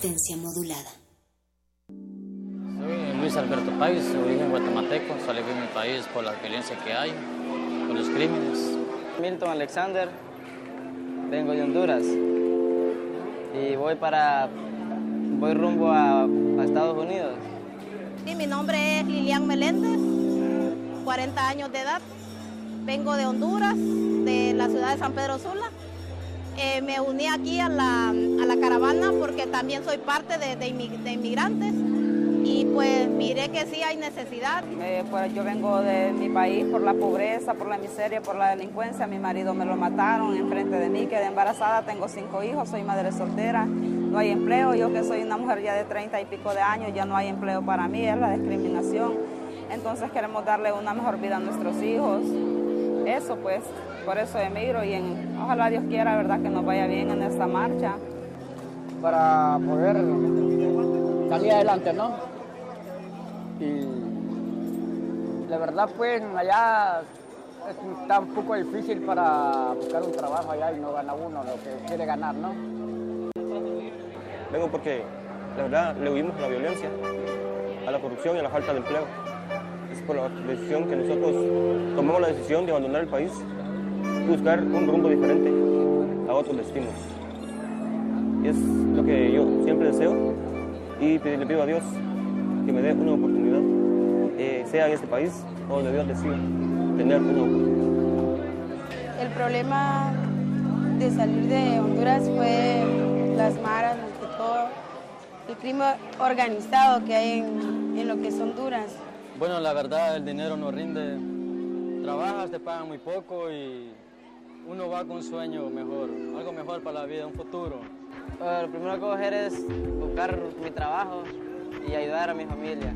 Resistencia modulada. Soy Luis Alberto Páez, de origen guatemalteco. Salí de mi país por la violencia que hay, por los crímenes. Milton Alexander, vengo de Honduras y voy para voy rumbo a, a Estados Unidos. Sí, mi nombre es Lilian Meléndez, 40 años de edad. Vengo de Honduras, de la ciudad de San Pedro Sula. Eh, me uní aquí a la, a la caravana porque también soy parte de, de, inmi- de inmigrantes y pues miré que sí hay necesidad. Eh, pues yo vengo de mi país por la pobreza, por la miseria, por la delincuencia. Mi marido me lo mataron enfrente de mí, quedé embarazada, tengo cinco hijos, soy madre soltera, no hay empleo. Yo que soy una mujer ya de 30 y pico de años, ya no hay empleo para mí, es la discriminación. Entonces queremos darle una mejor vida a nuestros hijos. Eso pues, por eso emigro y en- ojalá Dios quiera, verdad, que nos vaya bien en esta marcha. para poder salir adelante, ¿no? Y la verdad, pues allá es- está un poco difícil para buscar un trabajo allá y no gana uno lo que quiere ganar, ¿no? Vengo porque, la verdad, le huimos a la violencia, a la corrupción y a la falta de empleo. Es por la decisión que nosotros tomamos la decisión de abandonar el país buscar un rumbo diferente a otros destinos. Y es lo que yo siempre deseo y le pido a Dios que me dé una oportunidad, sea en este país o donde Dios decida tener una oportunidad. El problema de salir de Honduras fue las maras, más que todo, el crimen organizado que hay en lo que es Honduras. Bueno, la verdad, el dinero no rinde. Trabajas, te pagan muy poco y uno va con un sueño mejor, algo mejor para la vida, un futuro. Lo primero que voy a hacer es buscar mi trabajo y ayudar a mi familia.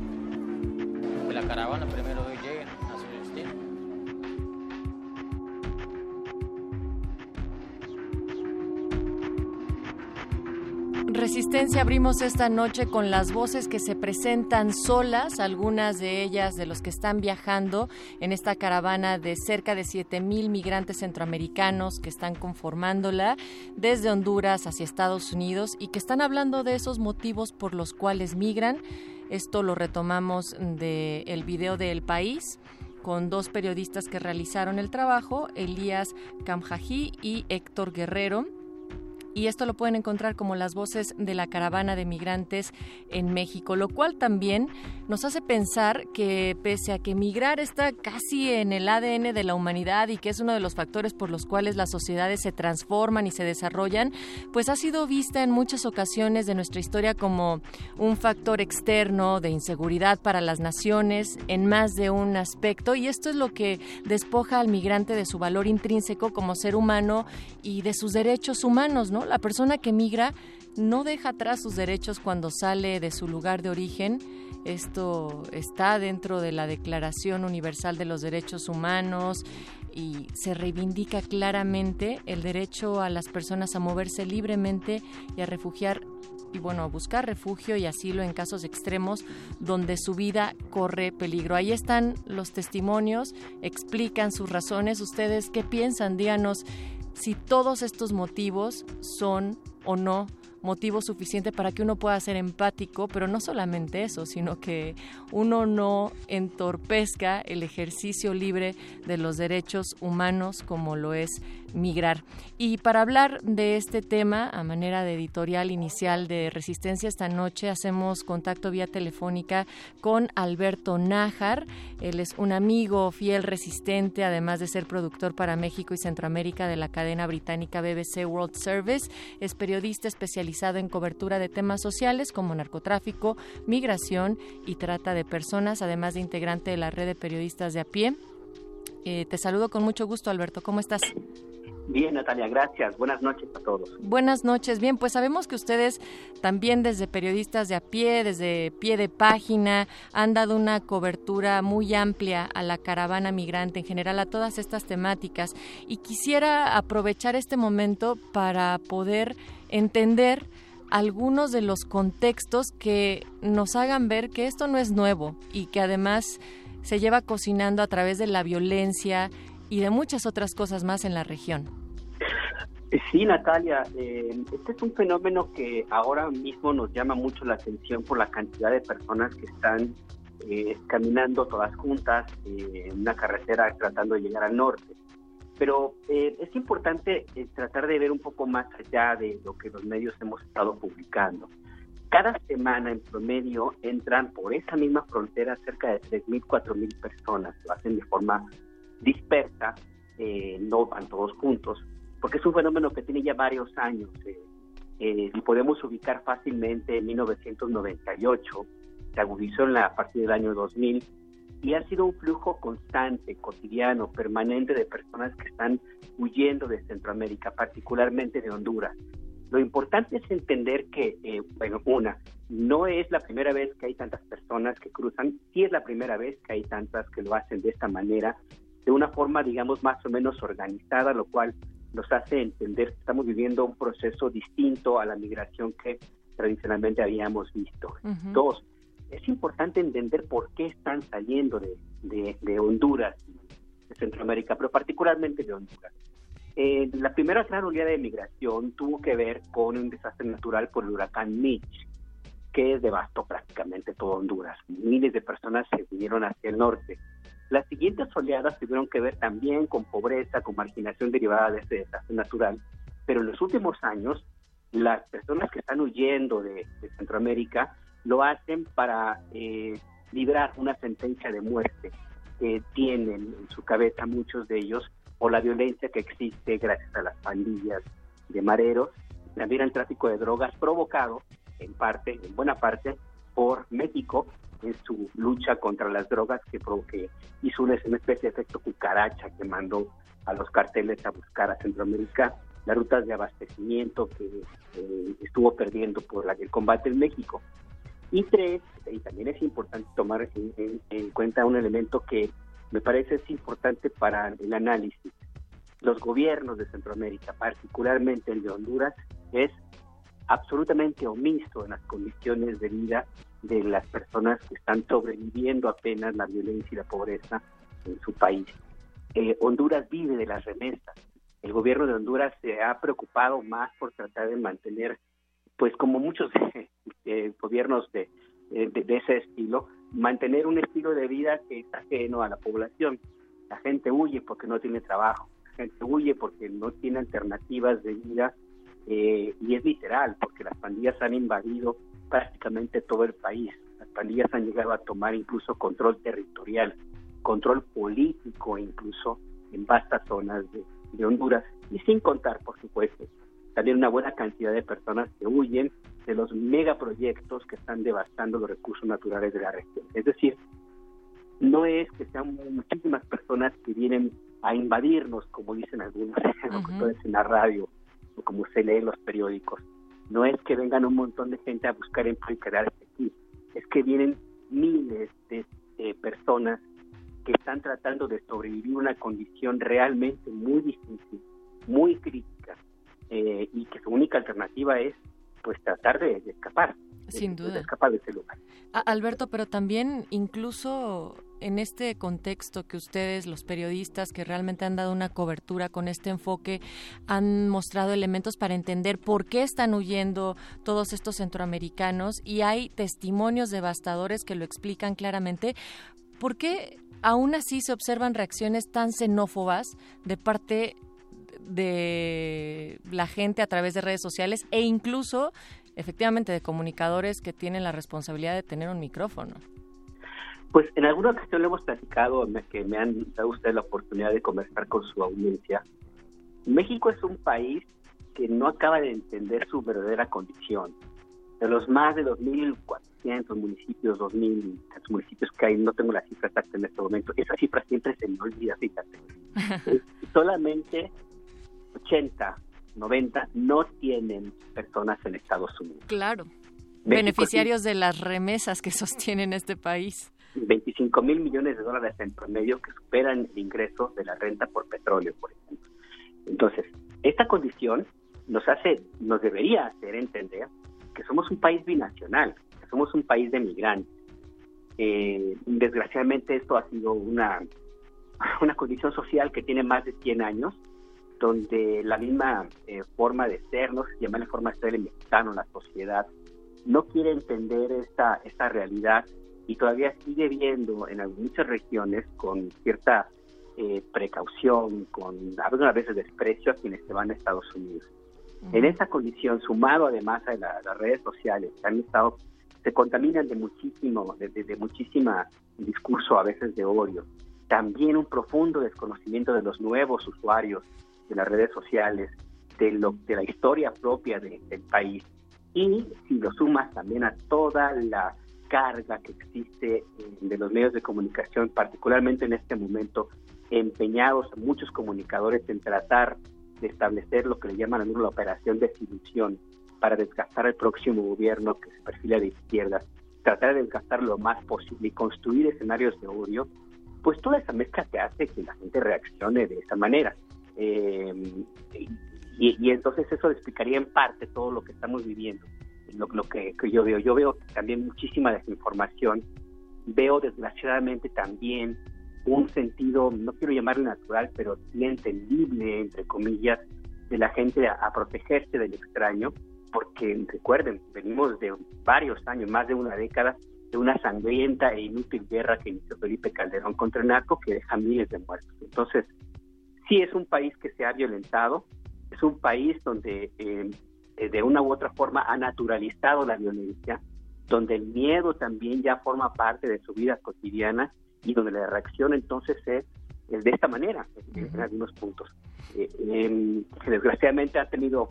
Que la caravana primero llegue Resistencia abrimos esta noche con las voces que se presentan solas, algunas de ellas de los que están viajando en esta caravana de cerca de 7.000 migrantes centroamericanos que están conformándola desde Honduras hacia Estados Unidos y que están hablando de esos motivos por los cuales migran. Esto lo retomamos del video de El País con dos periodistas que realizaron el trabajo, Elías Kamjaji y Héctor Guerrero y esto lo pueden encontrar como las voces de la caravana de migrantes en México, lo cual también nos hace pensar que pese a que migrar está casi en el ADN de la humanidad y que es uno de los factores por los cuales las sociedades se transforman y se desarrollan, pues ha sido vista en muchas ocasiones de nuestra historia como un factor externo de inseguridad para las naciones en más de un aspecto y esto es lo que despoja al migrante de su valor intrínseco como ser humano y de sus derechos humanos, ¿no? La persona que migra no deja atrás sus derechos cuando sale de su lugar de origen. Esto está dentro de la Declaración Universal de los Derechos Humanos y se reivindica claramente el derecho a las personas a moverse libremente y a refugiar y bueno, buscar refugio y asilo en casos extremos donde su vida corre peligro. Ahí están los testimonios, explican sus razones. ¿Ustedes qué piensan? Díganos si todos estos motivos son o no motivo suficiente para que uno pueda ser empático, pero no solamente eso, sino que uno no entorpezca el ejercicio libre de los derechos humanos como lo es migrar. Y para hablar de este tema, a manera de editorial inicial de Resistencia esta noche, hacemos contacto vía telefónica con Alberto Nájar. Él es un amigo fiel resistente, además de ser productor para México y Centroamérica de la cadena británica BBC World Service. Es periodista especializado en cobertura de temas sociales como narcotráfico, migración y trata de personas, además de integrante de la red de periodistas de a pie. Eh, te saludo con mucho gusto, Alberto. ¿Cómo estás? Bien, Natalia, gracias. Buenas noches a todos. Buenas noches. Bien, pues sabemos que ustedes también desde periodistas de a pie, desde pie de página, han dado una cobertura muy amplia a la caravana migrante, en general a todas estas temáticas. Y quisiera aprovechar este momento para poder entender algunos de los contextos que nos hagan ver que esto no es nuevo y que además se lleva cocinando a través de la violencia y de muchas otras cosas más en la región. Sí, Natalia, eh, este es un fenómeno que ahora mismo nos llama mucho la atención por la cantidad de personas que están eh, caminando todas juntas eh, en una carretera tratando de llegar al norte. Pero es importante tratar de ver un poco más allá de lo que los medios hemos estado publicando. Cada semana en promedio entran por esa misma frontera cerca de 3.000, 4.000 personas. Lo hacen de forma dispersa, eh, no van todos juntos, porque es un fenómeno que tiene ya varios años. Eh, eh, podemos ubicar fácilmente en 1998, se agudizó en la, a partir del año 2000 y ha sido un flujo constante, cotidiano, permanente de personas que están huyendo de Centroamérica, particularmente de Honduras. Lo importante es entender que, eh, bueno, una, no es la primera vez que hay tantas personas que cruzan, sí es la primera vez que hay tantas que lo hacen de esta manera, de una forma, digamos, más o menos organizada, lo cual nos hace entender que estamos viviendo un proceso distinto a la migración que tradicionalmente habíamos visto. Dos, es importante entender por qué están saliendo de, de, Honduras, de Centroamérica, pero particularmente de Honduras. Eh, la primera gran oleada de migración tuvo que ver con un desastre natural por el huracán Mitch, que devastó prácticamente todo Honduras. Miles de personas se vinieron hacia el norte. Las siguientes oleadas tuvieron que ver también con pobreza, con marginación derivada de este desastre natural, pero en los últimos años las personas que están huyendo de, Centroamérica lo hacen para eh, librar una sentencia de muerte que tienen en su cabeza muchos de ellos o la violencia que existe gracias a las pandillas de mareros, también el tráfico de drogas provocado en parte, en buena parte, por México en su lucha contra las drogas que, que hizo una, especie de efecto cucaracha que mandó a los carteles a buscar a Centroamérica las rutas de abastecimiento que eh, estuvo perdiendo por la, el combate en México. Y tres, y también es importante tomar en, cuenta un elemento que me parece es importante para el análisis. Los gobiernos de Centroamérica, particularmente el de Honduras, es absolutamente omiso en las condiciones de vida de las personas que están sobreviviendo apenas la violencia y la pobreza en su país. Eh, Honduras vive de las remesas. El gobierno de Honduras se ha preocupado más por tratar de mantener, pues como muchos eh, gobiernos de, de, ese estilo, mantener un estilo de vida que es ajeno a la población. La gente huye porque no tiene trabajo, la gente huye porque no tiene alternativas de vida eh, y es literal, porque las pandillas han invadido prácticamente todo el país. Las pandillas han llegado a tomar incluso control territorial, control político incluso en vastas zonas de, Honduras, y sin contar, por supuesto, también una buena cantidad de personas que huyen de los megaproyectos que están devastando los recursos naturales de la región. Es decir, no es que sean muchísimas personas que vienen a invadirnos, como dicen algunos en la radio, o como se lee en los periódicos. No es que vengan un montón de gente a buscar empleo y quedarse aquí, es que vienen miles de personas que están tratando de sobrevivir una condición realmente muy difícil, muy crítica, eh, y que su única alternativa es pues tratar de, escapar. Sin duda. De escapar de ese lugar. Alberto, pero también incluso en este contexto que ustedes, los periodistas que realmente han dado una cobertura con este enfoque, han mostrado elementos para entender por qué están huyendo todos estos centroamericanos y hay testimonios devastadores que lo explican claramente. ¿Por qué aún así se observan reacciones tan xenófobas de parte de la gente a través de redes sociales e incluso efectivamente de comunicadores que tienen la responsabilidad de tener un micrófono. Pues en alguna ocasión le hemos platicado que me han dado usted la oportunidad de conversar con su audiencia. México es un país que no acaba de entender su verdadera condición. De los más de 2.400 municipios, 2.000 municipios que hay, no tengo la cifra exacta en este momento, esa cifra siempre se me olvida, fíjate. Solamente 80 90 no tienen personas en Estados Unidos. Claro. Beneficiarios de las remesas que sostienen este país. 25 mil millones de dólares en promedio que superan el ingreso de la renta por petróleo, por ejemplo. Entonces, esta condición nos hace, nos debería hacer entender que somos un país binacional, que somos un país de migrantes. Eh, desgraciadamente esto ha sido una, una condición social que tiene más de 100 años donde la misma eh, forma de ser, no se llama la forma de ser el mexicano, la sociedad, no quiere entender esta, esta realidad y todavía sigue viendo en muchas regiones con cierta eh, precaución, con algunas veces desprecio a quienes se van a Estados Unidos. En esa condición, sumado además a las redes sociales que han estado, se contaminan de muchísimo, de, de muchísima discurso a veces de odio, también un profundo desconocimiento de los nuevos usuarios de las redes sociales, de, lo, de la historia propia del país. Y si lo sumas también a toda la carga que existe eh, de los medios de comunicación, particularmente en este momento, empeñados muchos comunicadores en tratar de establecer lo que le llaman a la operación de desilusión para desgastar el próximo gobierno que se perfila de izquierda, tratar de desgastar lo más posible y construir escenarios de odio, pues toda esa mezcla que hace que la gente reaccione de esa manera. Eh, y, entonces eso explicaría en parte todo lo que estamos viviendo, lo, que, yo veo. Yo veo también muchísima desinformación, veo desgraciadamente también un sentido, no quiero llamarlo natural, pero sí entendible, entre comillas, de la gente a, protegerse del extraño, porque recuerden, venimos de varios años, más de una década, de una sangrienta e inútil guerra que inició Felipe Calderón contra el narco que deja miles de muertos. Entonces, sí es un país que se ha violentado, es un país donde eh, de una u otra forma ha naturalizado la violencia, donde el miedo también ya forma parte de su vida cotidiana y donde la reacción entonces es, de esta manera en, algunos puntos. Eh, desgraciadamente ha tenido,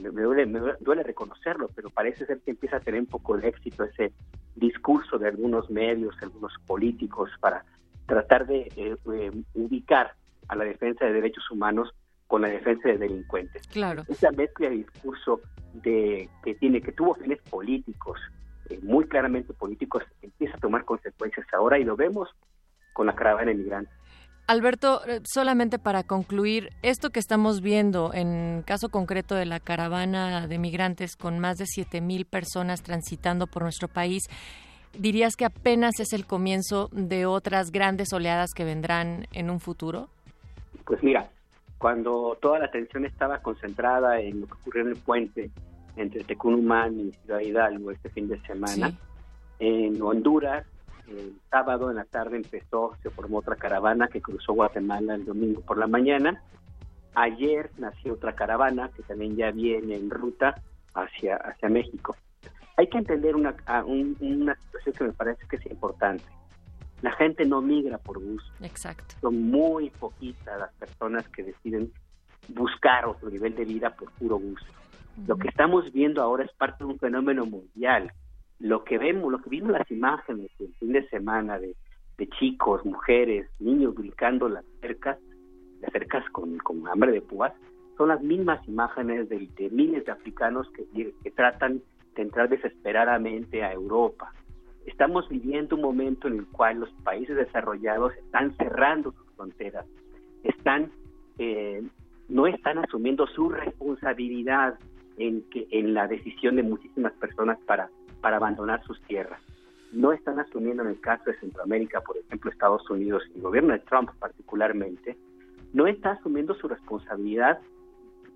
me duele, me duele reconocerlo, pero parece ser que empieza a tener un poco de éxito ese discurso de algunos medios, algunos políticos para tratar de ubicar a la defensa de derechos humanos con la defensa de delincuentes. Claro. Esa mezcla de discurso de que tiene que tuvo fines políticos, eh, muy claramente políticos, empieza a tomar consecuencias ahora y lo vemos con la caravana inmigrante. Alberto, eh, solamente para concluir, esto que estamos viendo en caso concreto de la caravana de migrantes con más de 7.000 personas transitando por nuestro país, ¿dirías que apenas es el comienzo de otras grandes oleadas que vendrán en un futuro? Pues mira, cuando toda la atención estaba concentrada en lo que ocurrió en el puente entre Tecunumán y Ciudad Hidalgo este fin de semana, en Honduras, el sábado en la tarde empezó, se formó otra caravana que cruzó Guatemala el domingo por la mañana. Ayer nació otra caravana que también ya viene en ruta hacia, hacia México. Hay que entender una, una situación que me parece que es importante. La gente no migra por gusto. Exacto. Son muy poquitas las personas que deciden buscar otro nivel de vida por puro gusto. Lo que estamos viendo ahora es parte de un fenómeno mundial. Lo que vemos, lo que vimos las imágenes el fin de semana de, chicos, mujeres, niños brincando las cercas, las cercas con, con hambre de púas, son las mismas imágenes de, miles de africanos que, que tratan de entrar desesperadamente a Europa Estamos viviendo un momento en el cual los países desarrollados están cerrando sus fronteras, están eh, no están asumiendo su responsabilidad en que en la decisión de muchísimas personas para para abandonar sus tierras. no están asumiendo en el caso de Centroamérica, por ejemplo, Estados Unidos y el gobierno de Trump particularmente, no está asumiendo su responsabilidad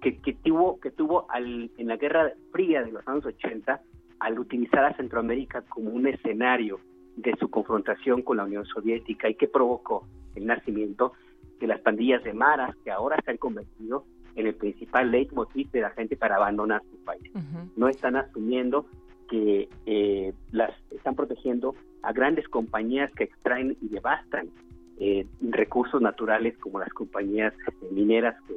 que, que tuvo, que tuvo al, en la Guerra Fría de los años 80 al utilizar a Centroamérica como un escenario de su confrontación con la Unión Soviética y que provocó el nacimiento de las pandillas de maras que ahora se han convertido en el principal leitmotiv de la gente para abandonar su país. No están asumiendo que eh, las están protegiendo a grandes compañías que extraen y devastan eh, recursos naturales como las compañías mineras que,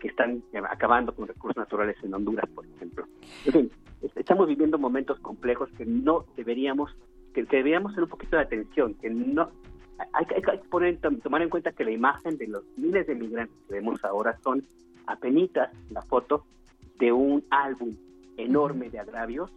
que están acabando con recursos naturales en Honduras, por ejemplo. En fin, estamos viviendo momentos complejos que no deberíamos, que, deberíamos hacer un poquito de atención, que no hay, que poner, tomar en cuenta que la imagen de los miles de migrantes que vemos ahora son apenitas la foto de un álbum enorme de agravios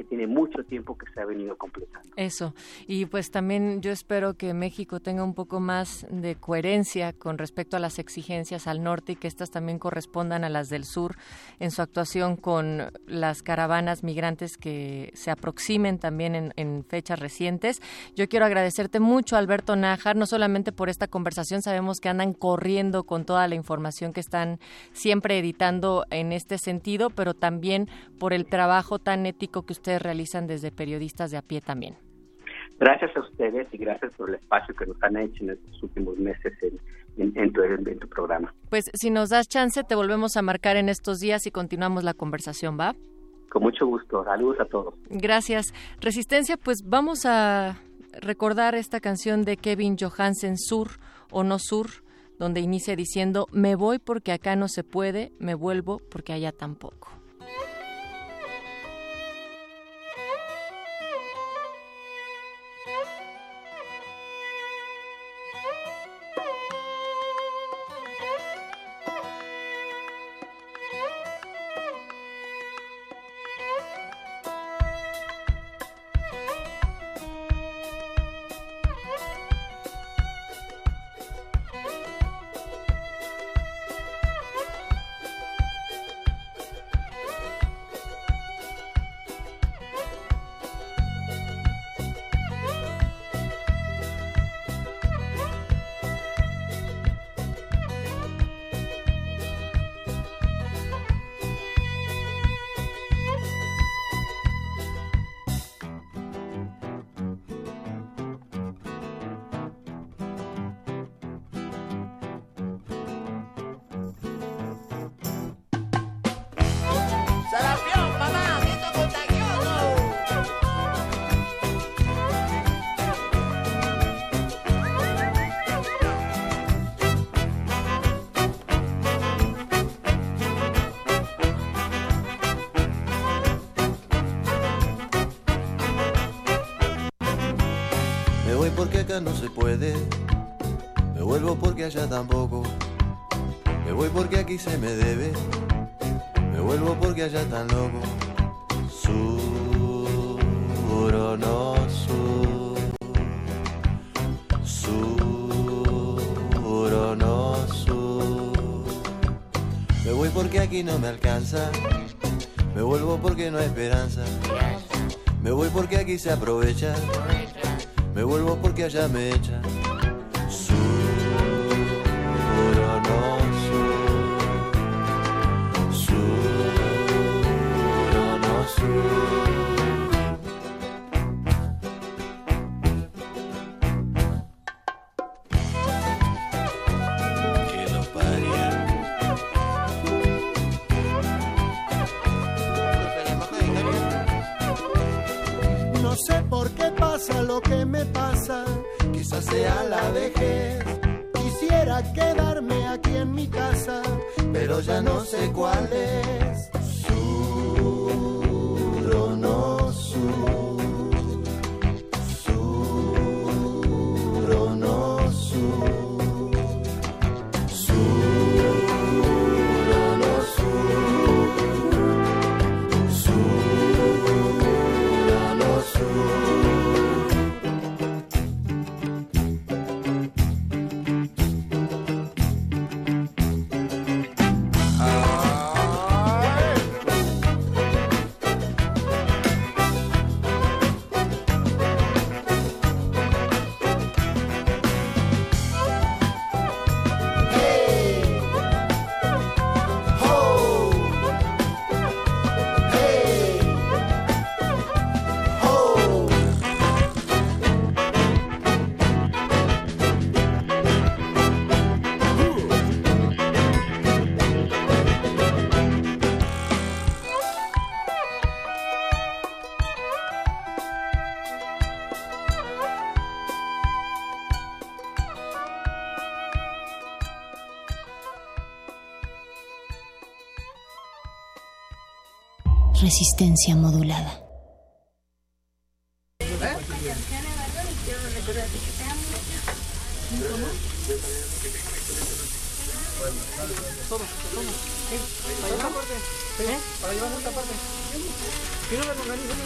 que tiene mucho tiempo que se ha venido completando. Eso. Y pues también yo espero que México tenga un poco más de coherencia con respecto a las exigencias al norte y que estas también correspondan a las del sur en su actuación con las caravanas migrantes que se aproximen también en, en fechas recientes. Yo quiero agradecerte mucho, Alberto Nájar, no solamente por esta conversación, sabemos que andan corriendo con toda la información que están siempre editando en este sentido, pero también por el trabajo tan ético que usted realizan desde periodistas de a pie también. Gracias a ustedes y gracias por el espacio que nos han hecho en estos últimos meses en, tu, programa. Pues si nos das chance, te volvemos a marcar en estos días y continuamos la conversación, ¿va? Con mucho gusto. Saludos a todos. Gracias. Resistencia, pues vamos a recordar esta canción de Kevin Johansen, Sur o No Sur, donde inicia diciendo, me voy porque acá no se puede, me vuelvo porque allá tampoco.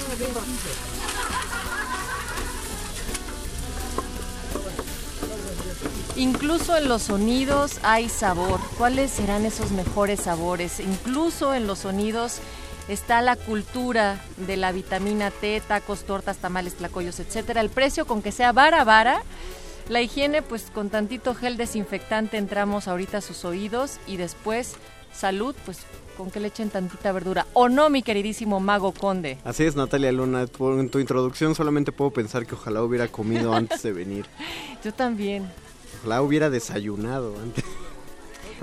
Una tienda. Incluso en los sonidos hay sabor. ¿Cuáles serán esos mejores sabores? Incluso en los sonidos está la cultura de la vitamina T, tacos, tortas, tamales, tlacoyos, etcétera. El precio con que sea vara vara. La higiene, pues con tantito gel desinfectante entramos ahorita a sus oídos y después salud, pues con que le echen tantita verdura. ¿O no, mi queridísimo mago conde? Así es, Natalia Luna. En tu introducción solamente puedo pensar que ojalá hubiera comido antes de venir. Yo también. Ojalá hubiera desayunado antes.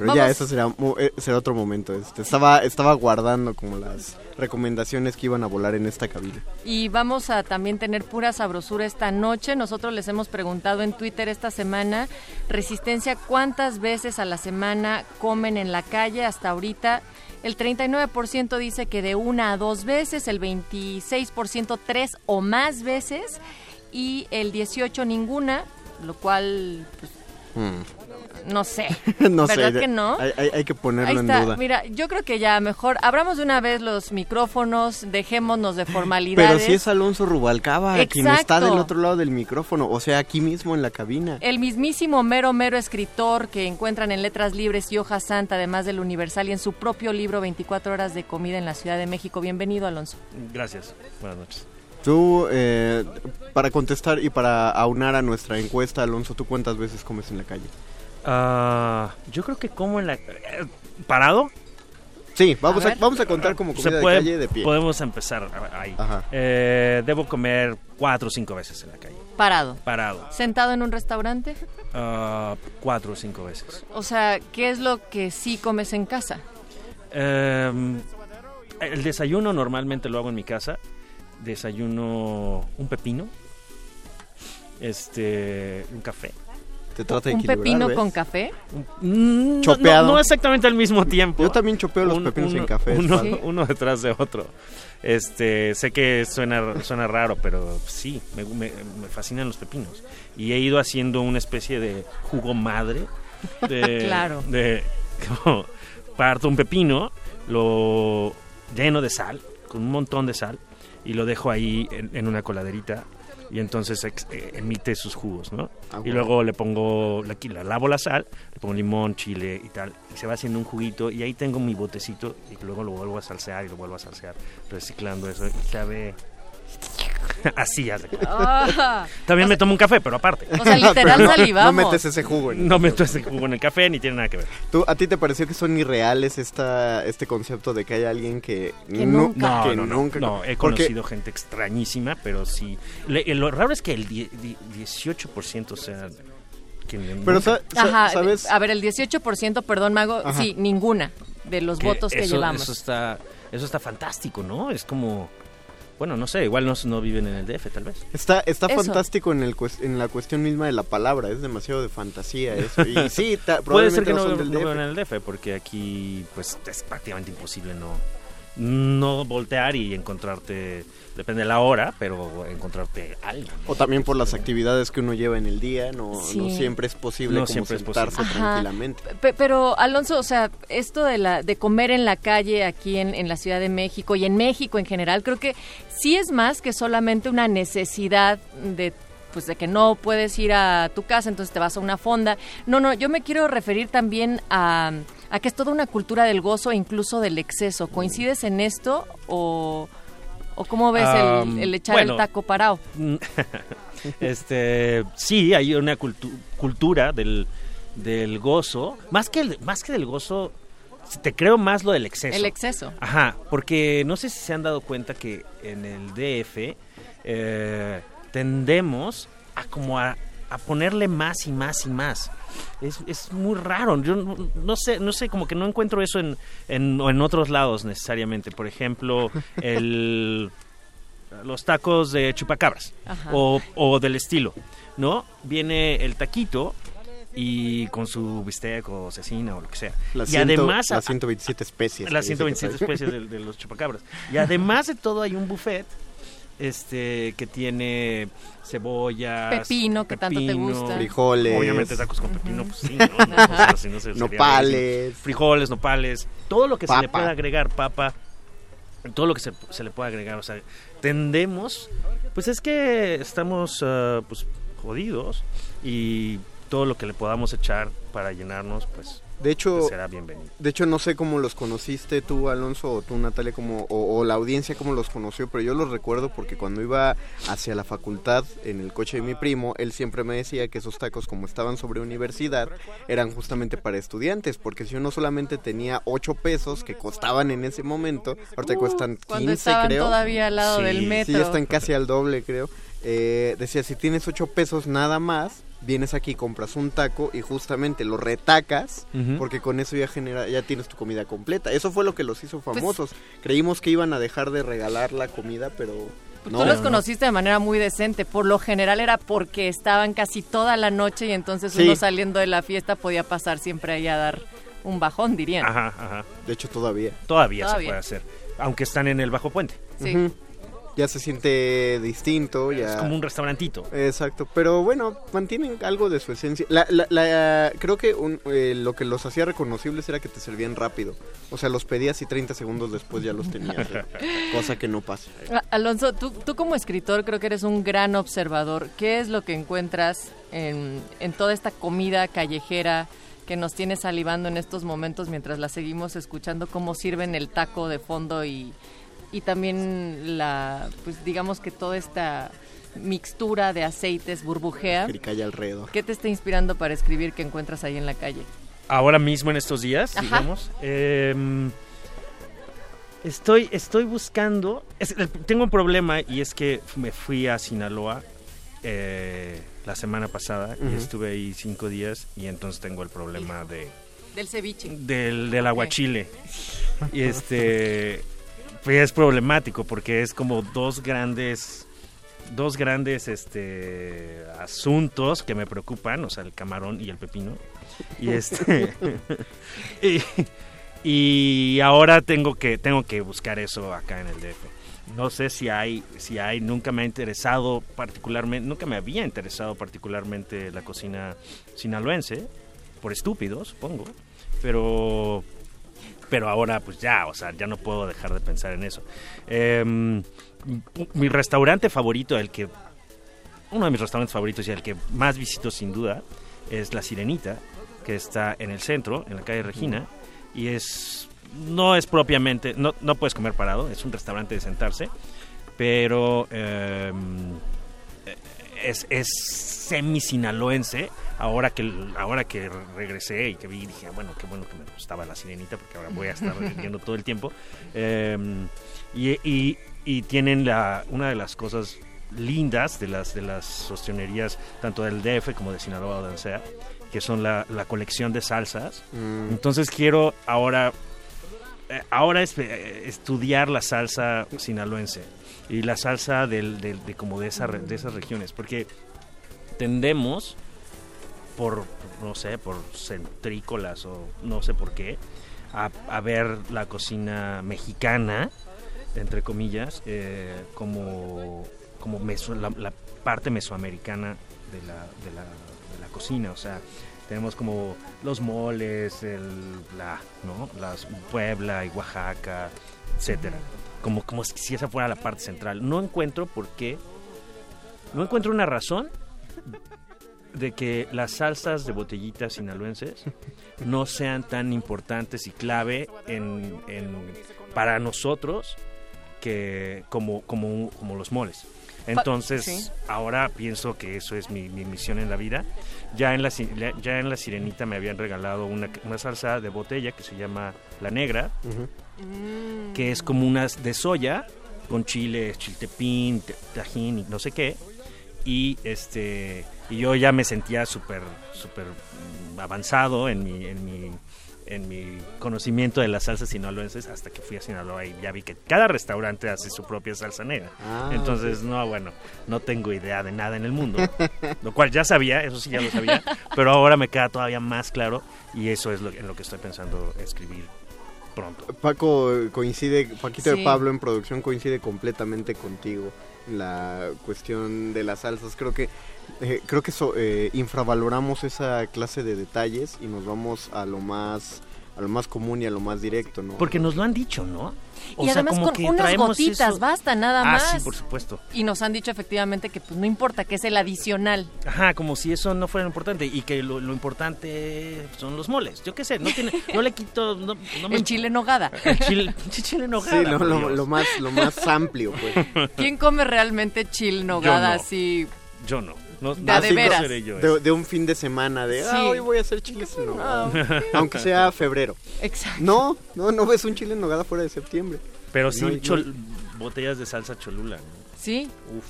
Pero Vamos. ya, eso será, eh, será otro momento. Este, estaba, estaba guardando como las recomendaciones que iban a volar en esta cabina. Y vamos a también tener pura sabrosura esta noche. Nosotros les hemos preguntado en Twitter esta semana, Resistencia, ¿cuántas veces a la semana comen en la calle? Hasta ahorita el 39% dice que de una a dos veces, el 26% tres o más veces y el 18% ninguna, lo cual, pues, no sé. no sé. ¿Verdad que no? Hay, hay- hay que ponerlo Ahí en está. duda. Mira, yo creo que ya mejor abramos de una vez los micrófonos, dejémonos de formalidades. Pero si es Alonso Rubalcaba quien está del otro lado del micrófono, o sea, aquí mismo en la cabina. El mismísimo mero mero escritor que encuentran en Letras Libres y Hoja Santa, además del Universal y en su propio libro 24 horas de comida en la Ciudad de México. Bienvenido, Alonso. Gracias. Buenas noches. Tú, eh, para contestar y para aunar a nuestra encuesta, Alonso, ¿tú cuántas veces comes en la calle? Ah, yo creo que como en la... eh, ¿Parado? Sí, vamos a, vamos a contar como Se comida de puede- calle de pie. Podemos empezar ahí. Ajá. Eh, debo comer cuatro o cinco veces en la calle. Parado. Parado. ¿Sentado en un restaurante? Ah, cuatro o cinco veces. O sea, ¿qué es lo que sí comes en casa? Eh, el desayuno normalmente lo hago en mi casa. Desayuno un pepino. Este, un café. Te trata de ¿Un equilibrar, pepino ¿ves? con café? Mm, no- Chopeado. No, no exactamente al mismo tiempo. Yo también chopeo los Un- pepinos uno- en café. Uno, ¿sí? uno detrás de otro. Este, sé que suena, suena raro, pero sí, me, me- me fascinan los pepinos. Y he ido haciendo una especie de jugo madre. De, Claro. De, como, parto un pepino, lo lleno de sal, con un montón de sal, y lo dejo ahí en, en una coladerita. Y entonces ex- eh, emite sus jugos, ¿no? Ah, y luego le pongo, aquí la lavo la sal, le pongo limón, chile y tal, y se va haciendo un juguito, y ahí tengo mi botecito, y luego lo vuelvo a salsear y lo vuelvo a salsear, reciclando eso, y sabe así, cuenta. Ah. También me tomo un café, pero aparte. O sea, literal no- salivamos. No metes ese jugo en No meto ese jugo en el café, ni tiene nada que ver. ¿Tú, ¿A ti te pareció que son irreales esta, este concepto de que hay alguien que, Que nu- nunca. que No, no, no, nunca- no, he porque- conocido gente extrañísima, pero sí. Le- eh, lo raro es que el die- die- 18% sea... que Pero sa- Ajá, ¿sabes? a ver, el 18%, perdón, Mago, Ajá. sí, ninguna de los que votos que eso, llevamos. Eso está, eso está fantástico, ¿no? Es como... Bueno, no sé, igual no, no viven en el DF, tal vez. Está, está Eso. fantástico en, el, en la cuestión misma de la palabra, es demasiado de fantasía eso. Y sí, ta- Puede ser probablemente que no, no vivan en el DF, porque aquí pues es prácticamente imposible no, no voltear y encontrarte, depende de la hora, pero encontrarte algo. O también por las actividades que uno lleva en el día, no, siempre es posible No como siempre es sentarse posible. Tranquilamente. Pe- Pero Alonso, o sea, esto de la de comer en la calle aquí en, en la Ciudad de México y en México en general, creo que sí es más que solamente una necesidad de pues de que no puedes ir a tu casa, entonces te vas a una fonda. No, no, yo me quiero referir también a, a que es toda una cultura del gozo e incluso del exceso. ¿Coincides en esto o, o cómo ves el, el echar bueno. el taco parado? este sí hay una cultu- cultura del, del gozo más que el- más que del gozo te creo más lo del exceso El exceso. ajá porque no sé si se han dado cuenta que en el DF eh, tendemos a como a, a ponerle más y más y más es, es muy raro yo no, no sé no sé como que no encuentro eso en, en, en otros lados necesariamente por ejemplo el los tacos de chupacabras o, o del estilo, ¿no? Viene el taquito y con su bistec o cecina o lo que sea. Las y ciento- además las 127 especies. Las que dice que 127 trae. especies de, de los chupacabras. Y además de todo hay un buffet este que tiene cebollas, Pepino, que tanto te gusta. Frijoles. Obviamente tacos con pepino, pues sí, ¿no? No, Ajá. o sea, si no se- Nopales. Frijoles, nopales, todo lo que se le pueda agregar, papa, todo lo que se, se le pueda agregar, o sea, tendemos, pues es que estamos ah, pues jodidos y todo lo que le podamos echar para llenarnos, pues De hecho, será bienvenido. de hecho no sé cómo los conociste tú, Alonso, o tú, Natalia, como, o, o la audiencia cómo los conoció, pero yo los recuerdo porque cuando iba hacia la facultad en el coche de mi primo, él siempre me decía que esos tacos, como estaban sobre universidad, eran justamente para estudiantes, porque si uno solamente tenía 8 pesos que costaban en ese momento, ahorita Uh, cuestan 15, cuando estaban creo. todavía al lado del metro. Sí, están casi al doble, creo. Eh, decía, si tienes 8 pesos nada más, vienes aquí, compras un taco y justamente lo retacas, porque con eso ya genera, ya tienes tu comida completa. Eso fue lo que los hizo Pues famosos. Creímos que iban a dejar de regalar la comida, pero no. Tú los conociste de manera muy decente. Por lo general era porque estaban casi toda la noche y entonces Sí. uno saliendo de la fiesta podía pasar siempre ahí a dar un bajón, dirían. Ajá, ajá. De hecho, todavía. Todavía, Todavía. se puede hacer, aunque están en el bajo puente. Sí. Ya se siente distinto, ya. Es como un restaurantito. Exacto, pero bueno, mantienen algo de su esencia. La, la- la- creo que un- eh, lo que los hacía reconocibles era que te servían rápido. O sea, los pedías y 30 segundos después ya los tenías. eh, cosa que no pasa. A- Alonso, tú, tú como escritor creo que eres un gran observador. ¿Qué es lo que encuentras en, en toda esta comida callejera que nos tiene salivando en estos momentos mientras la seguimos escuchando? ¿Cómo sirven el taco de fondo y, y también la, pues digamos que toda esta mixtura de aceites burbujea? Jericaya alrededor. ¿Qué te está inspirando para escribir que encuentras ahí en la calle? Ahora mismo en estos días, Ajá. digamos. em, estoy, estoy buscando. es- tengo un problema y es que me fui a Sinaloa eh, la semana pasada y estuve ahí cinco días y entonces tengo el problema de Del ceviche. del, del aguachile. Y este es problemático porque es como dos grandes dos grandes este asuntos que me preocupan, o sea, el camarón y el pepino. Y este y, ahora tengo que tengo que buscar eso acá en el DF. No sé si hay si hay nunca me ha interesado particularmente, nunca me había interesado particularmente la cocina sinaloense por estúpido, supongo, pero pero ahora pues ya, o sea, ya no puedo dejar de pensar en eso. Em, mi restaurante favorito, el que uno de mis restaurantes favoritos y el que más visito sin duda es La Sirenita, que está en el centro, en la calle Regina, y es no es propiamente, no, no puedes comer parado, es un restaurante de sentarse, pero em, es, es semi-sinaloense. Ahora que, ahora que regresé y que vi, dije, "Ah, bueno, qué bueno que me gustaba la sirenita, porque ahora voy a estar viendo todo el tiempo. Em, y, y- y tienen la, una de las cosas lindas de las, de las sostenerías, tanto del DF como de Sinaloa o donde sea, que son la, la colección de salsas. Mm. Entonces quiero ahora eh, ahora es, eh, estudiar la salsa sinaloense y la salsa del, del- de como de, esa, de esas regiones porque tendemos por no sé por centrícolas o no sé por qué a, a ver la cocina mexicana entre comillas eh, como como meso- la, la parte mesoamericana de la, de la, de la cocina o sea tenemos como los moles, el, la, ¿no? Las Puebla y Oaxaca, etcétera. Como, como si esa fuera la parte central. No encuentro por qué, no encuentro una razón de que las salsas de botellitas sinaloenses no sean tan importantes y clave en, en- para nosotros que como, como, como los moles. Entonces, sí. ahora pienso que eso es mi, mi misión en la vida. Ya en la, ya en la sirenita me habían regalado una, una salsa de botella que se llama La Negra, que es como unas de soya con chile, chiltepín, tajín y no sé qué. Y este y yo ya me sentía súper súper mm, avanzado en mi en mi en mi conocimiento de las salsas sinaloenses hasta que fui a Sinaloa y ya vi que cada restaurante hace su propia salsa negra. Ah, Entonces, no, bueno, no tengo idea de nada en el mundo. lo cual ya sabía, eso sí ya lo sabía, pero ahora me queda todavía más claro y eso es lo, en lo que estoy pensando escribir pronto. Paco eh, coincide, Paquito Sí. de Pablo en producción coincide completamente contigo en la cuestión de las salsas. Creo que eh, creo que so- eh, infravaloramos esa clase de detalles y nos vamos a lo más a lo más común y a lo más directo, ¿no? Porque nos lo han dicho, ¿no? Y además con unas gotitas, eso- basta, nada Ah, más. sí, por supuesto. Y nos han dicho efectivamente que pues no importa, que es el adicional. Ajá, como si eso no fuera lo importante y que lo, lo importante son los moles. Yo qué sé, no tiene, no le quito, no, no me- El chile en nogada. El chile, pinche chile en nogada, Sí, lo, más lo más amplio, pues. ¿Quién come realmente chile nogada no. así? Yo no. No, De de no veras. seré yo De, ese. de un fin de semana de, ah, Sí. hoy voy a hacer chiles en nogada. Ah. Aunque sea febrero. Exacto. No, no, no ves un chile en nogada fuera de septiembre. Pero No sí, no chol- botellas de salsa cholula. ¿no? Sí. Uf.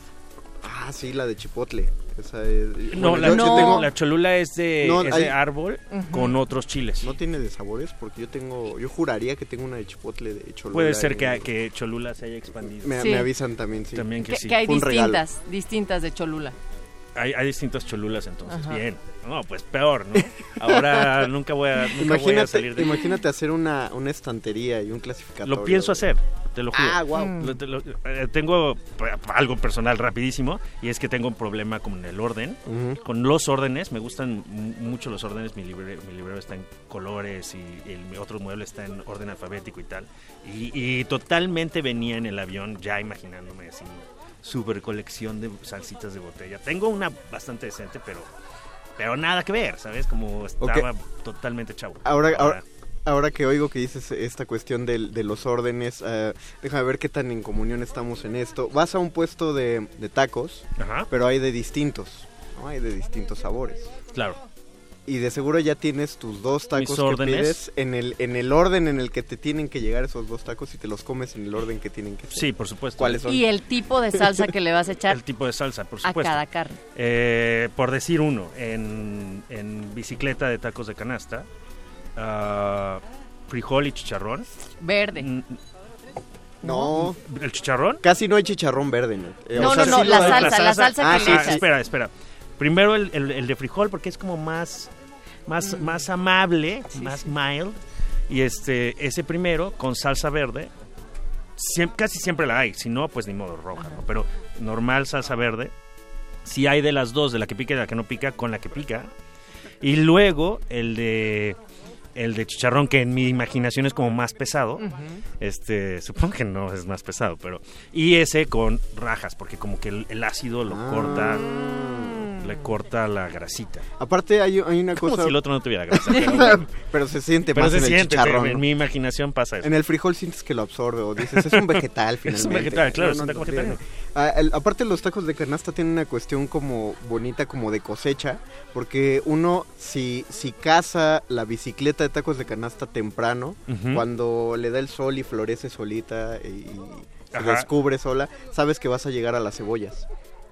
Ah, sí, la de chipotle. Esa es- No, bueno, la, yo- yo no, tengo- la cholula es de, No, es hay- de árbol Ujú. con otros chiles. No tiene de sabores porque yo tengo, yo juraría que tengo una de chipotle de cholula. Puede ser que, que cholula se haya expandido. Me, Sí. me avisan también, sí. También que, Que, sí. que hay Fue distintas, distintas de Cholula. Hay, hay distintas cholulas entonces. Ajá. Bien. No, pues peor, ¿no? Ahora nunca voy a, nunca voy a Imagínate, salir de imagínate hacer una, una estantería y un clasificatorio. Lo pienso hacer, te lo juro. Ah, guau. Mm. Lo- te lo- eh, tengo algo personal rapidísimo y es que tengo un problema con el orden, con los órdenes. Me gustan mu- mucho los órdenes. Mi librero, mi librero está en colores y el mi otro mueble está en orden alfabético y tal. Y, y totalmente venía en el avión ya imaginándome así super colección de salsitas de botella. Tengo una bastante decente, pero pero nada que ver, ¿sabes? Como estaba totalmente chavo. Ahora, ahora, ahora que oigo que dices esta cuestión del- de, los órdenes, eh, déjame ver qué tan en comunión estamos en esto. Vas a un puesto de, de tacos, Ajá. pero hay de distintos, ¿no? Hay de distintos sabores. Claro. Y de seguro ya tienes tus dos tacos que pides en el, en el orden en el que te tienen que llegar esos dos tacos y te los comes en el orden que tienen que ser. Sí, por supuesto. ¿Cuáles son? Y el tipo de salsa que le vas a echar El tipo de salsa, por a supuesto. cada carne. Eh, por decir uno, en, en bicicleta de tacos de canasta, ah, frijol y chicharrón. Verde. Mm, No, ¿El chicharrón? casi no hay chicharrón verde, ¿no? Eh, No, o sea, no, no, sí la salsa, la salsa Ah, que le echas. espera, espera. Primero el, el- el de frijol porque es como más, más, Mm. más amable, más mild. Y este, ese primero con salsa verde. Casi siempre la hay, si no, pues ni modo roja, ¿no? Pero normal salsa verde. Si hay de las dos, de la que pica y de la que no pica, con la que pica. Y luego el de el de chicharrón que en mi imaginación es como más pesado. Este, supongo que no es más pesado, pero y ese con rajas porque como que el, el ácido lo corta le corta la grasita. Aparte hay, hay una Como cosa... si el otro no tuviera grasa. Pero, se siente Pero más se en el siente, chicharrón. en ¿no? mi imaginación pasa eso. En el frijol sientes que lo absorbe o dices, es un vegetal finalmente. Es un vegetal, claro, es un taco vegetariano. Ah, el- aparte los tacos de canasta tienen una cuestión como bonita, como de cosecha, porque uno si, si caza la bicicleta de tacos de canasta temprano, cuando le da el sol y florece solita y se descubre sola, sabes que vas a llegar a las cebollas.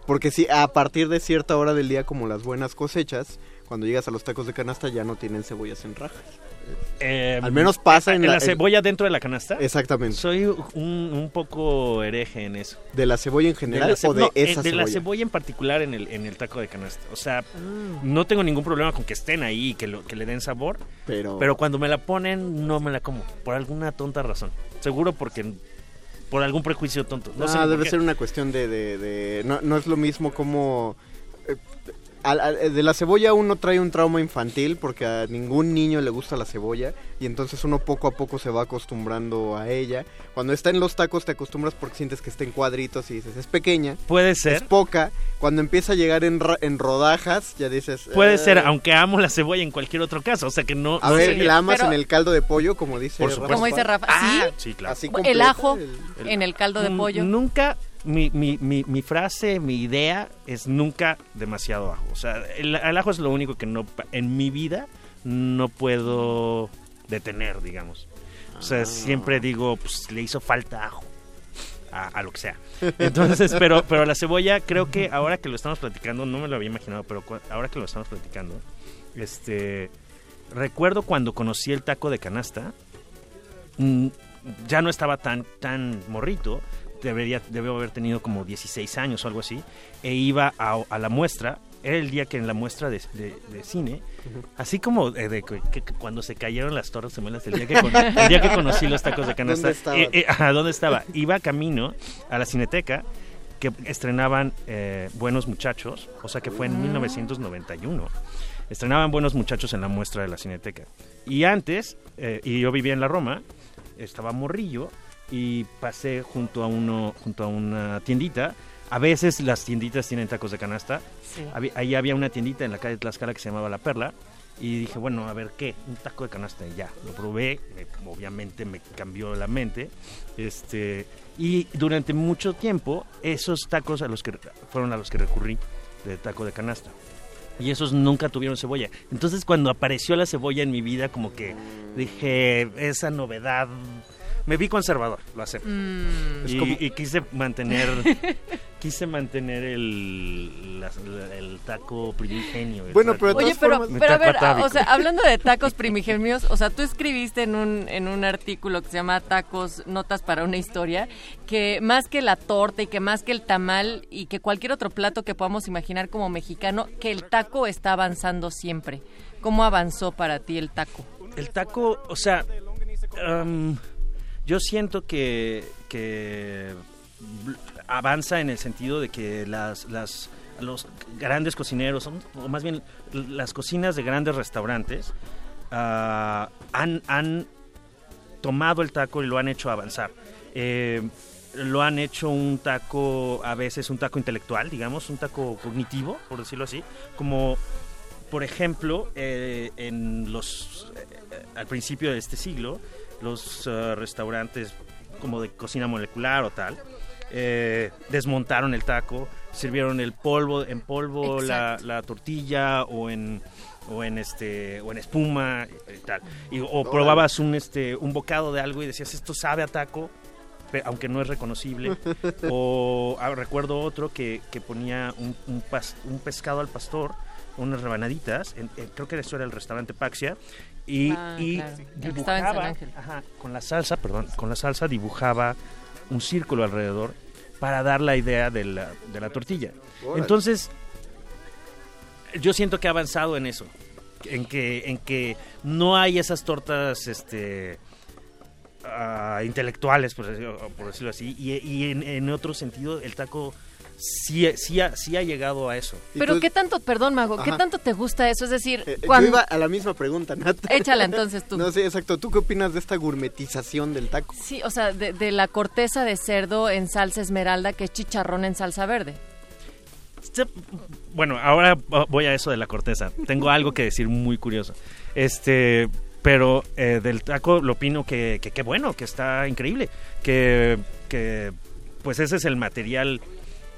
Porque si a partir de cierta hora del día, como las buenas cosechas, cuando llegas a los tacos de canasta ya no tienen cebollas en rajas. Eh, Al menos pasa en la, la- cebolla dentro de la canasta. Exactamente. Soy un, un poco hereje en eso. ¿De la cebolla en general ce- o de no, eh, esa de la cebolla? cebolla en particular en el, en el taco de canasta. O sea, no tengo ningún problema con que estén ahí y que, lo- que le den sabor. Pero- cuando me la ponen, no me la como. Por alguna tonta razón. Seguro porque. Por algún prejuicio tonto. No sé ah, por debe ser una cuestión de... de- de- no, no es lo mismo como... eh, al- al- de la cebolla uno trae un trauma infantil porque a ningún niño le gusta la cebolla y entonces uno poco a poco se va acostumbrando a ella. Cuando está en los tacos te acostumbras porque sientes que está en cuadritos y dices es pequeña. Puede ser. Es poca. Cuando empieza a llegar en, ra- en rodajas ya dices... Puede "Eh". ser, aunque amo la cebolla en cualquier otro caso. O sea que no. A no ver, sería- ¿la amas Pero- en el caldo de pollo como dice Por supuesto. Como dice Rafa. Ah, ¿Sí? sí, claro. Así El ajo el- en el caldo de pollo. Nunca, mi, mi, mi, mi frase, mi idea es nunca demasiado ajo. O sea, el, el ajo es lo único que no, en mi vida no puedo detener, digamos. O sea, siempre digo, pues le hizo falta ajo. A, a lo que sea. Entonces, pero, pero la cebolla, creo que ahora que lo estamos platicando, no me lo había imaginado, pero ahora que lo estamos platicando, este recuerdo cuando conocí el taco de canasta, mm, ya no estaba tan, tan morrito, debería, haber tenido como 16 años o algo así, e iba a, a la muestra, era el día que en la muestra de, de- de cine, así como eh, de que- cuando se cayeron las torres gemelas, el día que, con- el día que conocí los tacos de canasta, ¿Dónde eh, eh, ajá, ¿dónde estaba? Iba camino a la cineteca que estrenaban Buenos Muchachos, o sea que fue en 1991. Estrenaban Buenos Muchachos en la muestra de la cineteca. Y antes, eh, y yo vivía en la Roma, estaba morrillo y pasé junto a uno junto a una tiendita. A veces las tienditas tienen tacos de canasta. Sí. Había- ahí había una tiendita en la calle Tlaxcala que se llamaba La Perla y dije bueno a ver qué un taco de canasta y ya lo probé me- obviamente me cambió la mente este y durante mucho tiempo esos tacos a los que fueron a los que recurrí de taco de canasta. Y esos nunca tuvieron cebolla. Entonces cuando apareció la cebolla en mi vida, como que dije, esa novedad, me vi conservador, lo acepto. Mm. Y, Es como- y quise mantener, quise mantener el, la- la- el taco primigenio. el Bueno, taco- pero de Oye, todas pero, formas- pero a ver, atávico. o sea, hablando de tacos primigenios, o sea, tú escribiste en un, en un artículo que se llama Tacos, Notas para una Historia, que más que la torta y que más que el tamal y que cualquier otro plato que podamos imaginar como mexicano, que el taco está avanzando siempre. ¿Cómo avanzó para ti el taco? El taco, o sea, yo siento que, avanza en el sentido de que las, las, los grandes cocineros, o más bien las cocinas de grandes restaurantes, ah, han, han tomado el taco y lo han hecho avanzar. Eh, lo han hecho un taco, a veces un taco intelectual, digamos, un taco cognitivo, por decirlo así, como por ejemplo, eh, en los eh, al principio de este siglo, los eh, restaurantes como de cocina molecular o tal, eh, desmontaron el taco, sirvieron el polvo en polvo la, tortilla o en o en este o en espuma y tal. Y, o probabas un este un bocado de algo y decías esto sabe a taco aunque no es reconocible. O ah, recuerdo otro que, que ponía un, un, pas- un pescado al pastor unas rebanaditas en- en- creo que eso era el restaurante Paxia y, Ah, y claro, el que estaba en San dibujaba Ángel. ajá, con la salsa perdón con la salsa dibujaba un círculo alrededor para dar la idea de la, de la tortilla Órale. entonces yo siento que ha avanzado en eso en que en que no hay esas tortas este ah, intelectuales por decirlo, por decirlo así y, y en, en otro sentido el taco sí, sí, ha, sí ha llegado a eso Pero ¿qué tanto, perdón Mago, qué Ajá. tanto te gusta eso? Es decir, Eh, cuando... Yo iba a la misma pregunta, Nat. Échala entonces tú. No, sí, exacto. ¿Tú qué opinas de esta gourmetización del taco? Sí, o sea, de, de la corteza de cerdo en salsa esmeralda que es chicharrón en salsa verde. Bueno, ahora voy a eso de la corteza. Tengo algo que decir muy curioso. Este, pero eh, del taco lo opino que que qué bueno, que está increíble, que que pues ese es el material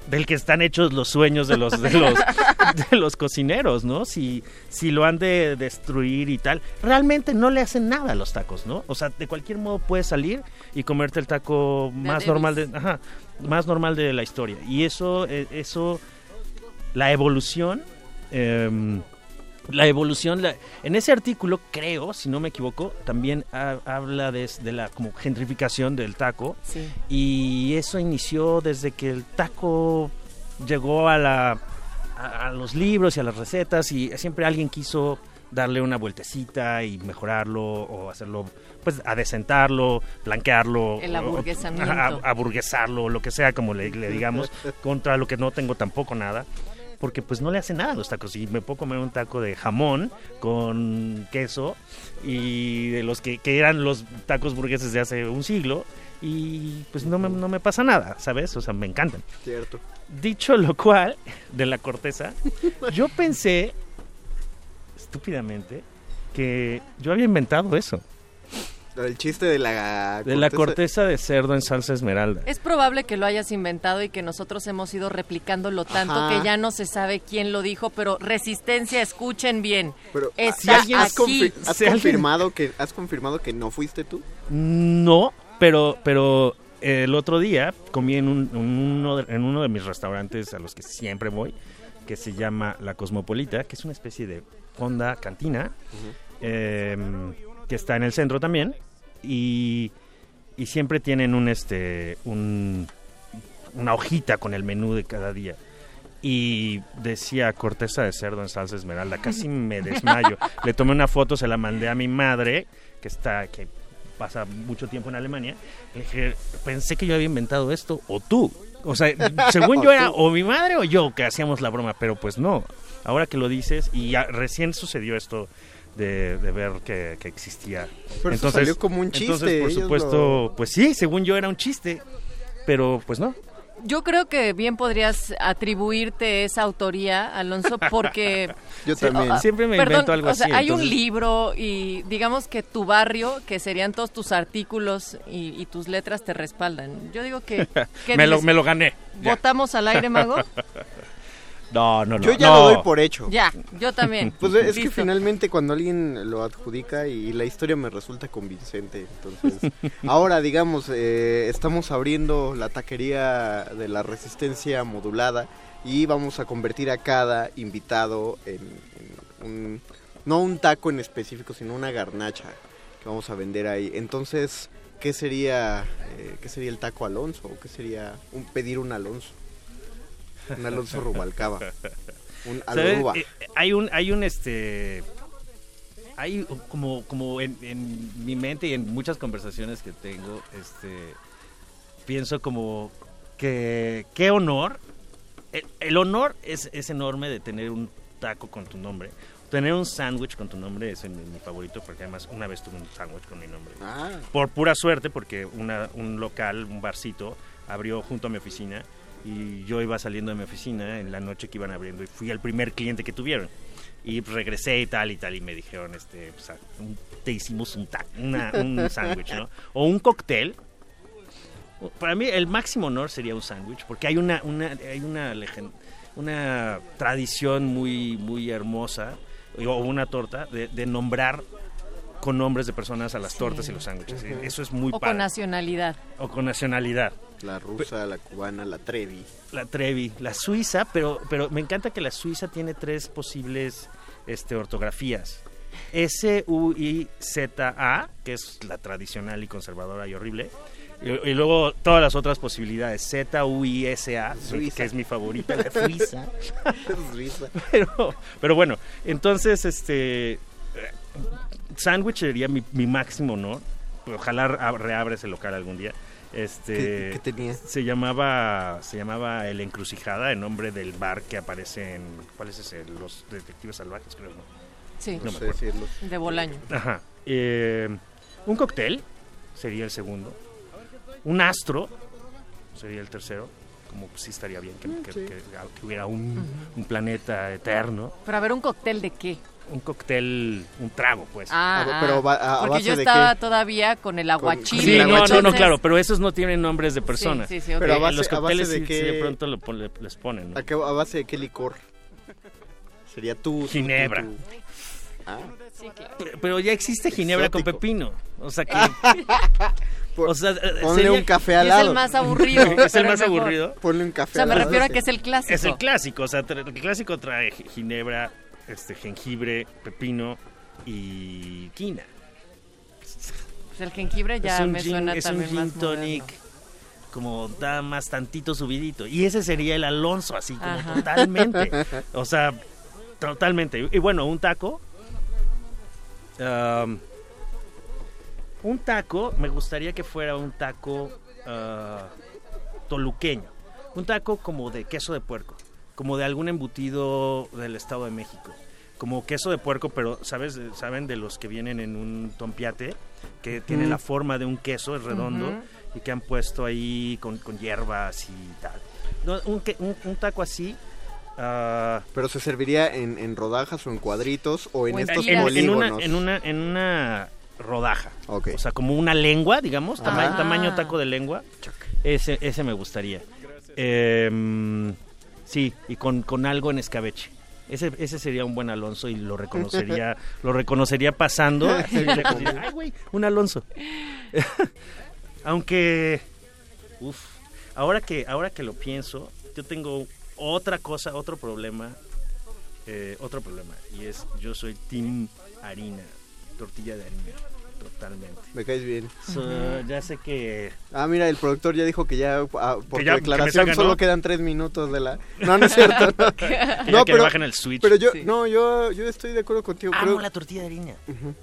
del que están hechos los sueños de los de los de los cocineros, ¿no? Si si lo han de destruir y tal, realmente no le hacen nada a los tacos, ¿no? O sea, de cualquier modo puedes salir y comerte el taco más normal de, ajá, más normal de la historia. Y eso eh, eso la evolución em, la evolución la- en ese artículo creo si no me equivoco también ha- habla de, de la como gentrificación del taco Sí. y eso inició desde que el taco llegó a la a, a los libros y a las recetas y siempre alguien quiso darle una vueltecita y mejorarlo o hacerlo pues adecentarlo, blanquearlo, El aburguesamiento. a- aburguesarlo, lo que sea como le, le digamos, contra lo que no tengo tampoco nada porque pues no le hace nada a los tacos. Y me puedo comer un taco de jamón con queso y de los que, que eran los tacos burgueses de hace un siglo y pues no me, no me pasa nada, ¿sabes? O sea, me encantan. Cierto. Dicho lo cual, de la corteza, yo pensé, estúpidamente, que yo había inventado eso. El chiste de la De la corteza de cerdo en salsa esmeralda. Es probable que lo hayas inventado y que nosotros hemos ido replicándolo tanto Ajá. que ya no se sabe quién lo dijo, pero resistencia, escuchen bien. Pero, Está ¿has, aquí. confirmado que, ¿Has confirmado que no fuiste tú? No, pero, pero el otro día comí en, un- en uno de, en uno de mis restaurantes a los que siempre voy, que se llama La Cosmopolita, que es una especie de fonda cantina. Que está en el centro también, y, y siempre tienen un, este, un, una hojita con el menú de cada día. Y decía corteza de cerdo en salsa esmeralda, casi me desmayo. Le tomé una foto, se la mandé a mi madre, que está, que pasa mucho tiempo en Alemania. Le dije, pensé que yo había inventado esto, o tú. O sea, según yo era o mi madre o yo que hacíamos la broma, pero pues no. Ahora que lo dices, y ya recién sucedió esto de, de ver que, que existía. Pero eso salió como un chiste, Entonces, por supuesto, lo- pues sí, según yo era un chiste, pero pues no. Yo creo que bien podrías atribuirte esa autoría, Alonso, porque... Yo también. Siempre me perdón, invento algo o sea, así, Hay un entonces- libro y digamos que tu barrio, que serían todos tus artículos y, y tus letras te respaldan. Yo digo que... ¿qué me, lo, me lo gané. ya. ¿Votamos al aire, Mago? No, no, no. Yo ya no. lo doy por hecho. Ya, yo también. Pues es que finalmente cuando alguien lo adjudica y la historia me resulta convincente, entonces... ahora, digamos, eh, estamos abriendo la taquería de la resistencia modulada y vamos a convertir a cada invitado en, en un... No un taco en específico, sino una garnacha que vamos a vender ahí. Entonces, ¿qué sería, eh, ¿qué sería el taco Alonso? ¿O qué sería un, pedir un Alonso? Un Alonso Rubalcaba. Un. Alruba. Eh, hay un, hay un este, hay como, como en, en mi mente y en muchas conversaciones que tengo, este, pienso como que qué honor, el, el honor es, es enorme de tener un taco con tu nombre. Tener un sándwich con tu nombre es mi, mi favorito porque además una vez tuve un sándwich con mi nombre. Ah. Por pura suerte porque una, un local, un barcito, abrió junto a mi oficina y yo iba saliendo de mi oficina en la noche que iban abriendo y fui el primer cliente que tuvieron. Y pues, regresé y tal y tal y me dijeron, este, pues, un- te hicimos un, una- un sándwich, ¿no? O un cóctel. Para mí el máximo honor sería un sándwich porque hay una, una, hay una, una tradición muy, muy hermosa o una torta de, de nombrar con nombres de personas a las tortas y los sándwiches. Ujú. Eso es muy O padre. con nacionalidad. O con nacionalidad. La rusa, la cubana, la trevi. La Trevi, la suiza, pero, pero me encanta que la suiza tiene tres posibles este, ortografías. S-U-I-Z-A, que es la tradicional y conservadora y horrible. Y, y luego todas las otras posibilidades. Z-U-I-S-A, que es mi favorita, la suiza. Suiza. pero, pero bueno, entonces, este. Sándwich sería mi, mi máximo honor. Ojalá reabra ese local algún día. Este, ¿Qué- qué tenía? Se llamaba, se llamaba El Encrucijada, en nombre del bar que aparece en. ¿Cuál es ese? Los Detectives Salvajes, creo. ¿no? Sí. No No me sé acuerdo. decirlo. De Bolaño. Ajá. Eh, un cóctel sería el segundo. Un astro sería el tercero. Como sí estaría bien que, que- que- que hubiera un, un planeta eterno. Pero a ver, ¿un cóctel de qué? Un cóctel, un trago, pues. Ah, Ah, pero ah, va- a- a porque base yo de estaba qué? todavía con el aguachile. Sí, no, no, no, claro, pero esos no tienen nombres de personas. sí, sí. Pero a base, los a base cócteles de sí- qué... sí de pronto lo le- les ponen, ¿no? ¿A, qué- a base de qué licor? Sería tú. Ginebra. Ah. Sí, claro. Pero- Pero ya existe ginebra con pepino. O sea que. Por- o sea, Ponle sería- un café al Y es el lado. más aburrido. es el pero más mejor. aburrido. Ponle un café O sea, al me lado. refiero a que es el clásico. Es el clásico, o sea, el clásico trae gi- ginebra, este jengibre, pepino y quina. Pues el jengibre ya es un me gin, suena es un gin más tonic moderno. como da más tantito subidito. Y ese sería el Alonso, así como Ajá. totalmente. O sea, totalmente. Y bueno, un taco. um, un taco, me gustaría que fuera un taco ah, toluqueño. Un taco como de queso de puerco, como de algún embutido del Estado de México. Como queso de puerco, pero ¿sabes? ¿saben de los que vienen en un tompiate? Que tiene Mm. la forma de un queso, es redondo, y que han puesto ahí con, con hierbas y tal. No, un, un- un taco así... ah, Pero se serviría en, en rodajas o en cuadritos o en estos en, en polígonos. una, en, una, en una rodaja. Ok. O sea, como una lengua, digamos, tama- Ah. tamaño taco de lengua. Ese, ese me gustaría. Em, sí, y con, con algo en escabeche. Ese, ese sería un buen Alonso y lo reconocería, lo reconocería pasando. así, le diría, Ay, güey, un Alonso. Aunque, uf, ahora que, ahora que lo pienso, yo tengo otra cosa, otro problema, eh, otro problema, y es yo soy Team Harina. tortilla de harina, totalmente. Me caes bien. So, ya sé que... Ah, mira, el productor ya dijo que ya, ah, por Que ya- que declaración, sacan, solo ¿no? quedan tres minutos de la... No, no es cierto. No, Que ya que le bajen el switch. Pero yo, Sí. no, yo, yo estoy de acuerdo contigo. Amo creo, la tortilla de harina. Ujú.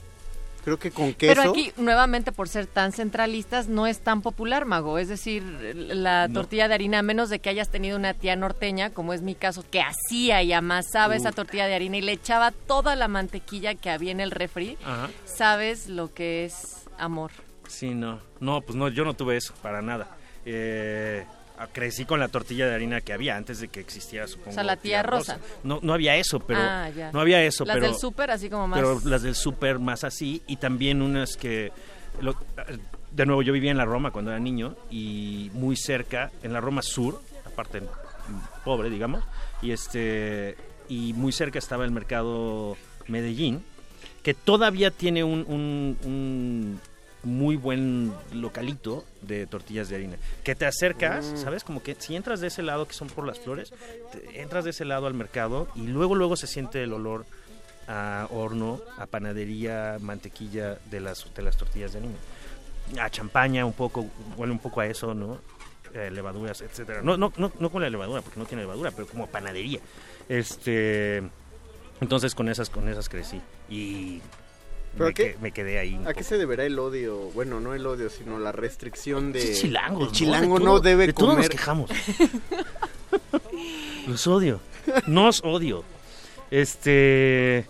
Creo que con queso... Pero aquí, nuevamente, por ser tan centralistas, no es tan popular, Mago. Es decir, la No. tortilla de harina, a menos de que hayas tenido una tía norteña, como es mi caso, que hacía y amasaba esa tortilla de harina y le echaba toda la mantequilla que había en el refri, Ajá. sabes lo que es amor. Sí, no. No, pues no, yo no tuve eso, para nada. Eh, crecí con la tortilla de harina que había antes de que existiera, supongo. O sea, la tía Rosa. No, no había eso, pero Ah, ya. no había eso, Las pero del súper, así como más- Pero las del súper más así y también unas que lo- de nuevo yo vivía en la Roma cuando era niño y muy cerca en la Roma Sur, aparte mm, pobre, digamos, y este y muy cerca estaba el mercado Medellín que todavía tiene un, un- un muy buen localito de tortillas de harina. Que te acercas, Mm. ¿sabes? Como que si entras de ese lado que son por las flores, te- entras de ese lado al mercado y luego luego se siente el olor a horno, a panadería, mantequilla de las, de las tortillas de harina. A champaña un poco, huele un poco a eso, ¿no? Eh, levaduras, etcétera. No, no, no, no con la levadura, porque no tiene levadura, pero como panadería. Este, entonces con esas, con esas crecí y ¿Pero me, a qué- que- me quedé ahí. ¿A qué se deberá el odio? Bueno, no el odio, sino la restricción de... Sí, chilangos, El ¿no? chilango De no todo- debe de todos comer... nos quejamos. Los odio. Nos odio. Este.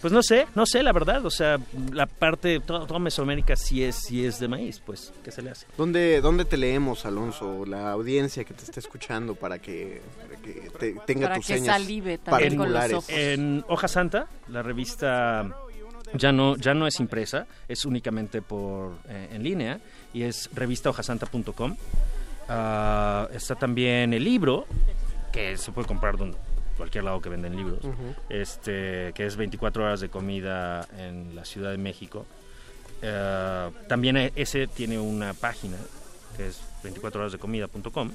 Pues no sé, no sé, la verdad. O sea, la parte. Toda, toda Mesoamérica sí es, sí es de maíz, pues. ¿Qué se le hace? ¿Dónde, ¿Dónde te leemos, Alonso? La audiencia que te está escuchando para que, para que te- tenga Para tus que señas salive también con los ojos. En Hoja Santa, la revista ya no, ya no es impresa, es únicamente por eh, en línea y es revistahojasanta.com. Ah, está también el libro, que se puede comprar donde cualquier lado que venden libros, este que es 24 horas de comida en la Ciudad de México. Eh, también e- ese tiene una página que es 24horasdecomida.com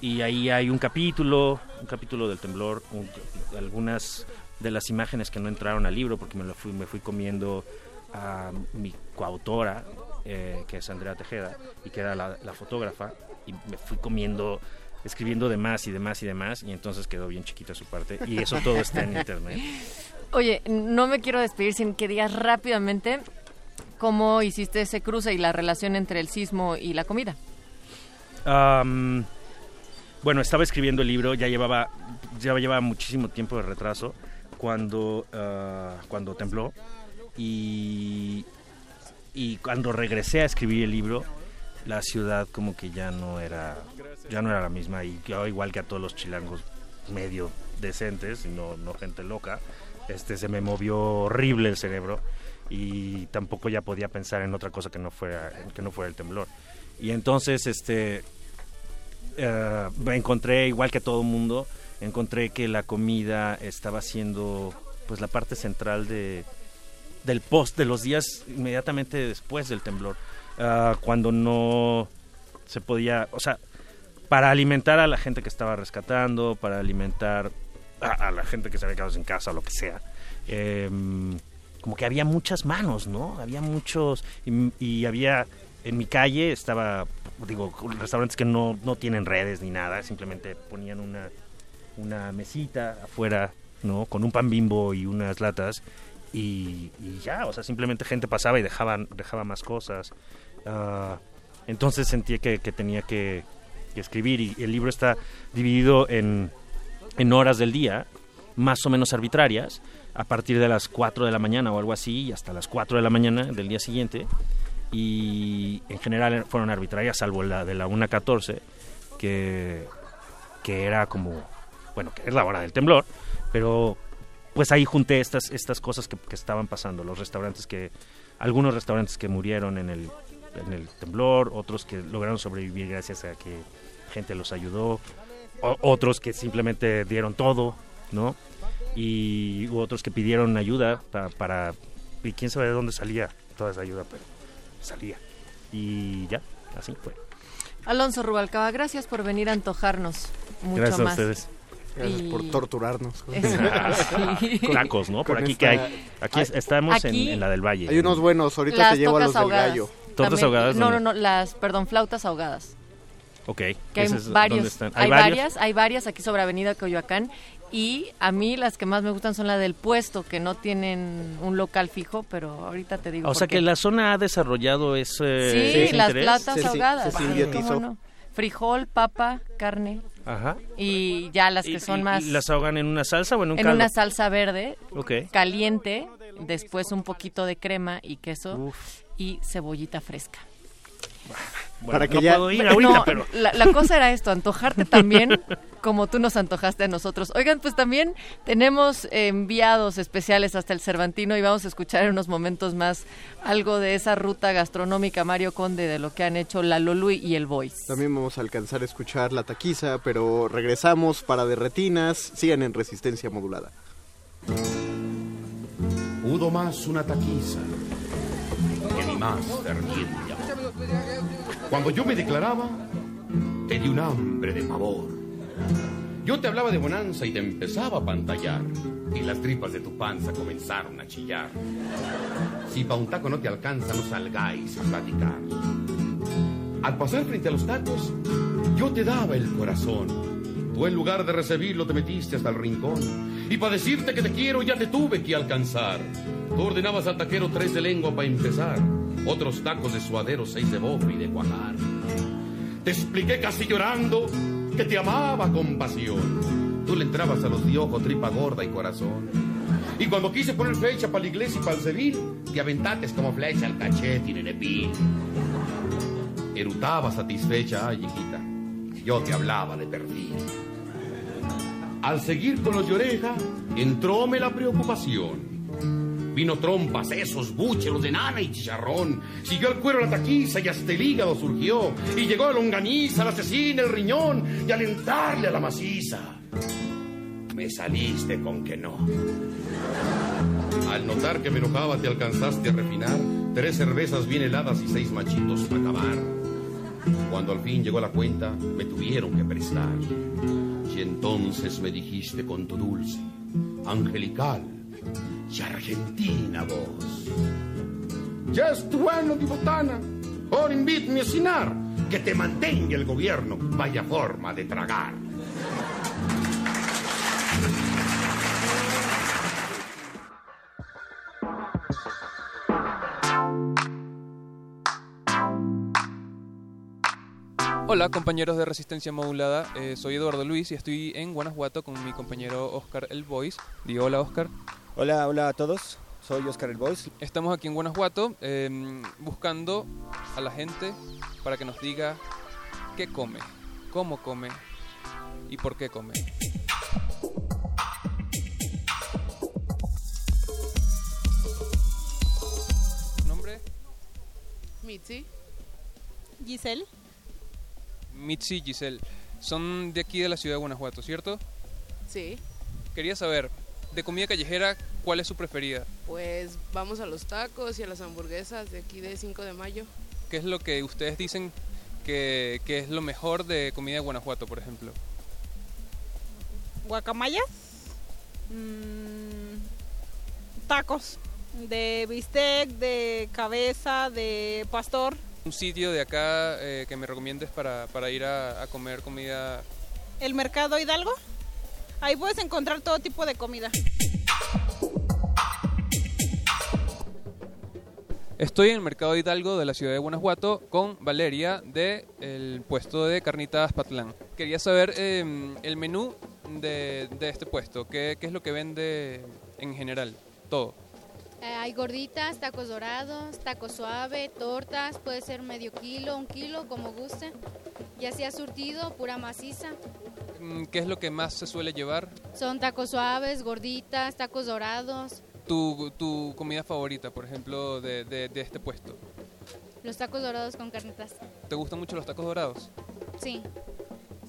y ahí hay un capítulo, un capítulo del temblor, un- algunas de las imágenes que no entraron al libro porque me lo fui, me fui comiendo a mi coautora, eh, que es Andrea Tejeda, y que era la, la fotógrafa, y me fui comiendo, escribiendo de más y de más y de más, y entonces quedó bien chiquita su parte, y eso todo está en internet. Oye, no me quiero despedir sin que digas rápidamente cómo hiciste ese cruce y la relación entre el sismo y la comida. Bueno, estaba escribiendo el libro, ya llevaba, ya llevaba muchísimo tiempo de retraso cuando, ah, cuando tembló y, y cuando regresé a escribir el libro, la ciudad como que ya no era, ya no era la misma y yo igual que a todos los chilangos medio decentes no, no gente loca, este se me movió horrible el cerebro y tampoco ya podía pensar en otra cosa que no fuera, que no fuera el temblor. Y entonces, este, eh, me encontré, igual que todo el mundo, encontré que la comida estaba siendo, pues, la parte central de, del post, de los días inmediatamente después del temblor. Ah, cuando no se podía, o sea, para alimentar a la gente que estaba rescatando, para alimentar a, la gente que se había quedado sin casa lo que sea. em, como que había muchas manos, ¿no? Había muchos y, y había en mi calle estaba digo restaurantes que no, no tienen redes ni nada, simplemente ponían una una mesita afuera, ¿no? Con un pan bimbo y unas latas y, ya, o sea, simplemente gente pasaba y dejaban dejaba más cosas. Ah, entonces sentí que, que tenía que, que escribir y el libro está dividido en, en horas del día, más o menos arbitrarias, a partir de las 4 de la mañana o algo así, y hasta las 4 de la mañana del día siguiente. Y en general fueron arbitrarias, salvo la de la 1.14, que, que era como, bueno, que es la hora del temblor, pero pues ahí junté estas, estas cosas que, que estaban pasando, los restaurantes que, algunos restaurantes que murieron en el, en el temblor, otros que lograron sobrevivir gracias a que gente los ayudó, o- otros que simplemente dieron todo, ¿no? Y hubo otros que pidieron ayuda para, para y quién sabe de dónde salía toda esa ayuda, pero salía. Y ya, así fue. Alonso Rubalcaba, gracias por venir a antojarnos mucho Gracias a más. ustedes. Gracias por torturarnos. Sí. Tacos, ¿no? Por aquí esta- que hay. Aquí es- estamos en- Aquí- en, la del Valle. Hay unos buenos, ahorita Las te llevo a los del ahogadas. gallo. ¿Tortas ahogadas No, no, no, las, perdón, flautas ahogadas. Ok. Que hay ese es donde varios, están. hay, varios? varias, hay varias aquí sobre Avenida Coyoacán y a mí las que más me gustan son las del puesto, que no tienen un local fijo, pero ahorita te digo. O sea qué. que la zona ha desarrollado ese, Sí, ese las interés. flautas Se- se- ahogadas. se sí, sintetizó. ¿cómo no? Frijol, papa, carne Ajá. y ya las que ¿Y- son y- más ¿Las ahogan en una salsa o en un en caldo? una salsa verde Ok. caliente, después un poquito de crema y queso y cebollita fresca. Bueno, Para que no ya- puedo ir ahorita, No, pero... la, la cosa era esto, antojarte también como tú nos antojaste a nosotros. Oigan, pues también tenemos eh, enviados especiales hasta el Cervantino y vamos a escuchar en unos momentos más algo de esa ruta gastronómica Mario Conde de lo que han hecho la Lolui y el Voice. También vamos a alcanzar a escuchar la taquiza, pero regresamos para de retinas. Sigan en resistencia modulada. Pudo más una taquiza que mi más. Cuando yo me declaraba, te di un hambre de pavor. Yo te hablaba de bonanza y te empezaba a pantallar. Y las tripas de tu panza comenzaron a chillar. Si pa' un taco no te alcanza, no salgáis a platicar. Al pasar frente a los tacos, yo te daba el corazón. Tú en lugar de recibirlo te metiste hasta el rincón. Y para decirte que te quiero ya te tuve que alcanzar. Tú ordenabas al taquero tres de lengua para empezar. Otros tacos de suadero, seis de bofe y de cuajar. Te expliqué casi llorando que te amaba con pasión. Tú le entrabas a los de ojo, tripa gorda y corazón. Y cuando quise poner fecha para la iglesia y para el civil, te aventates como flecha al cachete y nenepil. Erutaba satisfecha, ay, hijita. Yo te hablaba de perfil. Al seguir con los de entróme la preocupación. Vino trompas, esos búcheros de nana y chicharrón. Siguió el cuero la taquiza y hasta el hígado surgió. Y llegó la longaniza, la cecina, el riñón. Y al entrarle a la maciza, me saliste con que no. Al notar que me enojaba, te alcanzaste a refinar. Tres cervezas bien heladas y seis machitos para acabar. Cuando al fin llegó la cuenta, me tuvieron que prestar. Y entonces me dijiste con tu dulce, angelical y argentina. Ya es bueno, di botana. Ahora invítame a cenar. Que te mantenga el gobierno. Vaya forma de tragar. Hola compañeros de Resistencia Modulada, eh, soy Eduardo Luis y estoy en Guanajuato con mi compañero Oscar El Voice. Digo hola Oscar. Hola, hola a todos, soy Oscar El Voice. Estamos aquí en Guanajuato eh, buscando a la gente para que nos diga qué come, cómo come y por qué come. ¿Nombre? Mitzi. Giselle. Mitzi y Giselle. Son de aquí de la ciudad de Guanajuato, ¿cierto? Sí. Quería saber, de comida callejera, ¿cuál es su preferida? Pues vamos a los tacos y a las hamburguesas de aquí de 5 de mayo. ¿Qué es lo que ustedes dicen que, que es lo mejor de comida de Guanajuato, por ejemplo? Guacamayas. Mm, tacos de bistec, de cabeza, de pastor. Un sitio de acá eh, que me recomiendes para, para ir a, a comer comida. El mercado Hidalgo. Ahí puedes encontrar todo tipo de comida. Estoy en el mercado de Hidalgo de la ciudad de Guanajuato con Valeria del puesto de Carnitas Patlán. Quería saber eh, el menú de, de este puesto, ¿Qué, qué es lo que vende en general, todo. Eh, hay gorditas, tacos dorados, taco suave, tortas, puede ser medio kilo, un kilo, como guste. Ya sea surtido, pura maciza. Mm, ¿Qué es lo que más se suele llevar? Son tacos suaves, gorditas, tacos dorados. Tu, tu comida favorita, por ejemplo, de, de, de este puesto. Los tacos dorados con carnitas. ¿Te gustan mucho los tacos dorados? Sí,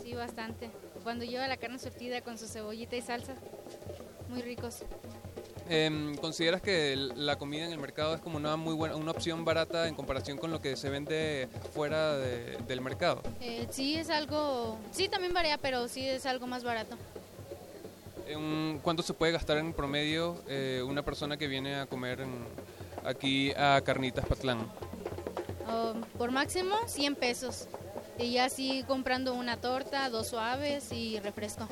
sí, bastante. Cuando lleva la carne surtida con su cebollita y salsa, muy ricos. Em, ¿Consideras que la comida en el mercado es como una muy buena, una opción barata en comparación con lo que se vende fuera de- del mercado? Eh, sí, es algo, sí, también varía, pero sí es algo más barato. ¿Cuánto se puede gastar en promedio eh, una persona que viene a comer en- aquí a Carnitas Patlán? Um, por máximo 100 pesos. Y ya así comprando una torta, dos suaves y refresco.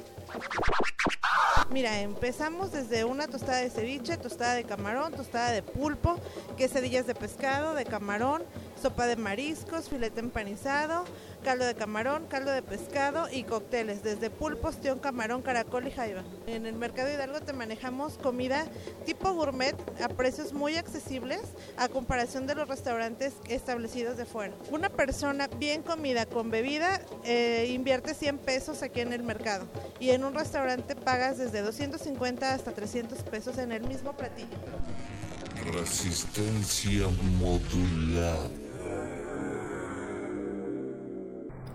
Mira, empezamos desde una tostada de ceviche, tostada de camarón, tostada de pulpo, quesadillas de pescado, de camarón, sopa de mariscos, filete empanizado, caldo de camarón, caldo de pescado y cócteles, desde pulpo, ostión, camarón, caracol y jaiba. En el Mercado Hidalgo te manejamos comida tipo gourmet a precios muy accesibles a comparación de los restaurantes establecidos de fuera. Una persona bien comida con bebida eh, invierte 100 pesos aquí en el mercado y en un restaurante pagas desde 250 hasta 300 pesos en el mismo platillo. Resistencia modulada.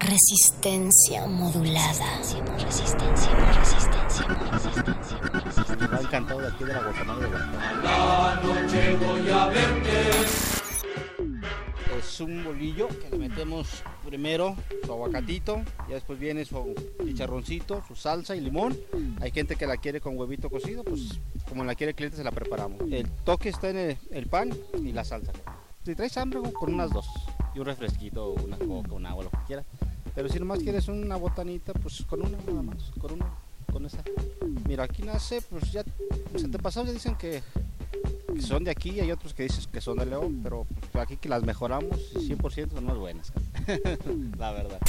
Resistencia modulada. Resistencia, resistencia, Está encantado de aquí de la Guatemala de La noche voy a verte. Es un bolillo que le metemos primero su aguacatito, ya después viene su chicharroncito, su salsa y limón. Hay gente que la quiere con huevito cocido, pues como la quiere el cliente se la preparamos. El toque está en el, el pan y la salsa. Si traes hambre, con unas dos. Y un refresquito, una coca, un agua, lo que quieras. Pero si nomás quieres una botanita, pues con una nada más, con una, con esa. Mira, aquí nace, pues ya, los antepasados ya dicen que, son de aquí y hay otros que dicen que son de León, pero pues, aquí que las mejoramos, 100% son más buenas, la verdad.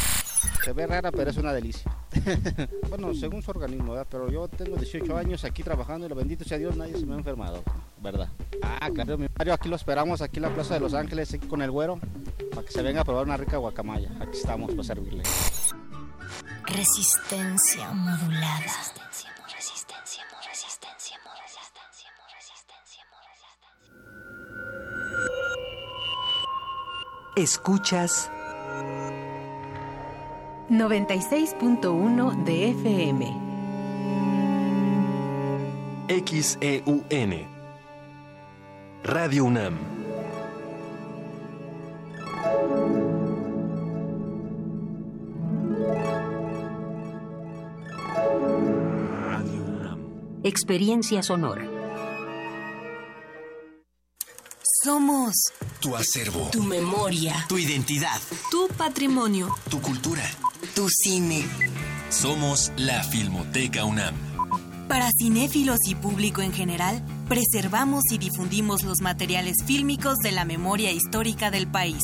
Se ve rara, pero es una delicia. bueno, según su organismo, ¿verdad? Pero yo tengo 18 años aquí trabajando y lo bendito sea Dios, nadie se me ha enfermado, ¿verdad? Ah, claro, mi Mario, aquí lo esperamos, aquí en la Plaza de Los Ángeles, aquí con el güero, para que se venga a probar una rica guacamaya. Aquí estamos para servirle. Resistencia modulada. Escuchas 96.1 de FM. XEUN. Radio UNAM. Experiencia sonora. Somos Tu acervo. tu memoria, Tu identidad. tu patrimonio, Tu cultura. Tu cine. Somos la Filmoteca UNAM. Para cinéfilos y público en general, preservamos y difundimos los materiales fílmicos de la memoria histórica del país.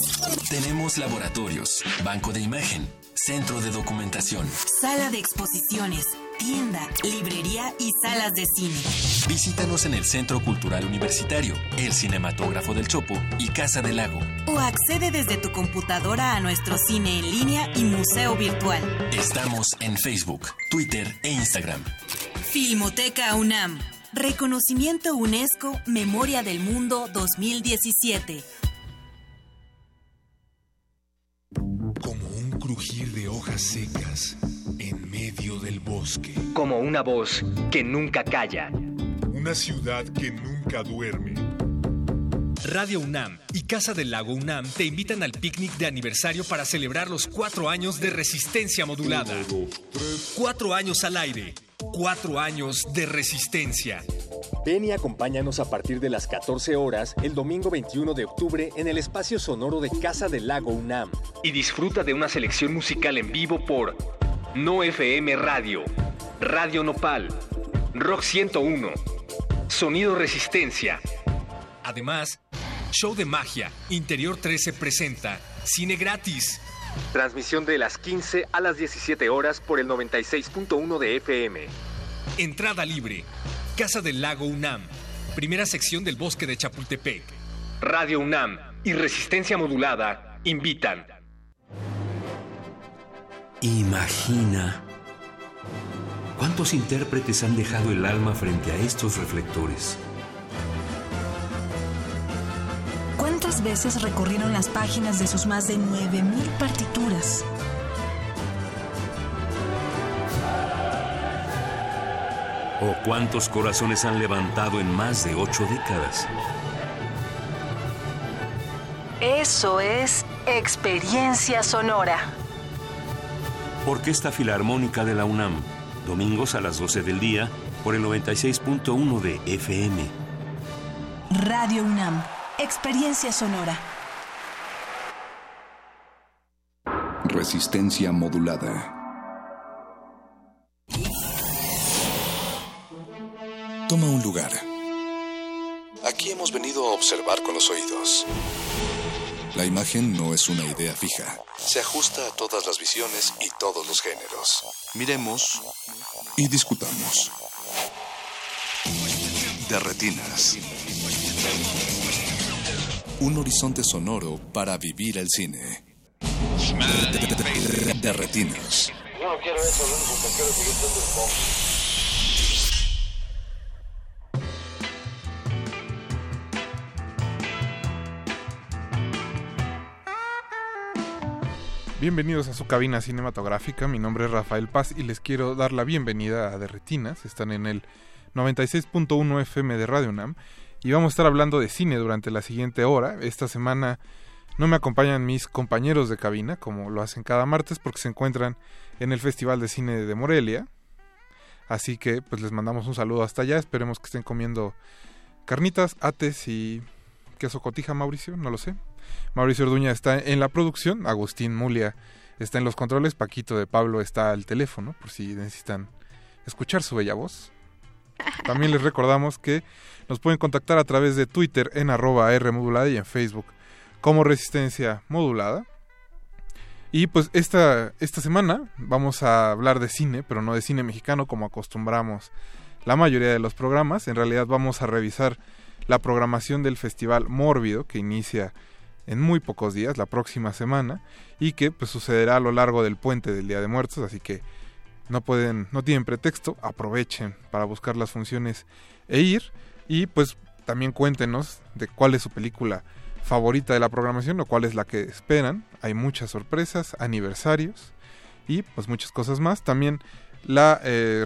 Tenemos laboratorios, banco de imagen, centro de documentación. Sala de exposiciones, tienda, librería y salas de cine. Visítanos en el Centro Cultural Universitario, el Cinematógrafo del Chopo y Casa del Lago. O accede desde tu computadora a nuestro cine en línea y museo virtual. Estamos en Facebook, Twitter e Instagram. Filmoteca UNAM. Reconocimiento UNESCO Memoria del Mundo 2017. Como un crujir de hojas secas medio del bosque. Como una voz que nunca calla. Una ciudad que nunca duerme. Radio UNAM y Casa del Lago UNAM te invitan al picnic de aniversario para celebrar los cuatro años de resistencia modulada. Cuatro años al aire. Cuatro años de resistencia. Ven y acompáñanos a partir de las 14 horas el domingo 21 de octubre en el espacio sonoro de Casa del Lago UNAM. Y disfruta de una selección musical en vivo por No FM Radio, Radio Nopal, Rock 101, Sonido Resistencia. Además, Show de Magia, Interior 13 presenta Cine Gratis. Transmisión de las 15 a las 17 horas por el 96.1 de FM. Entrada libre. Casa del Lago UNAM. Primera sección del Bosque de Chapultepec. Radio UNAM y Resistencia Modulada invitan. Imagina cuántos intérpretes han dejado el alma frente a estos reflectores. ¿Cuántas veces recorrieron las páginas de sus más de 9.000 partituras? ¿O cuántos corazones han levantado en más de ocho décadas? Eso es experiencia sonora. Orquesta Filarmónica de la UNAM, domingos a las 12 del día por el 96.1 de FM. Radio UNAM, experiencia sonora. Resistencia modulada. Toma un lugar. Aquí hemos venido a observar con los oídos. La imagen no es una idea fija. Se ajusta a todas las visiones y todos los géneros. Miremos y discutamos. De retinas. Un horizonte sonoro para vivir el cine. De, de- de- de retinas. Yo no quiero eso, lo único que quiero es seguir siendo el Bienvenidos a su cabina cinematográfica, mi nombre es Rafael Paz y les quiero dar la bienvenida a De Retinas, están en el 96.1 FM de Radio UNAM. Y vamos a estar hablando de cine durante la siguiente hora. Esta semana no me acompañan mis compañeros de cabina como lo hacen cada martes porque se encuentran en el Festival de Cine de Morelia, así que pues les mandamos un saludo hasta allá, esperemos que estén comiendo carnitas, ates y queso cotija, Mauricio, no lo sé. Mauricio Orduña está en la producción, Agustín Mulia está en los controles, Paquito de Pablo está al teléfono, por si necesitan escuchar su bella voz. También les recordamos que nos pueden contactar a través de Twitter en arroba R modulada y en Facebook como Resistencia Modulada. Y pues esta, esta semana vamos a hablar de cine, pero no de cine mexicano como acostumbramos la mayoría de los programas. En realidad vamos a revisar la programación del Festival Mórbido que inicia en muy pocos días, la próxima semana, y que pues sucederá a lo largo del puente del Día de Muertos, así que no pueden, no tienen pretexto, aprovechen para buscar las funciones e ir, y pues también cuéntenos de cuál es su película favorita de la programación o cuál es la que esperan. Hay muchas sorpresas, aniversarios y pues muchas cosas más. También la, eh,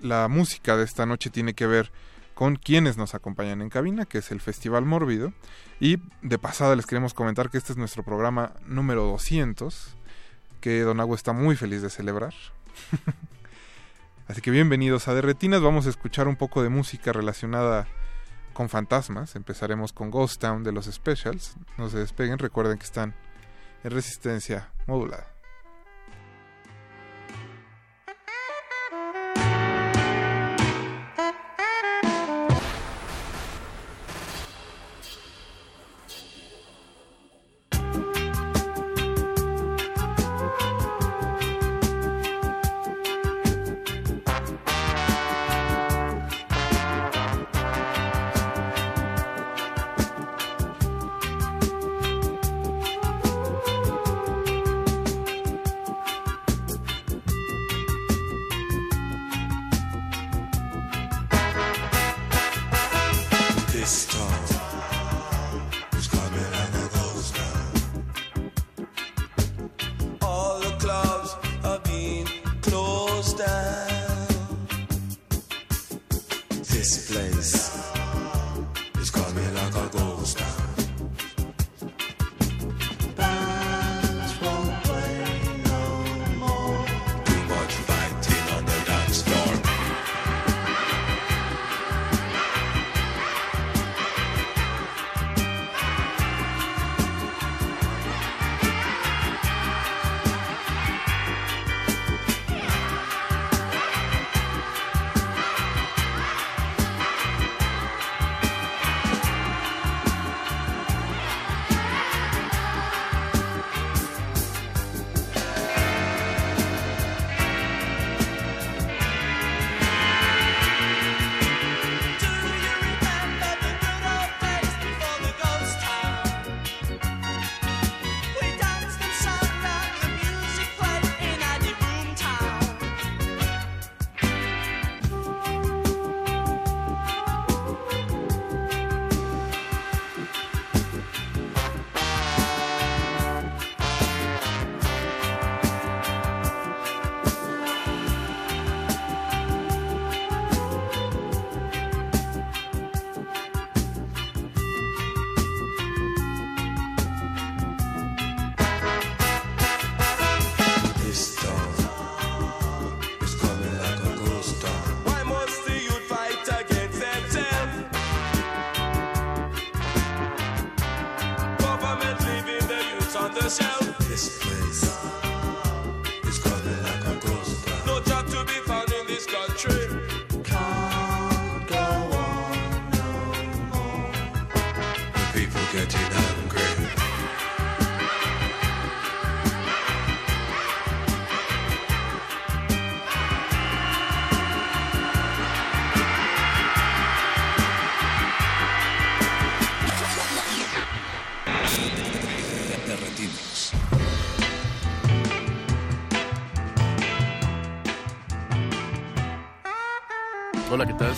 la música de esta noche tiene que ver con quienes nos acompañan en cabina, que es el Festival Mórbido. Y de pasada les queremos comentar que este es nuestro programa número 200, que Don Agua está muy feliz de celebrar. Así que bienvenidos a Derretinas, vamos a escuchar un poco de música relacionada con fantasmas. Empezaremos con Ghost Town de los Specials. No se despeguen, recuerden que están en resistencia modulada.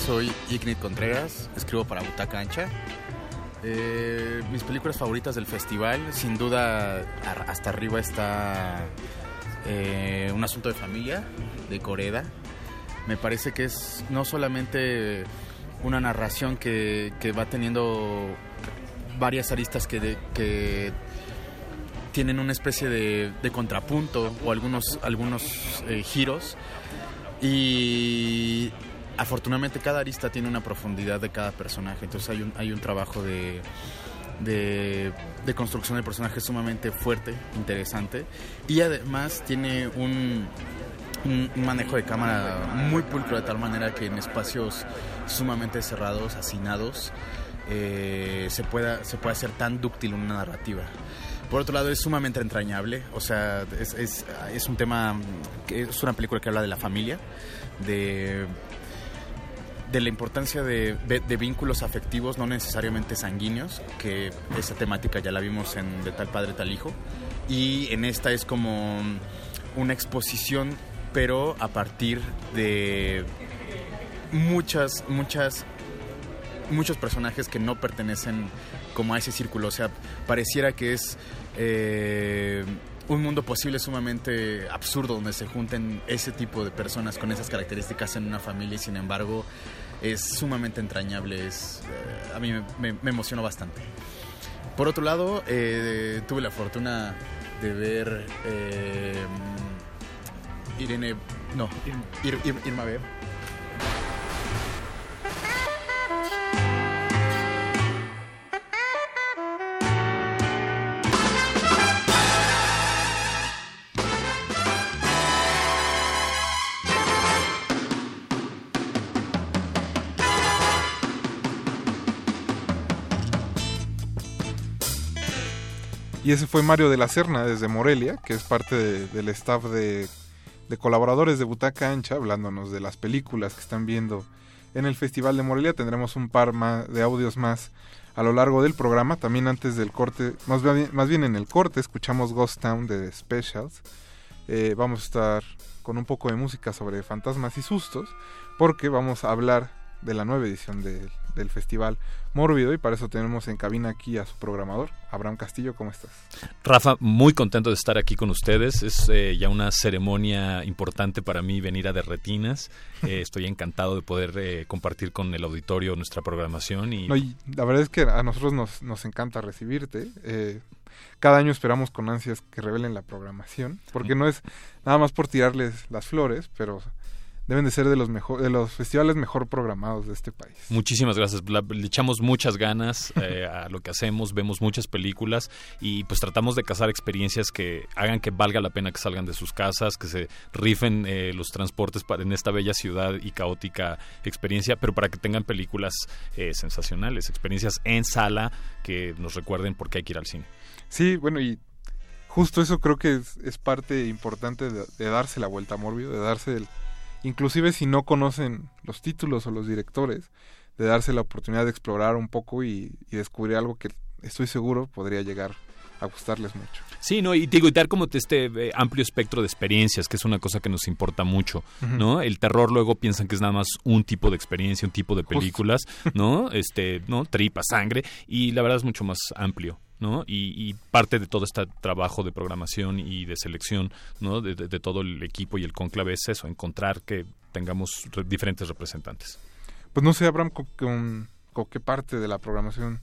Soy Ignit Contreras, escribo para Butaca Ancha. Eh, mis películas favoritas del festival, sin duda, hasta arriba está eh, Un asunto de familia, de Coreda. Me parece que es no solamente una narración que, que va teniendo varias aristas que, que tienen una especie de, de contrapunto o algunos, algunos eh, giros. Y afortunadamente cada arista tiene una profundidad de cada personaje. Entonces hay un, hay un trabajo de, de, de construcción del personaje sumamente fuerte, interesante. Y además tiene un, un- manejo de cámara muy pulcro de tal manera que en espacios sumamente cerrados, hacinados, eh, se, pueda, se puede hacer tan dúctil una narrativa. Por otro lado, es sumamente entrañable, o sea, es, es, es un tema, es una película que habla de la familia, de, de la importancia de, de- vínculos afectivos, no necesariamente sanguíneos, que esa temática ya la vimos en De tal padre, tal hijo, y en esta es como una exposición, pero a partir de muchas, muchas muchos personajes que no pertenecen como a ese círculo. O sea, pareciera que es eh, un mundo posible sumamente absurdo donde se junten ese tipo de personas con esas características en una familia y sin embargo es sumamente entrañable. Es, eh, a mí me, emocionó bastante. Por otro lado, eh, tuve la fortuna de ver eh, Irene, no, Ir- Ir- Irma Ver. Y ese fue Mario de la Serna desde Morelia, que es parte de- del staff de, colaboradores de Butaca Ancha, hablándonos de las películas que están viendo en el Festival de Morelia. Tendremos un par más de audios más a lo largo del programa. También antes del corte, más bien, más bien en el corte, escuchamos Ghost Town de Specials. Eh, vamos a estar con un poco de música sobre fantasmas y sustos, porque vamos a hablar de la nueva edición del- del Festival Mórbido y para eso tenemos en cabina aquí a su programador, Abraham Castillo, ¿cómo estás? Rafa, muy contento de estar aquí con ustedes. Es eh, ya una ceremonia importante para mí venir a Derretinas. Eh, estoy encantado de poder eh, compartir con el auditorio nuestra programación y No, y la verdad es que a nosotros nos, nos encanta recibirte. cada año esperamos con ansias que revelen la programación, porque no es nada más por tirarles las flores, pero deben de ser de los mejor, de los festivales mejor programados de este país. Muchísimas gracias. La- le echamos muchas ganas eh, a lo que hacemos, vemos muchas películas y pues tratamos de cazar experiencias que hagan que valga la pena que salgan de sus casas, que se rifen eh, los transportes para, en esta bella ciudad y caótica experiencia, pero para que tengan películas eh, sensacionales, experiencias en sala que nos recuerden por qué hay que ir al cine. Sí, bueno, y justo eso creo que es, es parte importante de, de darse la vuelta a Mórbido, de darse el, inclusive si no conocen los títulos o los directores, de darse la oportunidad de explorar un poco y, y descubrir algo que estoy seguro podría llegar a gustarles mucho. Sí, no, y digo, y dar como este eh, amplio espectro de experiencias, que es una cosa que nos importa mucho. ¿no? El terror luego piensan que es nada más un tipo de experiencia, un tipo de películas, ¿no? Este, ¿no? Tripa, sangre, y la verdad es mucho más amplio. ¿No? Y, y parte de todo este trabajo de programación y de selección, ¿no? De, de- de todo el equipo y el conclave es eso, encontrar que tengamos re- diferentes representantes. Pues no sé, Abraham, con, con- con qué parte de la programación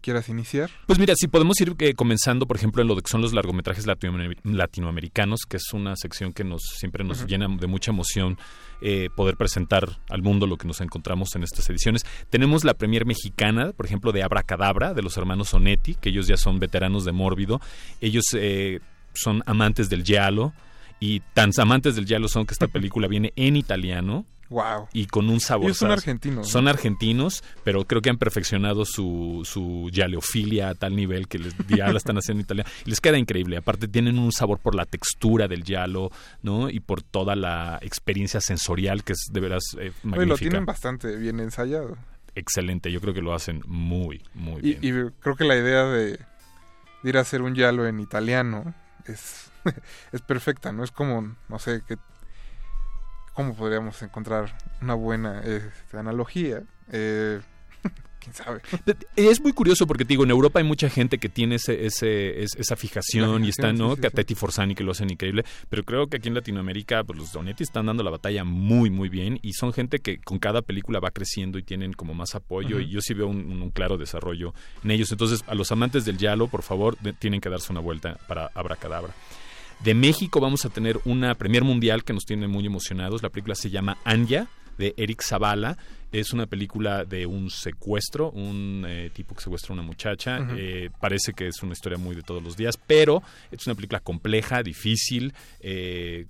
quieras iniciar. Pues mira, si podemos ir eh, comenzando, por ejemplo, en lo que son los largometrajes latinoamer- latinoamericanos, que es una sección que nos siempre nos llena de mucha emoción eh, poder presentar al mundo lo que nos encontramos en estas ediciones. Tenemos la premier mexicana, por ejemplo, de Abracadabra, de los hermanos Onetti, que ellos ya son veteranos de Mórbido. Ellos... eh, son amantes del giallo y tan amantes del giallo son que esta película viene en italiano. Wow. Y con un sabor. Ellos son argentinos. ¿no? Son argentinos, pero creo que han perfeccionado su, su giallofilia a tal nivel que les, ya la están haciendo en italiano. Y les queda increíble. Aparte, tienen un sabor por la textura del giallo, ¿no? Y por toda la experiencia sensorial que es de veras eh, magnífica. Oye, lo tienen bastante bien ensayado. Excelente. Yo creo que lo hacen muy, muy y, bien. Y creo que la idea de, de ir a hacer un giallo en italiano es, es perfecta, ¿no? Es como, no sé, que ¿Cómo podríamos encontrar una buena este, analogía? Eh, ¿Quién sabe? Es muy curioso porque, te digo, en Europa hay mucha gente que tiene ese, ese, esa fijación y está, ¿no? sí, sí. Forzani que lo hacen increíble, pero creo que aquí en Latinoamérica pues, los Donetti están dando la batalla muy, muy bien y son gente que con cada película va creciendo y tienen como más apoyo y yo sí veo un, un claro desarrollo en ellos. Entonces, a los amantes del Yalo, por favor, de- tienen que darse una vuelta para Abracadabra. De México vamos a tener una premier mundial que nos tiene muy emocionados. La película se llama Anya, de Eric Zavala. Es una película de un secuestro, un eh, tipo que secuestra a una muchacha. Eh, parece que es una historia muy de todos los días, pero es una película compleja, difícil. eh,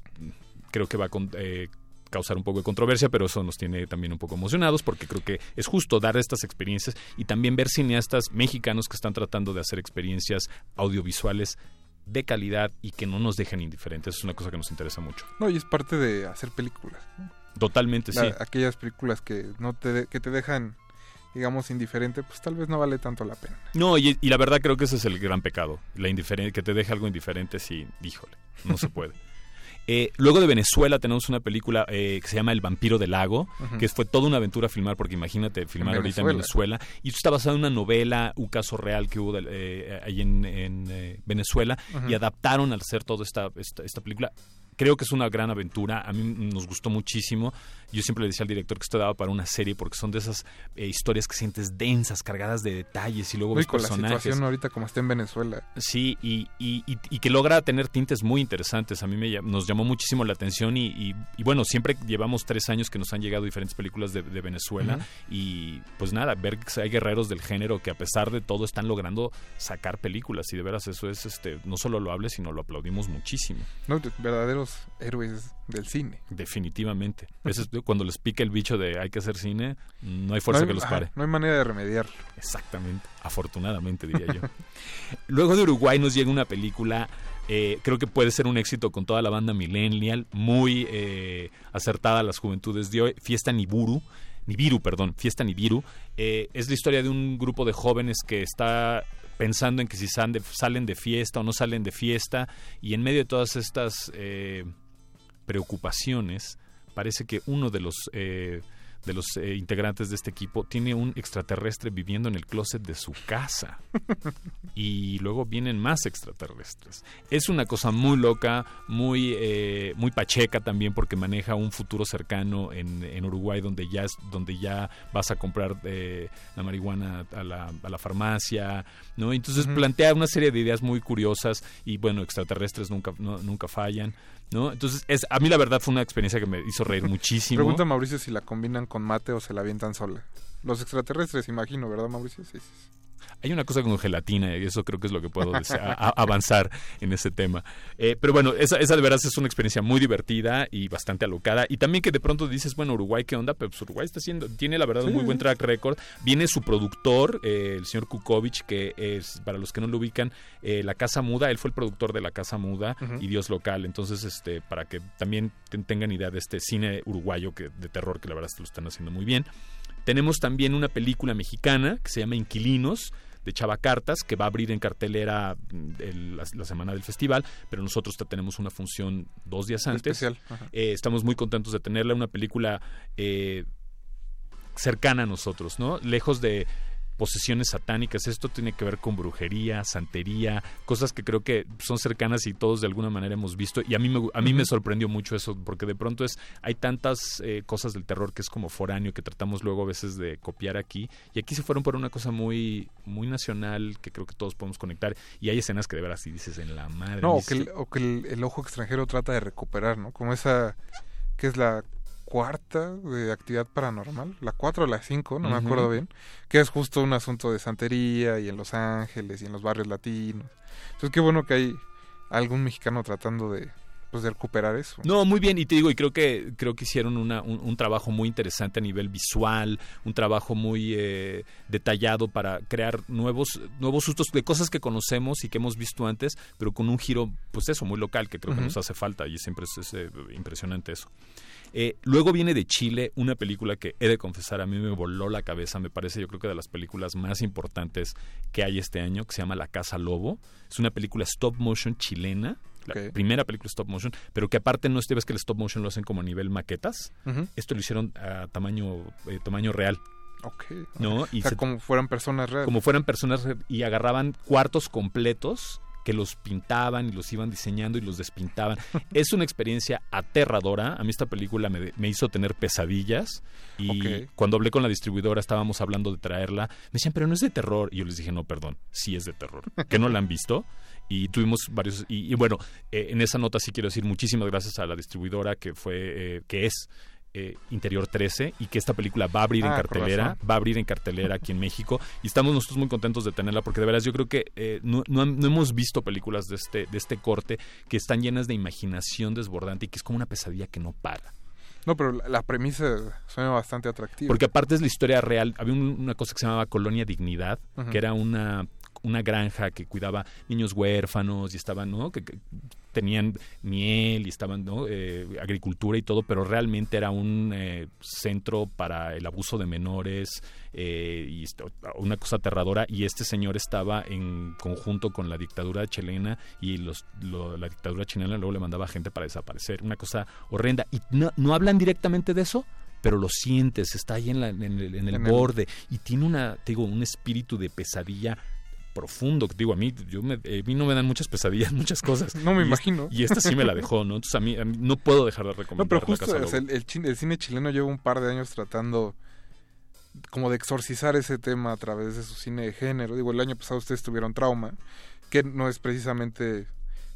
creo que va a con- eh, causar un poco de controversia, pero eso nos tiene también un poco emocionados porque creo que es justo dar estas experiencias y también ver cineastas mexicanos que están tratando de hacer experiencias audiovisuales de calidad y que no nos dejen indiferentes. Es una cosa que nos interesa mucho. No, y es parte de hacer películas. ¿no? Totalmente, La- sí. Aquellas películas que no te de- que te dejan, digamos, indiferente, pues tal vez no vale tanto la pena. No, y, y la verdad creo que ese es el gran pecado. La indiferencia, que te deje algo indiferente, sí, híjole, no se puede. Eh, luego de Venezuela tenemos una película eh, que se llama El vampiro del lago, que fue toda una aventura filmar, porque imagínate filmar En ahorita en Venezuela. Y esto está basado en una novela, un caso real que hubo de- eh, ahí en, en, eh, Venezuela, y adaptaron al hacer toda esta, esta, esta película. Creo que es una gran aventura, a mí nos gustó muchísimo. Yo siempre le decía al director que esto daba para una serie, porque son de esas eh, historias que sientes densas, cargadas de detalles, y luego ves con la personajes. situación ahorita como está en Venezuela. Sí, y, y, y- y que logra tener tintes muy interesantes. A mí me, nos llamó muchísimo la atención y, y- y bueno, siempre llevamos tres años que nos han llegado diferentes películas de, de Venezuela y pues nada, ver que hay guerreros del género que a pesar de todo están logrando sacar películas y de veras eso es, este, no solo lo hable, sino lo aplaudimos muchísimo. No, de- verdaderos héroes del cine. Definitivamente. Es cuando les pica el bicho de hay que hacer cine, no hay fuerza No hay- que los ajá, pare. no hay manera de remediarlo. Exactamente, afortunadamente diría yo. Luego de Uruguay nos llega una película, eh, creo que puede ser un éxito con toda la banda millennial, muy eh, acertada a las juventudes de hoy, Fiesta Nibiru. Nibiru, perdón, Fiesta Nibiru. Eh, es la historia de un grupo de jóvenes que está pensando en que si salen de, salen de fiesta o no salen de fiesta y en medio de todas estas eh, preocupaciones parece que uno de los eh, de los eh, integrantes de este equipo tiene un extraterrestre viviendo en el closet de su casa. Y luego vienen más extraterrestres. Es una cosa muy loca muy eh, muy pacheca también porque maneja un futuro cercano en, en Uruguay donde ya es, donde ya vas a comprar eh, la marihuana a la, a la farmacia no entonces plantea una serie de ideas muy curiosas y bueno extraterrestres nunca no- nunca fallan no entonces es a mí la verdad fue una experiencia que me hizo reír muchísimo Pregunta a Mauricio si la combinan con mate o se la avientan sola. Los extraterrestres, imagino, ¿verdad, Mauricio? Sí, sí. Hay una cosa con gelatina y eso creo que es lo que puedo avanzar en ese tema. Eh, pero bueno, esa, esa de veras es una experiencia muy divertida y bastante alocada. Y también que de pronto dices, bueno, Uruguay, ¿qué onda? Pero pues Uruguay está haciendo, tiene la verdad un Sí. muy buen track record. Viene su productor, eh, el señor Kukovic, que es, para los que no lo ubican, eh, La Casa Muda. Él fue el productor de La Casa Muda y Dios Local. Entonces, este, para que también ten- tengan idea de este cine uruguayo que, de terror que la verdad lo están haciendo muy bien. Tenemos también una película mexicana que se llama Inquilinos de Chava Cartas, que va a abrir en cartelera mm, el- la, la semana del festival, pero nosotros te- tenemos una función dos días antes. Eh, estamos muy contentos de tenerla, una película eh, cercana a nosotros, ¿no? Lejos de posesiones satánicas, esto tiene que ver con brujería, santería, cosas que creo que son cercanas y todos de alguna manera hemos visto. Y a mí me, a mí me sorprendió mucho eso porque de pronto es hay tantas eh, cosas del terror que es como foráneo que tratamos luego a veces de copiar aquí. Y aquí se fueron por una cosa muy muy nacional que creo que todos podemos conectar. Y hay escenas que de veras si dices en la madre No, o que, el, o que el, el ojo extranjero trata de recuperar, ¿no? Como esa que es la cuarta de actividad paranormal, la cuatro o la cinco, no me acuerdo bien, que es justo un asunto de santería y en Los Ángeles y en los barrios latinos. Entonces qué bueno que hay algún mexicano tratando de pues de recuperar eso. No, muy bien, y te digo, y creo que creo que hicieron una, un, un, trabajo muy interesante a nivel visual, un trabajo muy eh, detallado para crear nuevos nuevos sustos de cosas que conocemos y que hemos visto antes, pero con un giro, pues eso, muy local, que creo uh -huh. que nos hace falta y siempre es, es eh, impresionante eso. Eh, luego viene de Chile una película que he de confesar a mí me voló la cabeza, me parece yo creo que de las películas más importantes que hay este año, que se llama La Casa Lobo. Es una película stop motion chilena, la okay. primera película stop motion, pero que aparte no ves que el stop motion lo hacen como a nivel maquetas. Uh -huh. Esto lo hicieron a tamaño, eh, tamaño real. Okay. ¿No? Y o sea, se, como fueran personas reales. Como fueran personas y agarraban cuartos completos que los pintaban y los iban diseñando y los despintaban. es una experiencia aterradora. A mí esta película me, me hizo tener pesadillas y okay. cuando hablé con la distribuidora estábamos hablando de traerla. Me decían, pero no es de terror. Y yo les dije, no, perdón, sí es de terror. ¿Que no la han visto? y tuvimos varios y, y bueno eh, en esa nota sí quiero decir muchísimas gracias a la distribuidora que fue eh, que es eh, Interior 13 y que esta película va a abrir ah, en cartelera, va a abrir en cartelera aquí en México y estamos nosotros muy contentos de tenerla porque de veras yo creo que eh, no, no, no, hemos visto películas de este, de este corte que están llenas de imaginación desbordante y que es como una pesadilla que no para. No, pero la, la premisa suena bastante atractiva. Porque aparte es la historia real. Había un, una cosa que se llamaba Colonia Dignidad, uh -huh. que era una una granja que cuidaba niños huérfanos y estaban, ¿no? Que, que tenían miel y estaban, ¿no? Eh, agricultura y todo, pero realmente era un eh, centro para el abuso de menores eh, y una cosa aterradora. Y este señor estaba en conjunto con la dictadura chilena y los, lo, la dictadura chilena luego le mandaba gente para desaparecer. Una cosa horrenda. Y no, no hablan directamente de eso, pero lo sientes, está ahí en, la, en el, en el borde y tiene una, te digo, un espíritu de pesadilla profundo. Digo, a mí, yo me, eh, a mí no me dan muchas pesadillas, muchas cosas. no me y imagino. Es, y esta sí me la dejó, ¿no? Entonces a mí, a mí no puedo dejar de recomendar. No, pero justo es el, el, cine, el, cine chileno lleva un par de años tratando como de exorcizar ese tema a través de su cine de género. Digo, el año pasado ustedes tuvieron trauma, que no es precisamente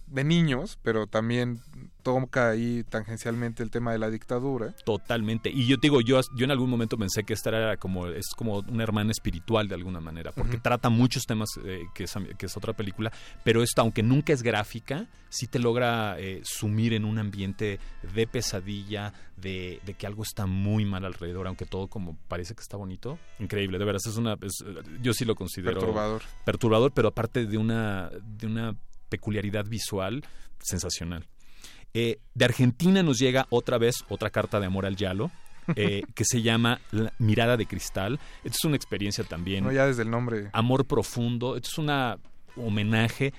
de niños, pero también toca ahí tangencialmente el tema de la dictadura. Totalmente. Y yo te digo, yo, yo en algún momento pensé que esta era como, es como una hermana espiritual de alguna manera, porque uh -huh. trata muchos temas eh, que, es, que es otra película, pero esta, aunque nunca es gráfica, sí te logra eh, sumir en un ambiente de pesadilla, de, de, que algo está muy mal alrededor, aunque todo como parece que está bonito. Increíble, de veras, es una, es, yo sí lo considero perturbador. Perturbador, pero aparte de una, de una peculiaridad visual sensacional. Eh, de Argentina nos llega otra vez otra carta de amor al Yalo. Eh, que se llama La Mirada de Cristal. Esto es una experiencia también. No, ya desde el nombre. Amor profundo. Esto es un homenaje.